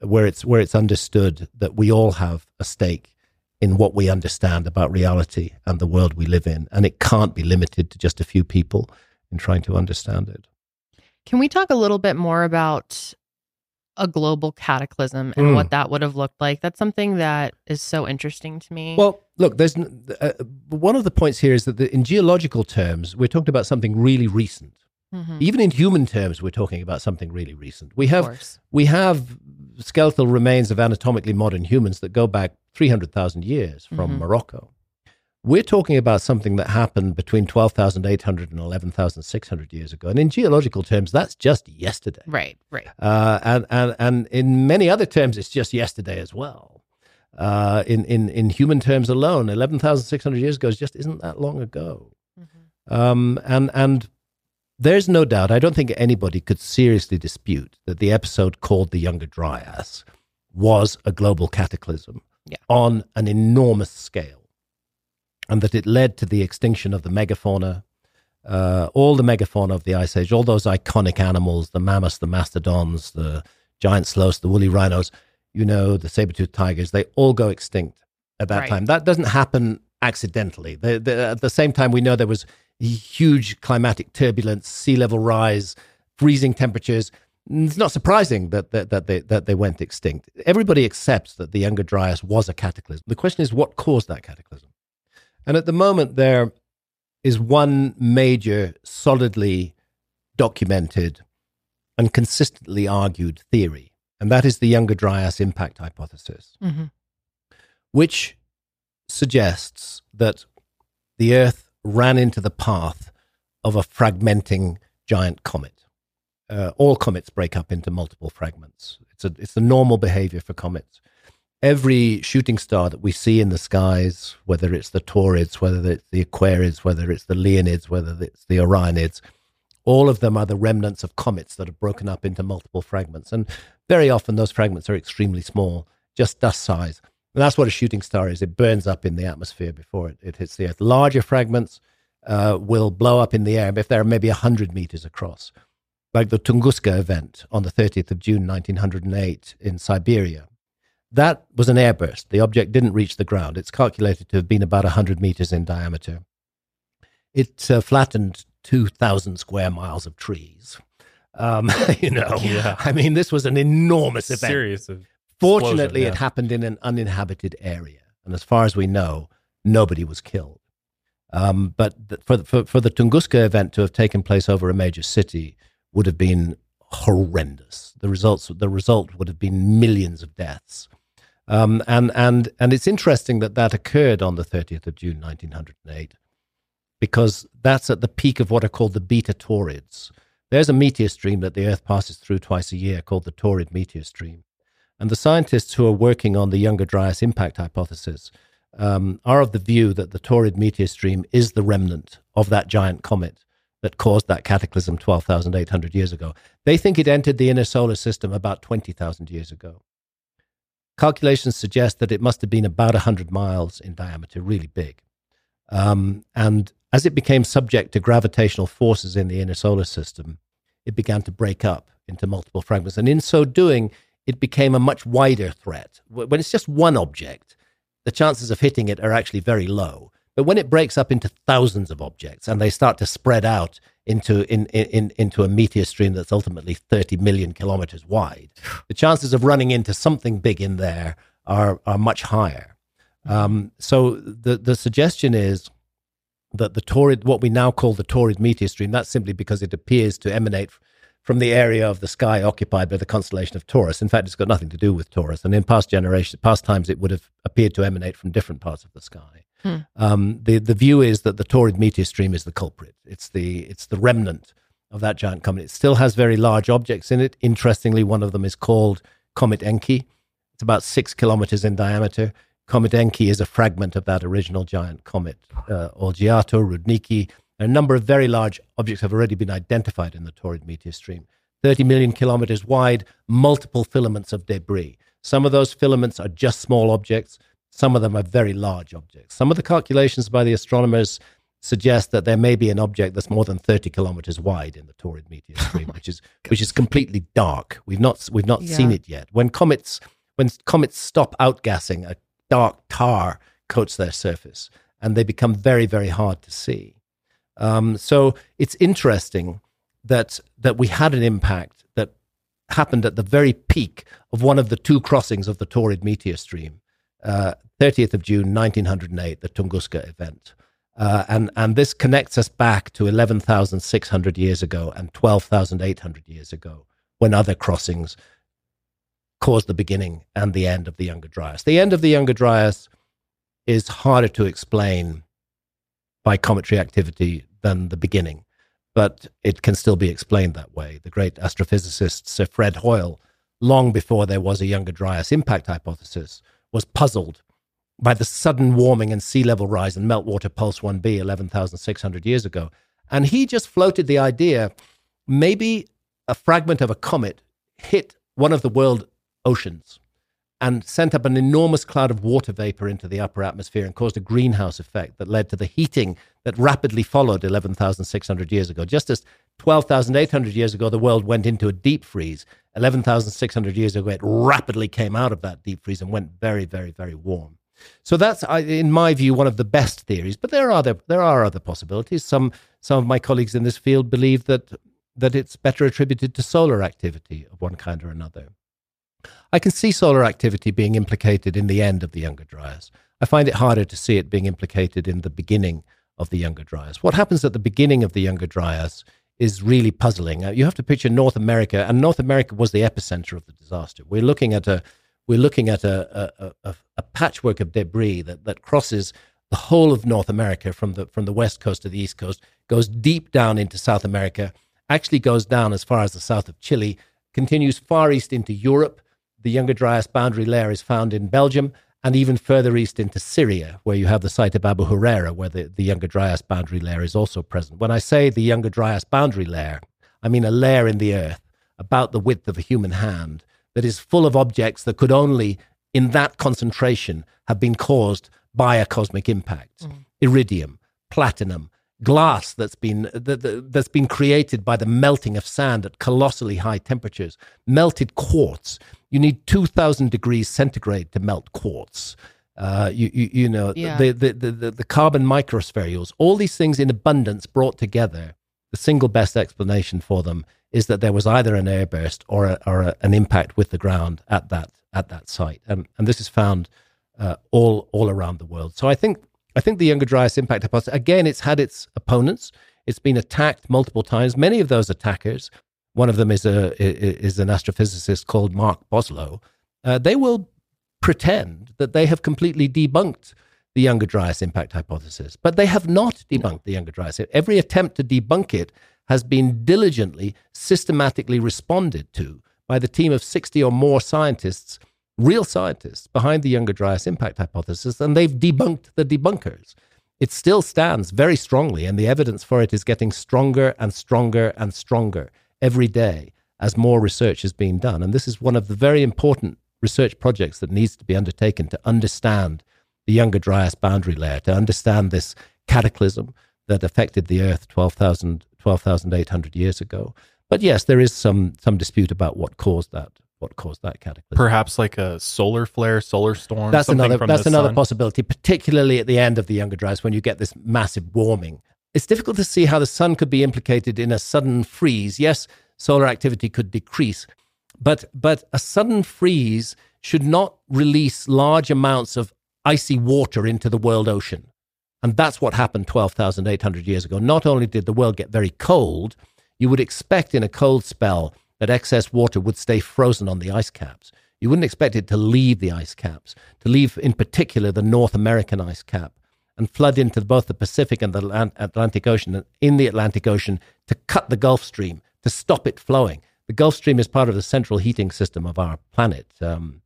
where it's where it's understood that we all have a stake in what we understand about reality and the world we live in, and it can't be limited to just a few people in trying to understand it. Can we talk a little bit more about a global cataclysm and Mm. what that would have looked like? That's something that is so interesting to me. Well, look, there's uh, one of the points here is that the, in geological terms, we're talking about something really recent. Mhm. Even in human terms, we're talking about something really recent. We have we have skeletal remains of anatomically modern humans that go back 300,000 years from Mhm. Morocco. We're talking about something that happened between 12,800 and 11,600 years ago. And in geological terms, that's just yesterday. Right, right. Uh, and, and, and in many other terms, it's just yesterday as well. Uh, in, in, in human terms alone, 11,600 years ago is just isn't that long ago. Mhm. Um, and and there's no doubt. I don't think anybody could seriously dispute that the episode called the Younger Dryas was a global cataclysm Yeah. on an enormous scale, and that it led to the extinction of the megafauna, uh, all the megafauna of the Ice Age, all those iconic animals, the mammoths, the mastodons, the giant sloths, the woolly rhinos, you know, the saber-toothed tigers. They all go extinct at that Right. time. That doesn't happen accidentally. The, the, at the same time, we know there was huge climatic turbulence, sea level rise, freezing temperatures. It's not surprising that, that, that, they, that they went extinct. Everybody accepts that the Younger Dryas was a cataclysm. The question is, what caused that cataclysm? And at the moment, there is one major, solidly documented and consistently argued theory, and that is the Younger Dryas impact hypothesis Mhm. which suggests that the Earth ran into the path of a fragmenting giant comet. uh, all comets break up into multiple fragments. It's a it's the normal behavior for comets. Every shooting star that we see in the skies, whether it's the Taurids, whether it's the Aquarids, whether it's the Leonids, whether it's the Orionids, all of them are the remnants of comets that have broken up into multiple fragments. And very often those fragments are extremely small, just dust size. And that's what a shooting star is. It burns up in the atmosphere before it, it hits the Earth. Larger fragments uh, will blow up in the air if they're maybe 100 meters across, like the Tunguska event on the 30th of June 1908 in Siberia. That was an airburst. The object didn't reach the ground. It's calculated to have been about 100 meters in diameter. It uh, flattened 2,000 square miles of trees. Um, *laughs* you know, yeah. I mean, this was an enormous event. Serious. Fortunately, yeah. it happened in an uninhabited area. And as far as we know, nobody was killed. Um, but for, for, for the Tunguska event to have taken place over a major city would have been horrendous. The results, the result would have been millions of deaths. Um, and and and it's interesting that that occurred on the 30th of June 1908 because that's at the peak of what are called the beta Taurids. There's a meteor stream that the Earth passes through twice a year called the Taurid meteor stream. And the scientists who are working on the Younger Dryas impact hypothesis um, are of the view that the Taurid meteor stream is the remnant of that giant comet that caused that cataclysm 12,800 years ago. They think it entered the inner solar system about 20,000 years ago. Calculations suggest that it must have been about 100 miles in diameter, really big. Um, and as it became subject to gravitational forces in the inner solar system, it began to break up into multiple fragments. And in so doing, it became a much wider threat. When it's just one object, the chances of hitting it are actually very low. But when it breaks up into thousands of objects and they start to spread out into in, in, into a meteor stream that's ultimately 30 million kilometers wide, *sighs* the chances of running into something big in there are are much higher. Um, so the the suggestion is that the Taurid, what we now call the Taurid meteor stream, that's simply because it appears to emanate from the area of the sky occupied by the constellation of Taurus. In fact, it's got nothing to do with Taurus. And in past generations, past times, it would have appeared to emanate from different parts of the sky. Hmm. Um, the the view is that the Taurid meteor stream is the culprit. It's the it's the remnant of that giant comet. It still has very large objects in it. Interestingly, one of them is called Comet Encke. It's about six kilometers in diameter. Comet Encke is a fragment of that original giant comet. Uh, Oljato, Rudnicki, a number of very large objects have already been identified in the Taurid meteor stream. 30 million kilometers wide, multiple filaments of debris. Some of those filaments are just small objects, some of them are very large objects. Some of the calculations by the astronomers suggest that there may be an object that's more than 30 kilometers wide in the Taurid meteor *laughs* stream, which is which is completely dark. We've not we've not yeah. seen it yet. When comets when comets stop outgassing, a dark tar coats their surface, and they become very very hard to see. Um, so it's interesting that that we had an impact that happened at the very peak of one of the two crossings of the Taurid meteor stream, uh, 30th of June 1908, the Tunguska event. Uh, and, and this connects us back to 11,600 years ago and 12,800 years ago when other crossings caused the beginning and the end of the Younger Dryas. The end of the Younger Dryas is harder to explain by cometary activity than the beginning, but it can still be explained that way. The great astrophysicist Sir Fred Hoyle, long before there was a Younger Dryas impact hypothesis, was puzzled by the sudden warming and sea level rise in meltwater pulse 1b 11,600 years ago. And he just floated the idea maybe a fragment of a comet hit one of the world oceans and sent up an enormous cloud of water vapor into the upper atmosphere and caused a greenhouse effect that led to the heating that rapidly followed 11,600 years ago. Just as 12,800 years ago, the world went into a deep freeze, 11,600 years ago, it rapidly came out of that deep freeze and went very, very, very warm. So that's, in my view, one of the best theories. But there are other, there are other possibilities. Some some of my colleagues in this field believe that that it's better attributed to solar activity of one kind or another. I can see solar activity being implicated in the end of the Younger Dryas. I find it harder to see it being implicated in the beginning of the Younger Dryas. What happens at the beginning of the Younger Dryas is really puzzling. Uh, you have to picture North America, and North America was the epicenter of the disaster. We're looking at a we're looking at a, a, a, a patchwork of debris that, that crosses the whole of North America from the from the west coast to the east coast, goes deep down into South America, actually goes down as far as the south of Chile, continues far east into Europe. The Younger Dryas boundary layer is found in Belgium and even further east into Syria, where you have the site of Abu Hureyra, where the, the Younger Dryas boundary layer is also present. When I say the Younger Dryas boundary layer, I mean a layer in the earth about the width of a human hand that is full of objects that could only, in that concentration, have been caused by a cosmic impact. Mm. Iridium, platinum, glass that's been that, that's been created by the melting of sand at colossally high temperatures melted quartz you need 2000 degrees centigrade to melt quartz uh, you, you, you know yeah. the, the, the, the carbon microspherules all these things in abundance brought together the single best explanation for them is that there was either an airburst or, a, or a, an impact with the ground at that at that site and, and this is found uh, all all around the world so i think I think the Younger Dryas impact hypothesis, again, it's had its opponents. It's been attacked multiple times. Many of those attackers, one of them is, a, is an astrophysicist called Mark Boslough, uh, they will pretend that they have completely debunked the Younger Dryas impact hypothesis, but they have not debunked the Younger Dryas. Every attempt to debunk it has been diligently, systematically responded to by the team of 60 or more scientists real scientists behind the Younger Dryas impact hypothesis, and they've debunked the debunkers. It still stands very strongly, and the evidence for it is getting stronger and stronger and stronger every day as more research is being done. And this is one of the very important research projects that needs to be undertaken to understand the Younger Dryas boundary layer, to understand this cataclysm that affected the Earth 12,800 12, years ago. But yes, there is some some dispute about what caused that what caused that cataclysm. Perhaps like a solar flare, solar storm. That's another. That's another sun. possibility, particularly at the end of the Younger Dryas when you get this massive warming. It's difficult to see how the sun could be implicated in a sudden freeze. Yes, solar activity could decrease, but but a sudden freeze should not release large amounts of icy water into the world ocean. And that's what happened 12,800 years ago. Not only did the world get very cold, you would expect in a cold spell that excess water would stay frozen on the ice caps. You wouldn't expect it to leave the ice caps, to leave in particular the North American ice cap, and flood into both the Pacific and the Atlantic Ocean, and in the Atlantic Ocean to cut the Gulf Stream, to stop it flowing. The Gulf Stream is part of the central heating system of our planet, um,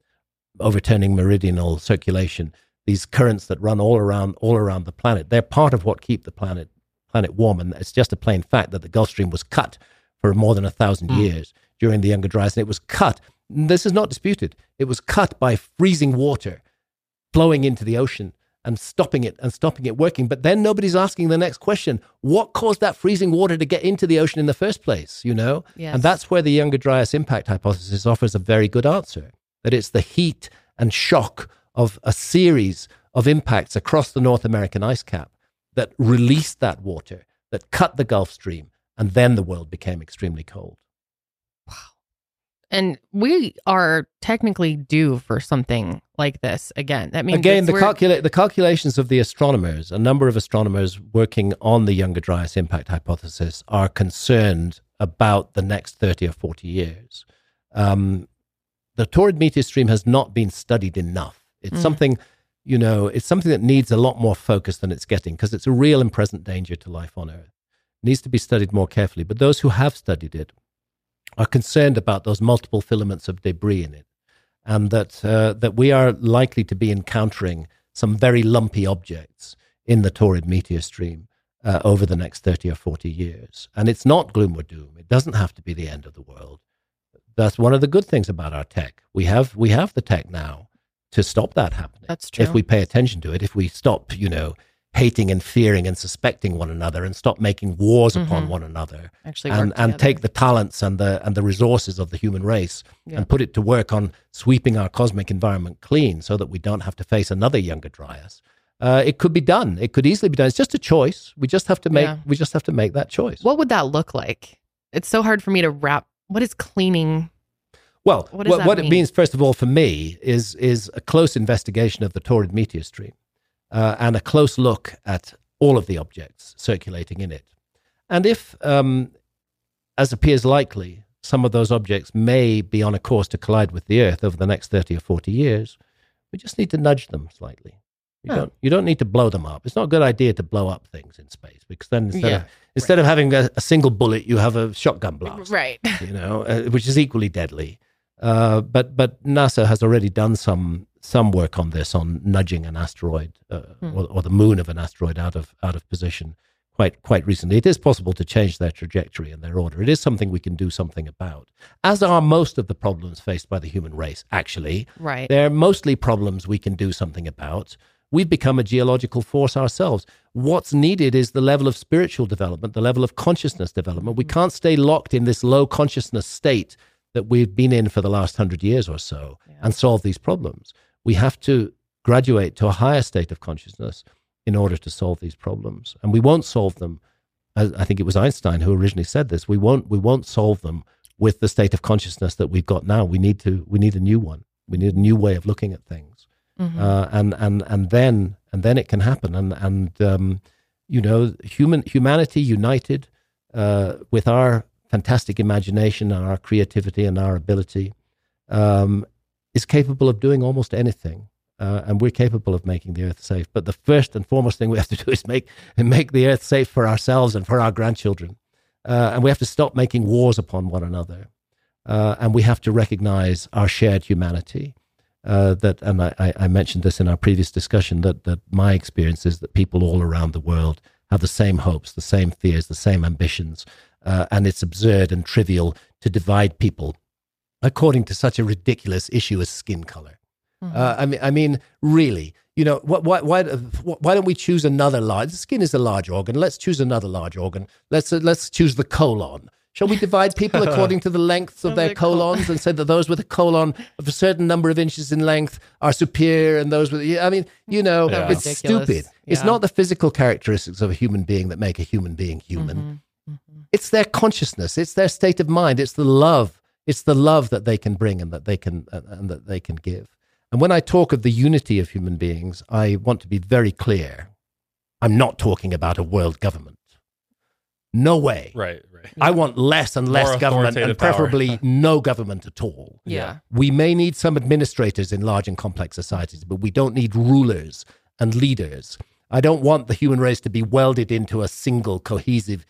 overturning meridional circulation. These currents that run all around all around the planet, they're part of what keep the planet planet warm. And it's just a plain fact that the Gulf Stream was cut for more than a thousand mm. years during the Younger Dryas, and it was cut. This is not disputed. It was cut by freezing water flowing into the ocean and stopping it and stopping it working. But then nobody's asking the next question: What caused that freezing water to get into the ocean in the first place? You know, yes. and that's where the Younger Dryas impact hypothesis offers a very good answer. That it's the heat and shock of a series of impacts across the North American ice cap that released that water, that cut the Gulf Stream, and then the world became extremely cold. And we are technically due for something like this again. That means again the calcula- the calculations of the astronomers, a number of astronomers working on the Younger Dryas impact hypothesis, are concerned about the next thirty or forty years. Um, the Taurid meteor stream has not been studied enough. It's mm. something, you know, it's something that needs a lot more focus than it's getting because it's a real and present danger to life on Earth It needs to be studied more carefully. But those who have studied it are concerned about those multiple filaments of debris in it, and that uh, that we are likely to be encountering some very lumpy objects in the Taurid meteor stream uh, over the next thirty or forty years. And it's not gloom or doom. It doesn't have to be the end of the world. That's one of the good things about our tech. We have we have the tech now to stop that happening. That's true. If we pay attention to it, if we stop, you know, hating and fearing and suspecting one another and stop making wars mm-hmm. upon one another actually and, and take the talents and the and the resources of the human race yeah. and put it to work on sweeping our cosmic environment clean so that we don't have to face another younger dryas. Uh, it could be done. It could easily be done. It's just a choice. We just have to make yeah. we just have to make that choice. What would that look like? It's so hard for me to wrap what is cleaning? Well, what, what, what it means, first of all, for me, is is a close investigation of the Taurid meteor stream uh, and a close look at all of the objects circulating in it. And if, um, as appears likely, some of those objects may be on a course to collide with the Earth over the next 30 or 40 years, we just need to nudge them slightly. You don't you don't need to blow them up. It's not a good idea to blow up things in space because then instead Yeah, of instead of having a, a single bullet, you have a shotgun blast. Right. *laughs* You know, uh, which is equally deadly. Uh, but but NASA has already done some some work on this on nudging an asteroid uh, Hmm. or, or the moon of an asteroid out of out of position quite quite recently. It is possible to change their trajectory and their order. It is something we can do something about. As are most of the problems faced by the human race. Actually, Right. they're mostly problems we can do something about. We've become a geological force ourselves. What's needed is the level of spiritual development, the level of consciousness development. We can't stay locked in this low consciousness state that we've been in for the last hundred years or so and solve these problems. We have to graduate to a higher state of consciousness in order to solve these problems. And we won't solve them. I I think it was Einstein who originally said this. We won't. We won't solve them with the state of consciousness that we've got now. We need to. We need a new one. We need a new way of looking at things Mhm. uh, and and and then and then it can happen and and um, you know human humanity united uh, with our fantastic imagination and our creativity and our ability um, is capable of doing almost anything uh, and we're capable of making the earth safe. But the first and foremost thing we have to do *laughs* is make make the earth safe for ourselves and for our grandchildren. Uh, and we have to stop making wars upon one another. Uh, and we have to recognize our shared humanity. Uh, that, and I, I- mentioned this in our previous discussion, that, that my experience is that people all around the world have the same hopes, the same fears, the same ambitions, uh, and it's absurd and trivial to divide people according to such a ridiculous issue as skin color. Uh, I mean, I mean, really, you know, why, why, why, why don't we choose another large? The skin is a large organ. Let's choose another large organ. Let's uh, let's choose the colon. Shall we divide people *laughs* according to the lengths of their colons and say that those with a colon of a certain number of inches in length are superior, and those with I mean, you know, Yeah. it's Ridiculous. stupid. It's not the physical characteristics of a human being that make a human being human. Mhm. Mhm. It's their consciousness. It's their state of mind. It's the love. It's the love that they can bring and that they can and, and that they can give. And when I talk of the unity of human beings, I want to be very clear. I'm not talking about a world government. No way. Right, right. I want less and less More government and preferably *laughs* no government at all. Yeah. We may need some administrators in large and complex societies, but we don't need rulers and leaders. I don't want the human race to be welded into a single cohesive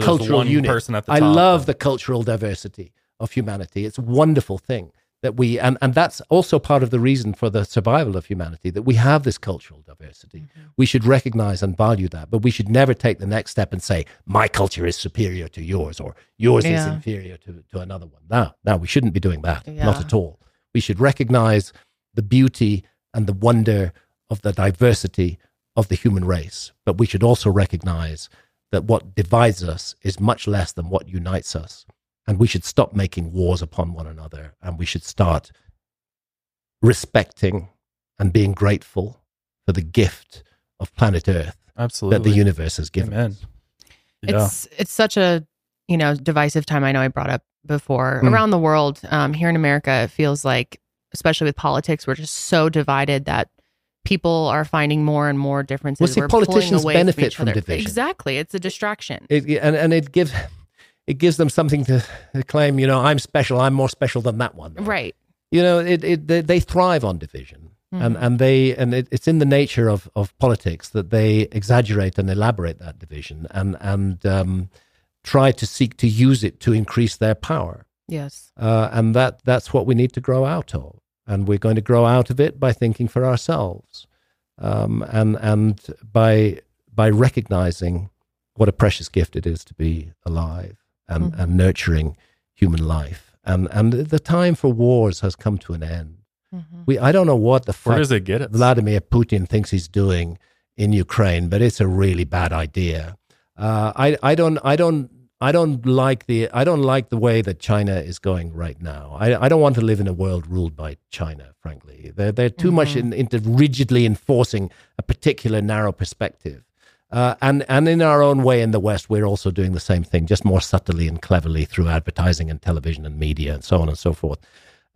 cultural one unit. person at the I love the cultural diversity of humanity. It's a wonderful thing that we, and, and that's also part of the reason for the survival of humanity, that we have this cultural diversity. Mm-hmm. We should recognize and value that, but we should never take the next step and say, my culture is superior to yours or yours is inferior to, to another one. No, no, we shouldn't be doing that. Not at all. We should recognize the beauty and the wonder of the diversity of the human race, but we should also recognize that what divides us is much less than what unites us. And we should stop making wars upon one another and we should start respecting and being grateful for the gift of planet Earth Absolutely. that the universe has given Amen. us. Yeah. It's it's such a you know divisive time. I know I brought up before Mm. around the world. Um, here in America, it feels like, especially with politics, we're just so divided that people are finding more and more differences. Well, see, We're politicians away benefit each from division. Exactly, it's a distraction. It, and, and it gives it gives them something to, claim, you know, I'm special, I'm more special than that one. Right. You know, it, it they, they thrive on division. And Mhm. and they and it, it's in the nature of, of politics that they exaggerate and elaborate that division and and um, try to seek to use it to increase their power. Yes. Uh, and that that's what we need to grow out of. And we're going to grow out of it by thinking for ourselves, um, and and by by recognizing what a precious gift it is to be alive and, Mhm. and nurturing human life. And and the time for wars has come to an end. Mhm. We I don't know what the fuck does it get us? Vladimir Putin thinks he's doing in Ukraine, but it's a really bad idea. Uh, I I don't I don't I don't like the I don't like the way that China is going right now. I I don't want to live in a world ruled by China. Frankly, they're they're too much Mhm. in, into rigidly enforcing a particular narrow perspective. Uh, and and in our own way in the West, we're also doing the same thing, just more subtly and cleverly through advertising and television and media and so on and so forth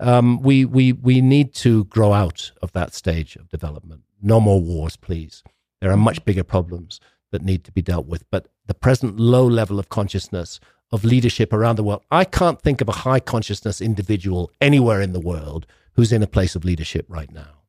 um, we, we, we need to grow out of that stage of development. No more wars, please. There are much bigger problems that need to be dealt with. But the present low level of consciousness of leadership around the world, I can't think of a high consciousness individual anywhere in the world who's in a place of leadership right now.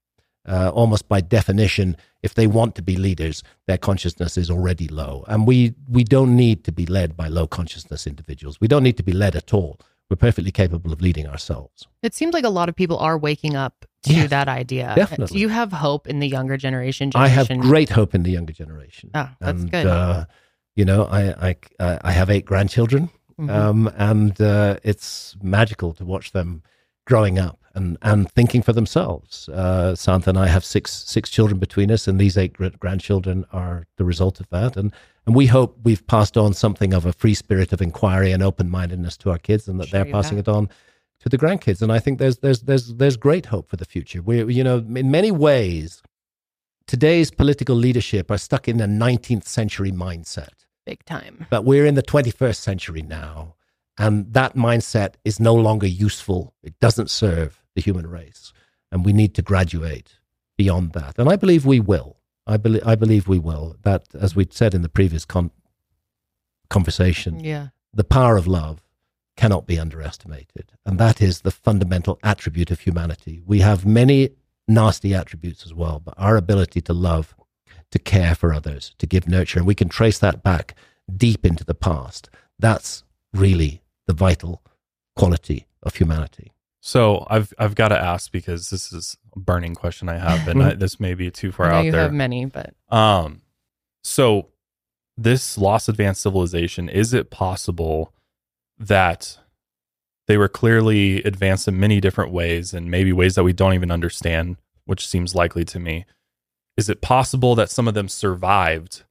Uh, almost by definition, if they want to be leaders, their consciousness is already low. And we, we don't need to be led by low consciousness individuals. We don't need to be led at all. We're perfectly capable of leading ourselves. It seems like a lot of people are waking up to Yes, that idea. definitely. Do you have hope in the younger generation? I have great hope in the younger generation. Oh, that's and, good. Uh, you know, I, I, I have eight grandchildren. Mhm. um, and uh, it's magical to watch them growing up and, and thinking for themselves. Uh, Santha and I have six six children between us, and these eight grandchildren are the result of that. And and we hope we've passed on something of a free spirit of inquiry and open mindedness to our kids, and that Sure they're passing have. it on to the grandkids. And I think there's there's there's there's great hope for the future. We you know in many ways. Today's political leadership are stuck in a 19th century mindset Big time. but we're in the 21st century now and that mindset is no longer useful it doesn't serve the human race and we need to graduate beyond that. And i believe we will. I believe i believe we will. That as we said in the previous con- conversation Yeah. the power of love cannot be underestimated. And that is the fundamental attribute of humanity. We have many nasty attributes as well but our ability to love to care for others to give nurture and we can trace that back deep into the past. That's really the vital quality of humanity So I've I've got to ask because this is a burning question I have, and I, *laughs* this may be too far out you there. have many, but Um, so this lost advanced civilization, is it possible that they were clearly advanced in many different ways and maybe ways that we don't even understand, which seems likely to me? Is it possible that some of them survived?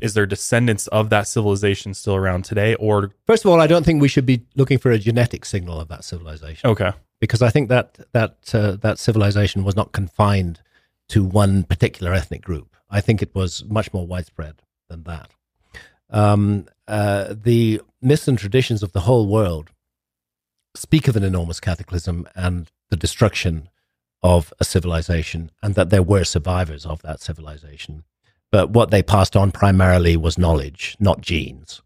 Is there descendants of that civilization still around today? Or first of all i don't think we should be looking for a genetic signal of that civilization okay, because I think that that uh, that civilization was not confined to one particular ethnic group. I think it was much more widespread than that. Um, uh, the myths and traditions of the whole world speak of an enormous cataclysm and the destruction of a civilization, and that there were survivors of that civilization. But what they passed on primarily was knowledge, not genes.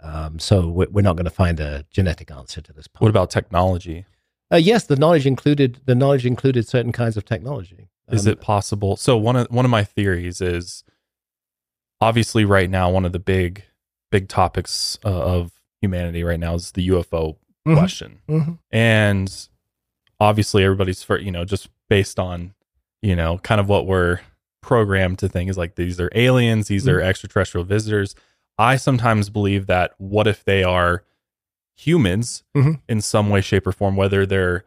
Um, so we're not going to find a genetic answer to this. Point. What about technology? Uh, yes, the knowledge included the knowledge included certain kinds of technology. Is Um, it possible? So one of one of my theories is obviously right now one of the big big topics uh, of humanity right now is the UFO Mhm. question, Mhm. and obviously everybody's for you know just based on you know kind of what we're programmed to think is like these are aliens, these are extraterrestrial visitors. I sometimes believe that what if they are humans Mhm. in some way, shape, or form, whether they're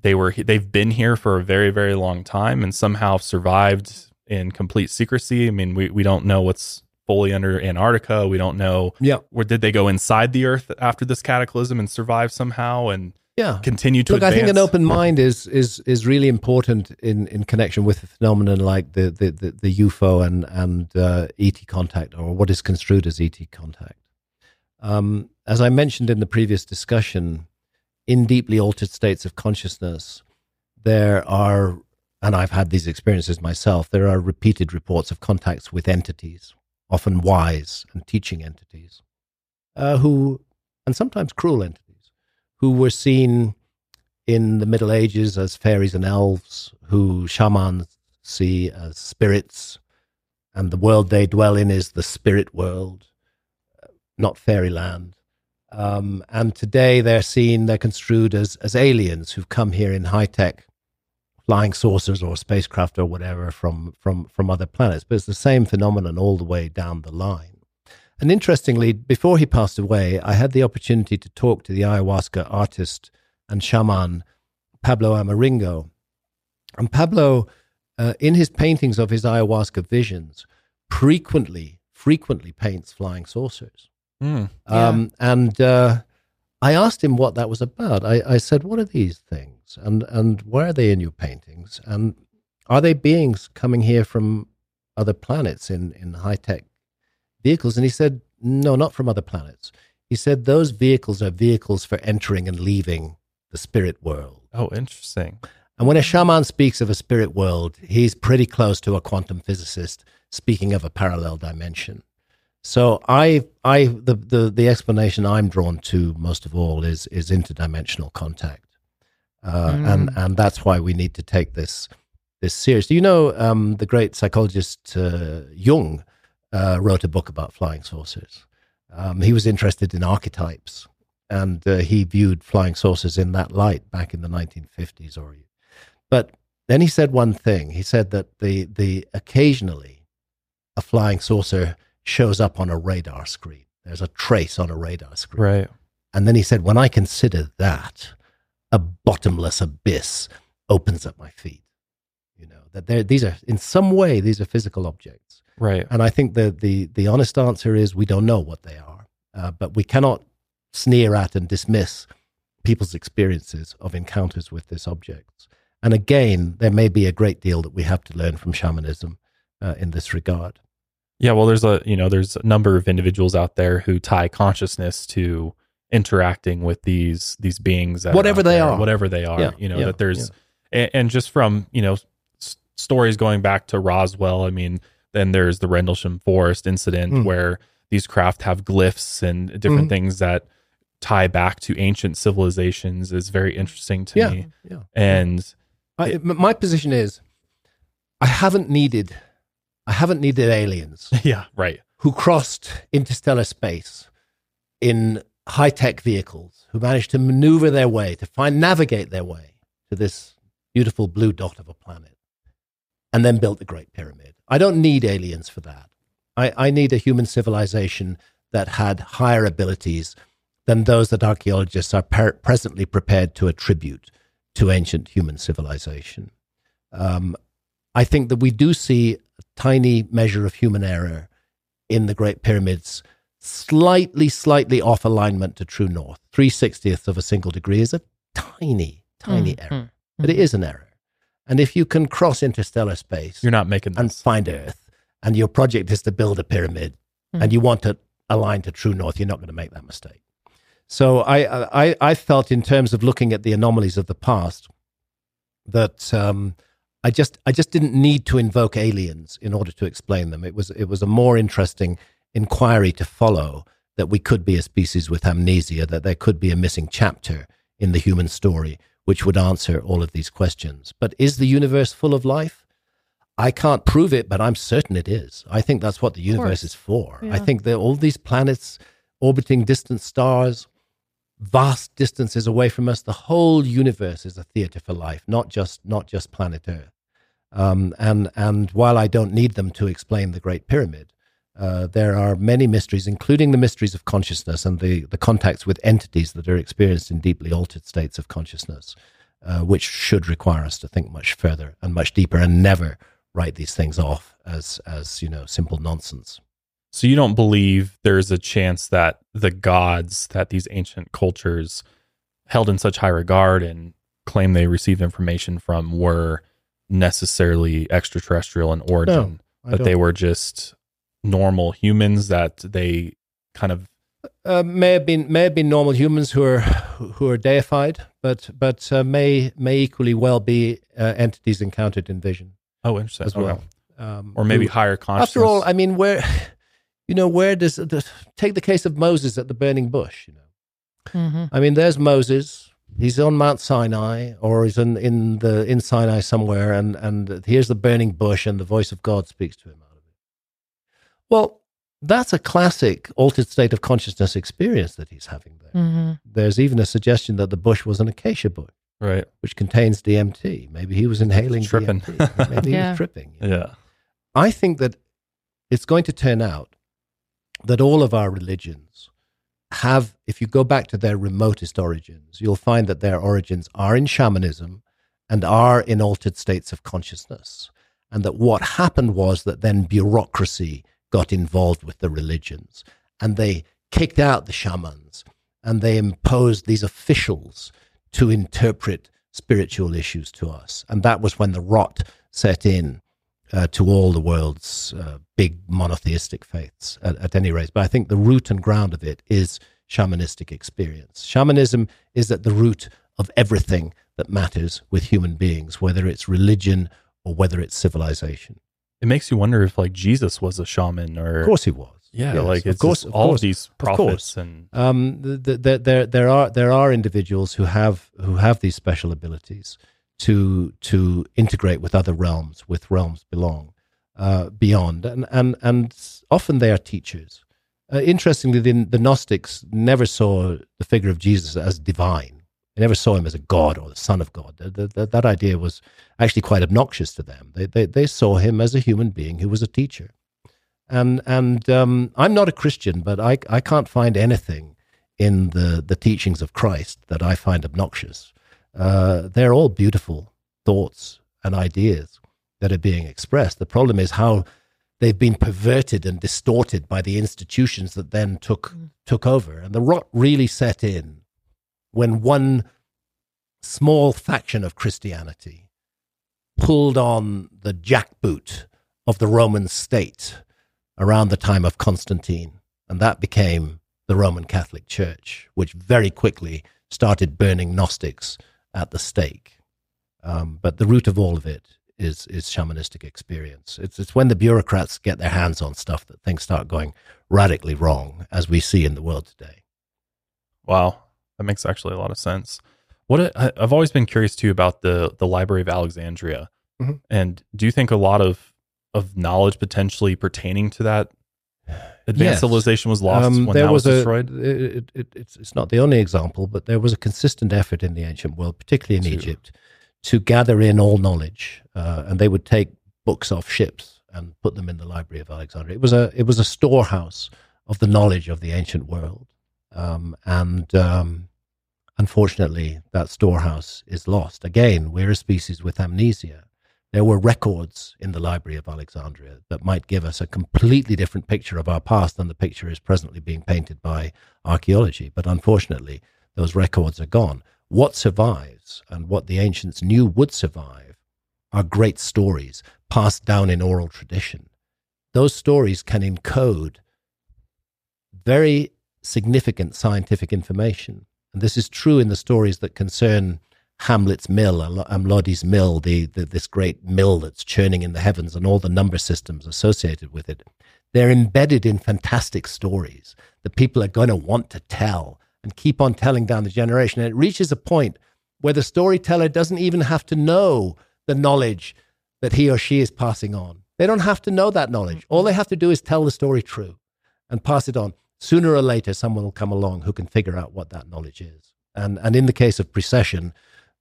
they were they've been here for a very very long time and somehow survived in complete secrecy. I mean, we we don't know what's fully under Antarctica. We don't know Yeah, where did they go inside the Earth after this cataclysm and survive somehow and yeah. continue to Look, I think an open mind is is is really important in, in connection with a phenomenon like the the, the, the UFO and and uh, ET contact, or what is construed as ET contact. Um, as I mentioned in the previous discussion, in deeply altered states of consciousness, there are, and I've had these experiences myself. There are repeated reports of contacts with entities, often wise and teaching entities, uh, who, and sometimes cruel entities, who were seen in the Middle Ages as fairies and elves, who shamans see as spirits, and the world they dwell in is the spirit world, not fairyland. Um, and today they're seen, they're construed as, as aliens who've come here in high tech flying saucers or spacecraft or whatever from, from, from other planets. But it's the same phenomenon all the way down the line. And interestingly, before he passed away, I had the opportunity to talk to the ayahuasca artist and shaman Pablo Amaringo. And Pablo, uh, in his paintings of his ayahuasca visions, frequently, frequently paints flying saucers. Hmm. Um, and uh, I asked him what that was about. I, I said, "What are these things? And and where are they in your paintings? And are they beings coming here from other planets in in high tech vehicles?" And he said, "No, not from other planets." He said those vehicles are vehicles for entering and leaving the spirit world. Oh, interesting. And when a shaman speaks of a spirit world, he's pretty close to a quantum physicist speaking of a parallel dimension. So I, I, the, the, the explanation I'm drawn to most of all is is interdimensional contact, uh, Mm. and and that's why we need to take this this seriously. You know, um, the great psychologist uh, Jung uh, wrote a book about flying saucers. Um, he was interested in archetypes, and uh, he viewed flying saucers in that light back in the 1950s. Or, but then he said one thing. He said that the the occasionally a flying saucer shows up on a radar screen. There's a trace on a radar screen. Right. And then he said, when I consider that, a bottomless abyss opens at my feet. You know that there, these are in some way these are physical objects. Right. And I think that the the honest answer is we don't know what they are, uh, but we cannot sneer at and dismiss people's experiences of encounters with this objects. And again, there may be a great deal that we have to learn from shamanism uh, in this regard. Yeah, well, there's a you know there's a number of individuals out there who tie consciousness to interacting with these these beings, that Whatever out they there, are. whatever they are. Yeah, you know yeah, that there's and, and just from you know s- stories going back to Roswell. I mean, then there's the Rendlesham Forest incident Mm. where these craft have glyphs and different Mhm. things that tie back to ancient civilizations is very interesting to Yeah, me. yeah. And I, m- my position is, I haven't needed, I haven't needed aliens *laughs* yeah, right. who crossed interstellar space in high tech vehicles, who managed to maneuver their way, to find, navigate their way to this beautiful blue dot of a planet, and then built the Great Pyramid. I don't need aliens for that. I, I need a human civilization that had higher abilities than those that archaeologists are per- presently prepared to attribute to ancient human civilization. Um, I think that we do see a tiny measure of human error in the Great Pyramids, slightly, slightly off alignment to true north. 360th of a single degree is a tiny, tiny Mhm. error, but it is an error. And if you can cross interstellar space You're not making and find Earth, and your project is to build a pyramid, Mhm. and you want to align to true north, you're not going to make that mistake. So I, I, I felt in terms of looking at the anomalies of the past that um, I just, I just didn't need to invoke aliens in order to explain them. It was, it was a more interesting inquiry to follow that we could be a species with amnesia, that there could be a missing chapter in the human story which would answer all of these questions. But is the universe full of life? I can't prove it, but I'm certain it is. I think that's what the universe is for. I think that all these planets orbiting distant stars, vast distances away from us, the whole universe is a theater for life, not just not just planet Earth. Um, and and while I don't need them to explain the Great Pyramid, uh, there are many mysteries, including the mysteries of consciousness and the, the contacts with entities that are experienced in deeply altered states of consciousness, uh, which should require us to think much further and much deeper and never write these things off as, as you know, simple nonsense. So you don't believe there's a chance that the gods that these ancient cultures held in such high regard and claim they received information from were necessarily extraterrestrial in origin, I that don't- they were just normal humans that they kind of uh, may have been may have been normal humans who are who are deified, but but uh, may may equally well be uh, entities encountered in vision oh interesting as Okay. well, um, or maybe who- higher consciousness. After all, I mean, where you know where does the, take the case of Moses at the burning bush? You know, Mhm. I mean, there's Moses. He's on Mount Sinai, or he's in, in the in Sinai somewhere, and and here's the burning bush, and the voice of God speaks to him out of it. Well, that's a classic altered state of consciousness experience that he's having there. Mhm. There's even a suggestion that the bush was an acacia bush, right? which contains DMT. Maybe he was inhaling Tripping. DMT. Maybe he was *laughs* tripping. you know. Yeah. I think that it's going to turn out that all of our religions have, if you go back to their remotest origins, you'll find that their origins are in shamanism and are in altered states of consciousness. And that what happened was that then bureaucracy got involved with the religions and they kicked out the shamans and they imposed these officials to interpret spiritual issues to us. And that was when the rot set in uh, to all the world's uh, big monotheistic faiths, at, at any rate. But I think the root and ground of it is shamanistic experience. Shamanism is at the root of everything that matters with human beings, whether it's religion or whether it's civilization. It makes you wonder if like Jesus was a shaman or Of course, he was. yeah, Yes, like of course, of all course. of these prophets and Um, the, the, the, there, there are there are individuals who have who have these special abilities to to integrate with other realms, with realms belong uh, beyond, and and and often they are teachers. Uh, interestingly, the, the Gnostics never saw the figure of Jesus as divine. They never saw him as a god or the son of God. The, the, that idea was actually quite obnoxious to them. They, they, they saw him as a human being who was a teacher. And, and um, I'm not a Christian, but I, I can't find anything in the, the teachings of Christ that I find obnoxious. Uh, they're all beautiful thoughts and ideas that are being expressed. The problem is how they've been perverted and distorted by the institutions that then took mm. took over. And the rot really set in when one small faction of Christianity pulled on the jackboot of the Roman state around the time of Constantine, and that became the Roman Catholic Church, which very quickly started burning Gnostics at the stake. Um, but the root of all of it is is shamanistic experience. It's it's when the bureaucrats get their hands on stuff that things start going radically wrong, as we see in the world today. Wow, that makes actually a lot of sense. What I've always been curious too about the the Library of Alexandria, mm-hmm. and do you think a lot of of knowledge potentially pertaining to that advanced yes. civilization was lost um, when that was, was destroyed? A, it, it, it's, it's not the only example, but there was a consistent effort in the ancient world, particularly in Egypt, to gather in all knowledge, uh, and they would take books off ships and put them in the Library of Alexandria. It was a it was a storehouse of the knowledge of the ancient world, um, and um, unfortunately, that storehouse is lost. Again, we're a species with amnesia. There were records in the Library of Alexandria that might give us a completely different picture of our past than the picture is presently being painted by archaeology. But unfortunately, those records are gone. What survives and what the ancients knew would survive are great stories passed down in oral tradition. Those stories can encode very significant scientific information. And this is true in the stories that concern Hamlet's mill, Amlodi's um, mill, the, the, this great mill that's churning in the heavens and all the number systems associated with it. They're embedded in fantastic stories that people are going to want to tell and keep on telling down the generation. And it reaches a point where the storyteller doesn't even have to know the knowledge that he or she is passing on. They don't have to know that knowledge. All they have to do is tell the story true and pass it on. Sooner or later, someone will come along who can figure out what that knowledge is. And, and in the case of precession,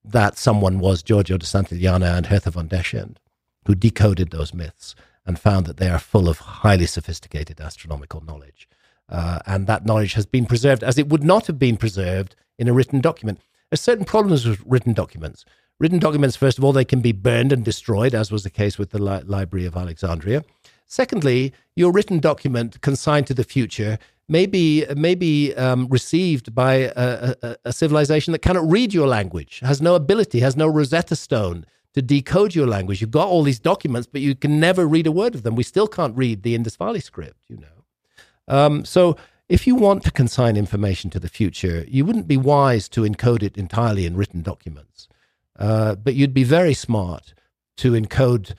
that someone was Giorgio de Santillana and Hertha von Dechend, who decoded those myths and found that they are full of highly sophisticated astronomical knowledge. Uh, and that knowledge has been preserved as it would not have been preserved in a written document. There's certain problems with written documents. Written documents, first of all, they can be burned and destroyed, as was the case with the Li- Library of Alexandria. Secondly, your written document consigned to the future may be, may be um, received by a, a, a civilization that cannot read your language, has no ability, has no Rosetta Stone to decode your language. You've got all these documents, but you can never read a word of them. We still can't read the Indus Valley script, you know. Um, so if you want to consign information to the future, you wouldn't be wise to encode it entirely in written documents, uh, but you'd be very smart to encode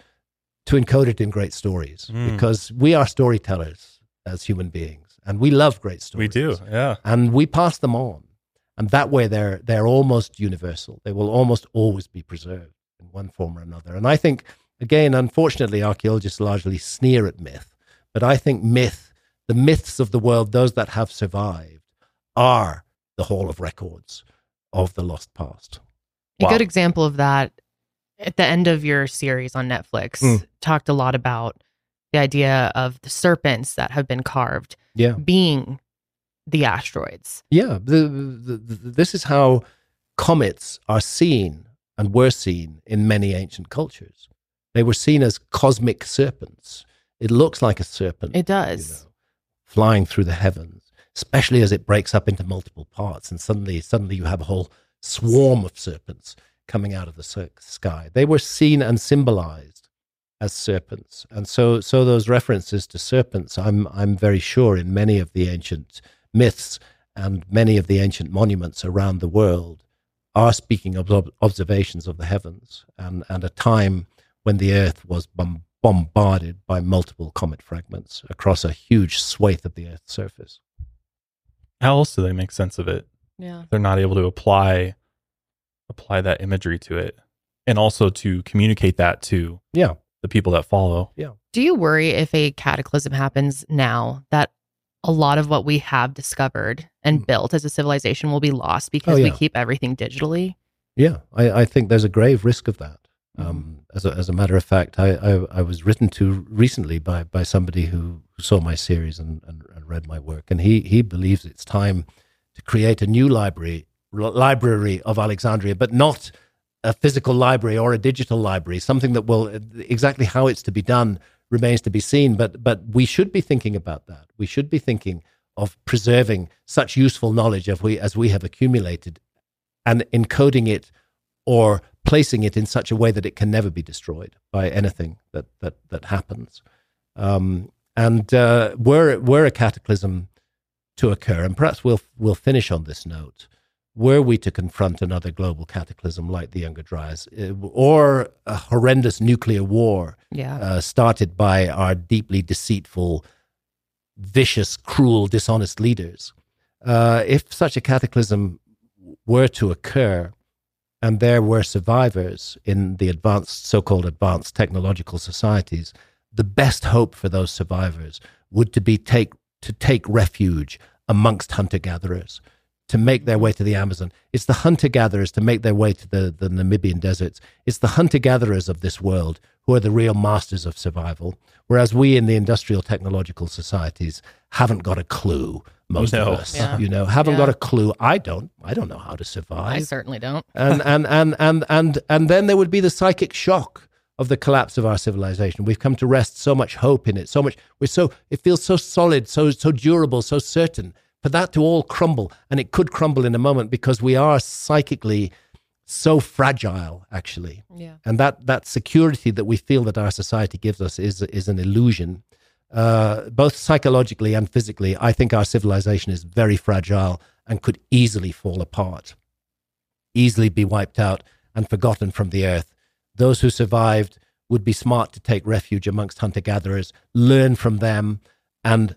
to encode it in great stories mm. because we are storytellers as human beings, and we love great stories. We do, yeah, and we pass them on, and that way they're they're almost universal. They will almost always be preserved in one form or another. And I think, again, unfortunately, archaeologists largely sneer at myth, but I think myth the myths of the world, those that have survived, are the Hall of Records of the lost past. A wow. good example of that at the end of your series on Netflix mm. talked a lot about the idea of the serpents that have been carved yeah. being the asteroids. Yeah, the, the, the, this is how comets are seen and were seen in many ancient cultures. They were seen as cosmic serpents. It looks like a serpent. It does. You know flying through the heavens, especially as it breaks up into multiple parts, and suddenly, suddenly you have a whole swarm of serpents coming out of the sky. They were seen and symbolized as serpents, and so, so those references to serpents, I'm, I'm very sure, in many of the ancient myths and many of the ancient monuments around the world, are speaking of observations of the heavens and, and a time when the earth was bombarded bombarded by multiple comet fragments across a huge swathe of the Earth's surface. How else do they make sense of it? Yeah. They're not able to apply apply that imagery to it. and also to communicate that to Yeah. the people that follow. Yeah. Do you worry if a cataclysm happens now that a lot of what we have discovered and built as a civilization will be lost because we Mm. Oh, yeah. keep everything digitally? Yeah, I, I think there's a grave risk of that. Um, as, a, as a matter of fact, I, I, I was written to recently by, by somebody who, who saw my series and, and, and read my work, and he, he believes it's time to create a new library library of Alexandria, but not a physical library or a digital library. Something that will exactly how it's to be done remains to be seen. But but we should be thinking about that. We should be thinking of preserving such useful knowledge as we as we have accumulated, and encoding it or placing it in such a way that it can never be destroyed by anything that that that happens. Um, and uh, were were a cataclysm to occur, and perhaps we'll we'll finish on this note. Were we to confront another global cataclysm like the Younger Dryas, uh, or a horrendous nuclear war Yeah. uh, started by our deeply deceitful, vicious, cruel, dishonest leaders. Uh, if such a cataclysm were to occur, and there were survivors in the advanced, so-called advanced technological societies, the best hope for those survivors would to be take to take refuge amongst hunter-gatherers, to make their way to the Amazon. It's the hunter-gatherers to make their way to the, the Namibian deserts. It's the hunter-gatherers of this world who are the real masters of survival, whereas we in the industrial technological societies haven't got a clue. Most No. of us, Yeah. you know, haven't Yeah. got a clue. I don't. I don't know how to survive. I certainly don't. and and and and and and then there would be the psychic shock of the collapse of our civilization. We've come to rest so much hope in it, so much. We're so it feels so solid, so so durable, so certain. For that to all crumble, and it could crumble in a moment because we are psychically so fragile, actually. Yeah. And that that security that we feel that our society gives us is is an illusion, uh, both psychologically and physically. I think our civilization is very fragile and could easily fall apart easily be wiped out and forgotten from the earth. Those who survived would be smart to take refuge amongst hunter gatherers, learn from them, and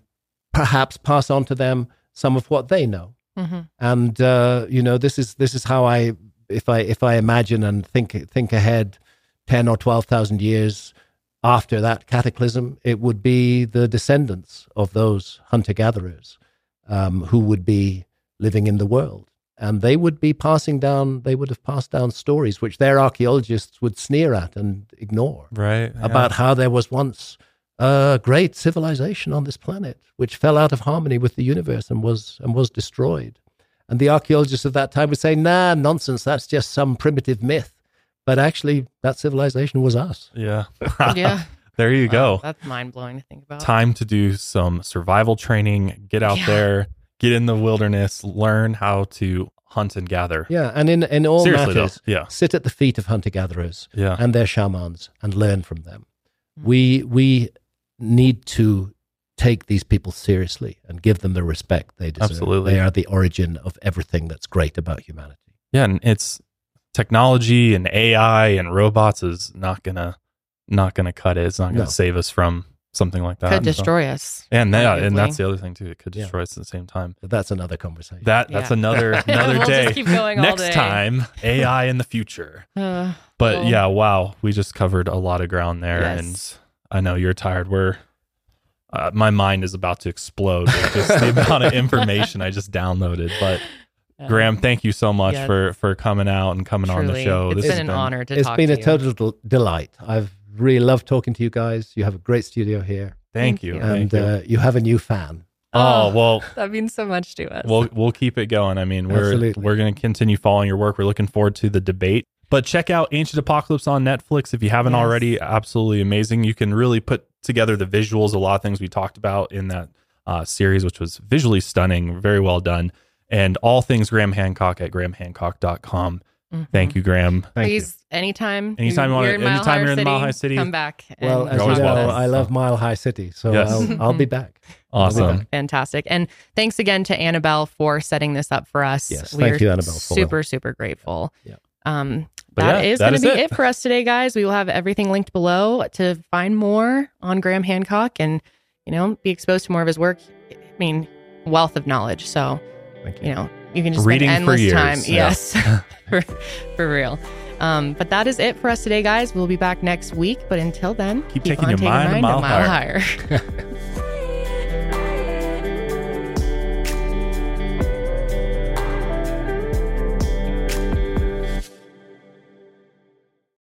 perhaps pass on to them some of what they know. hmm And uh, you know, this is this is how I if I if I imagine and think think ahead ten or twelve thousand years after that cataclysm, it would be the descendants of those hunter gatherers um, who would be living in the world. And they would be passing down, they would have passed down stories which their archaeologists would sneer at and ignore Right. yeah. about how there was once a great civilization on this planet which fell out of harmony with the universe and was and was destroyed. And the archaeologists of that time would say, "Nah, nonsense. That's just some primitive myth." But actually, that civilization was us. Yeah. *laughs* Yeah. *laughs* there you Wow, go. That's mind blowing to think about. Time to do some survival training, get out Yeah. there, get in the wilderness, learn how to hunt and gather. Yeah, and in in all Seriously, though. matters, Yeah. sit at the feet of hunter gatherers Yeah. and their shamans and learn from them. Mm. We we need to take these people seriously and give them the respect they deserve. Absolutely. They are the origin of everything that's great about humanity. Yeah. And it's technology and AI and robots is not gonna not gonna cut it. It's not gonna No. save us from something like that. Could So- destroy us. and yeah, arguably. and that's the other thing too. It could Yeah. destroy us at the same time. But that's another conversation. That that's Yeah. another *laughs* another We'll day. just keep going all Next day. time, AI in the future. Uh, *sighs* But Well- yeah, wow, we just covered a lot of ground there, Yes. and I know you're tired. We're uh, my mind is about to explode with just the amount of information I just downloaded. But *laughs* uh, Graham, thank you so much yes. for for coming out and coming on the show. It's This been has an honor to it's talk been to a you. total del- delight. I've really loved talking to you guys. You have a great studio here, Thank Thank you. you. Thank and you. uh, you have a new fan. oh well, *laughs* that means so much to us. we'll we'll keep it going. I mean, we're Absolutely. we're going to continue following your work. We're looking forward to the debate. But check out Ancient Apocalypse on Netflix if you haven't Yes. already. Absolutely amazing. You can really put together the visuals, a lot of things we talked about in that uh, series, which was visually stunning, very well done. And all things Graham Hancock at grahamhancock.com. Mhm. Thank you, Graham. Thank Please, anytime. Anytime you wanna- you're in Mile anytime Higher you're in Mile High City, come back. Well, as You're you always know. I love Mile High City, so Yes. I'll, I'll be back. Awesome. Fantastic. And thanks again to Annabelle for setting this up for us. Yes, we thank are you, Annabelle, Super, super grateful. Yeah. Um, But that yeah, is going to be it. it. for us today, guys. We will have everything linked below to find more on Graham Hancock and, you know, be exposed to more of his work. I mean, wealth of knowledge. So, you. you know, you can just Reading spend for endless years. time. Yeah. Yes, *laughs* for, for real. Um, but that is it for us today, guys. We'll be back next week. But until then, Keep taking your mind a mile higher. *laughs*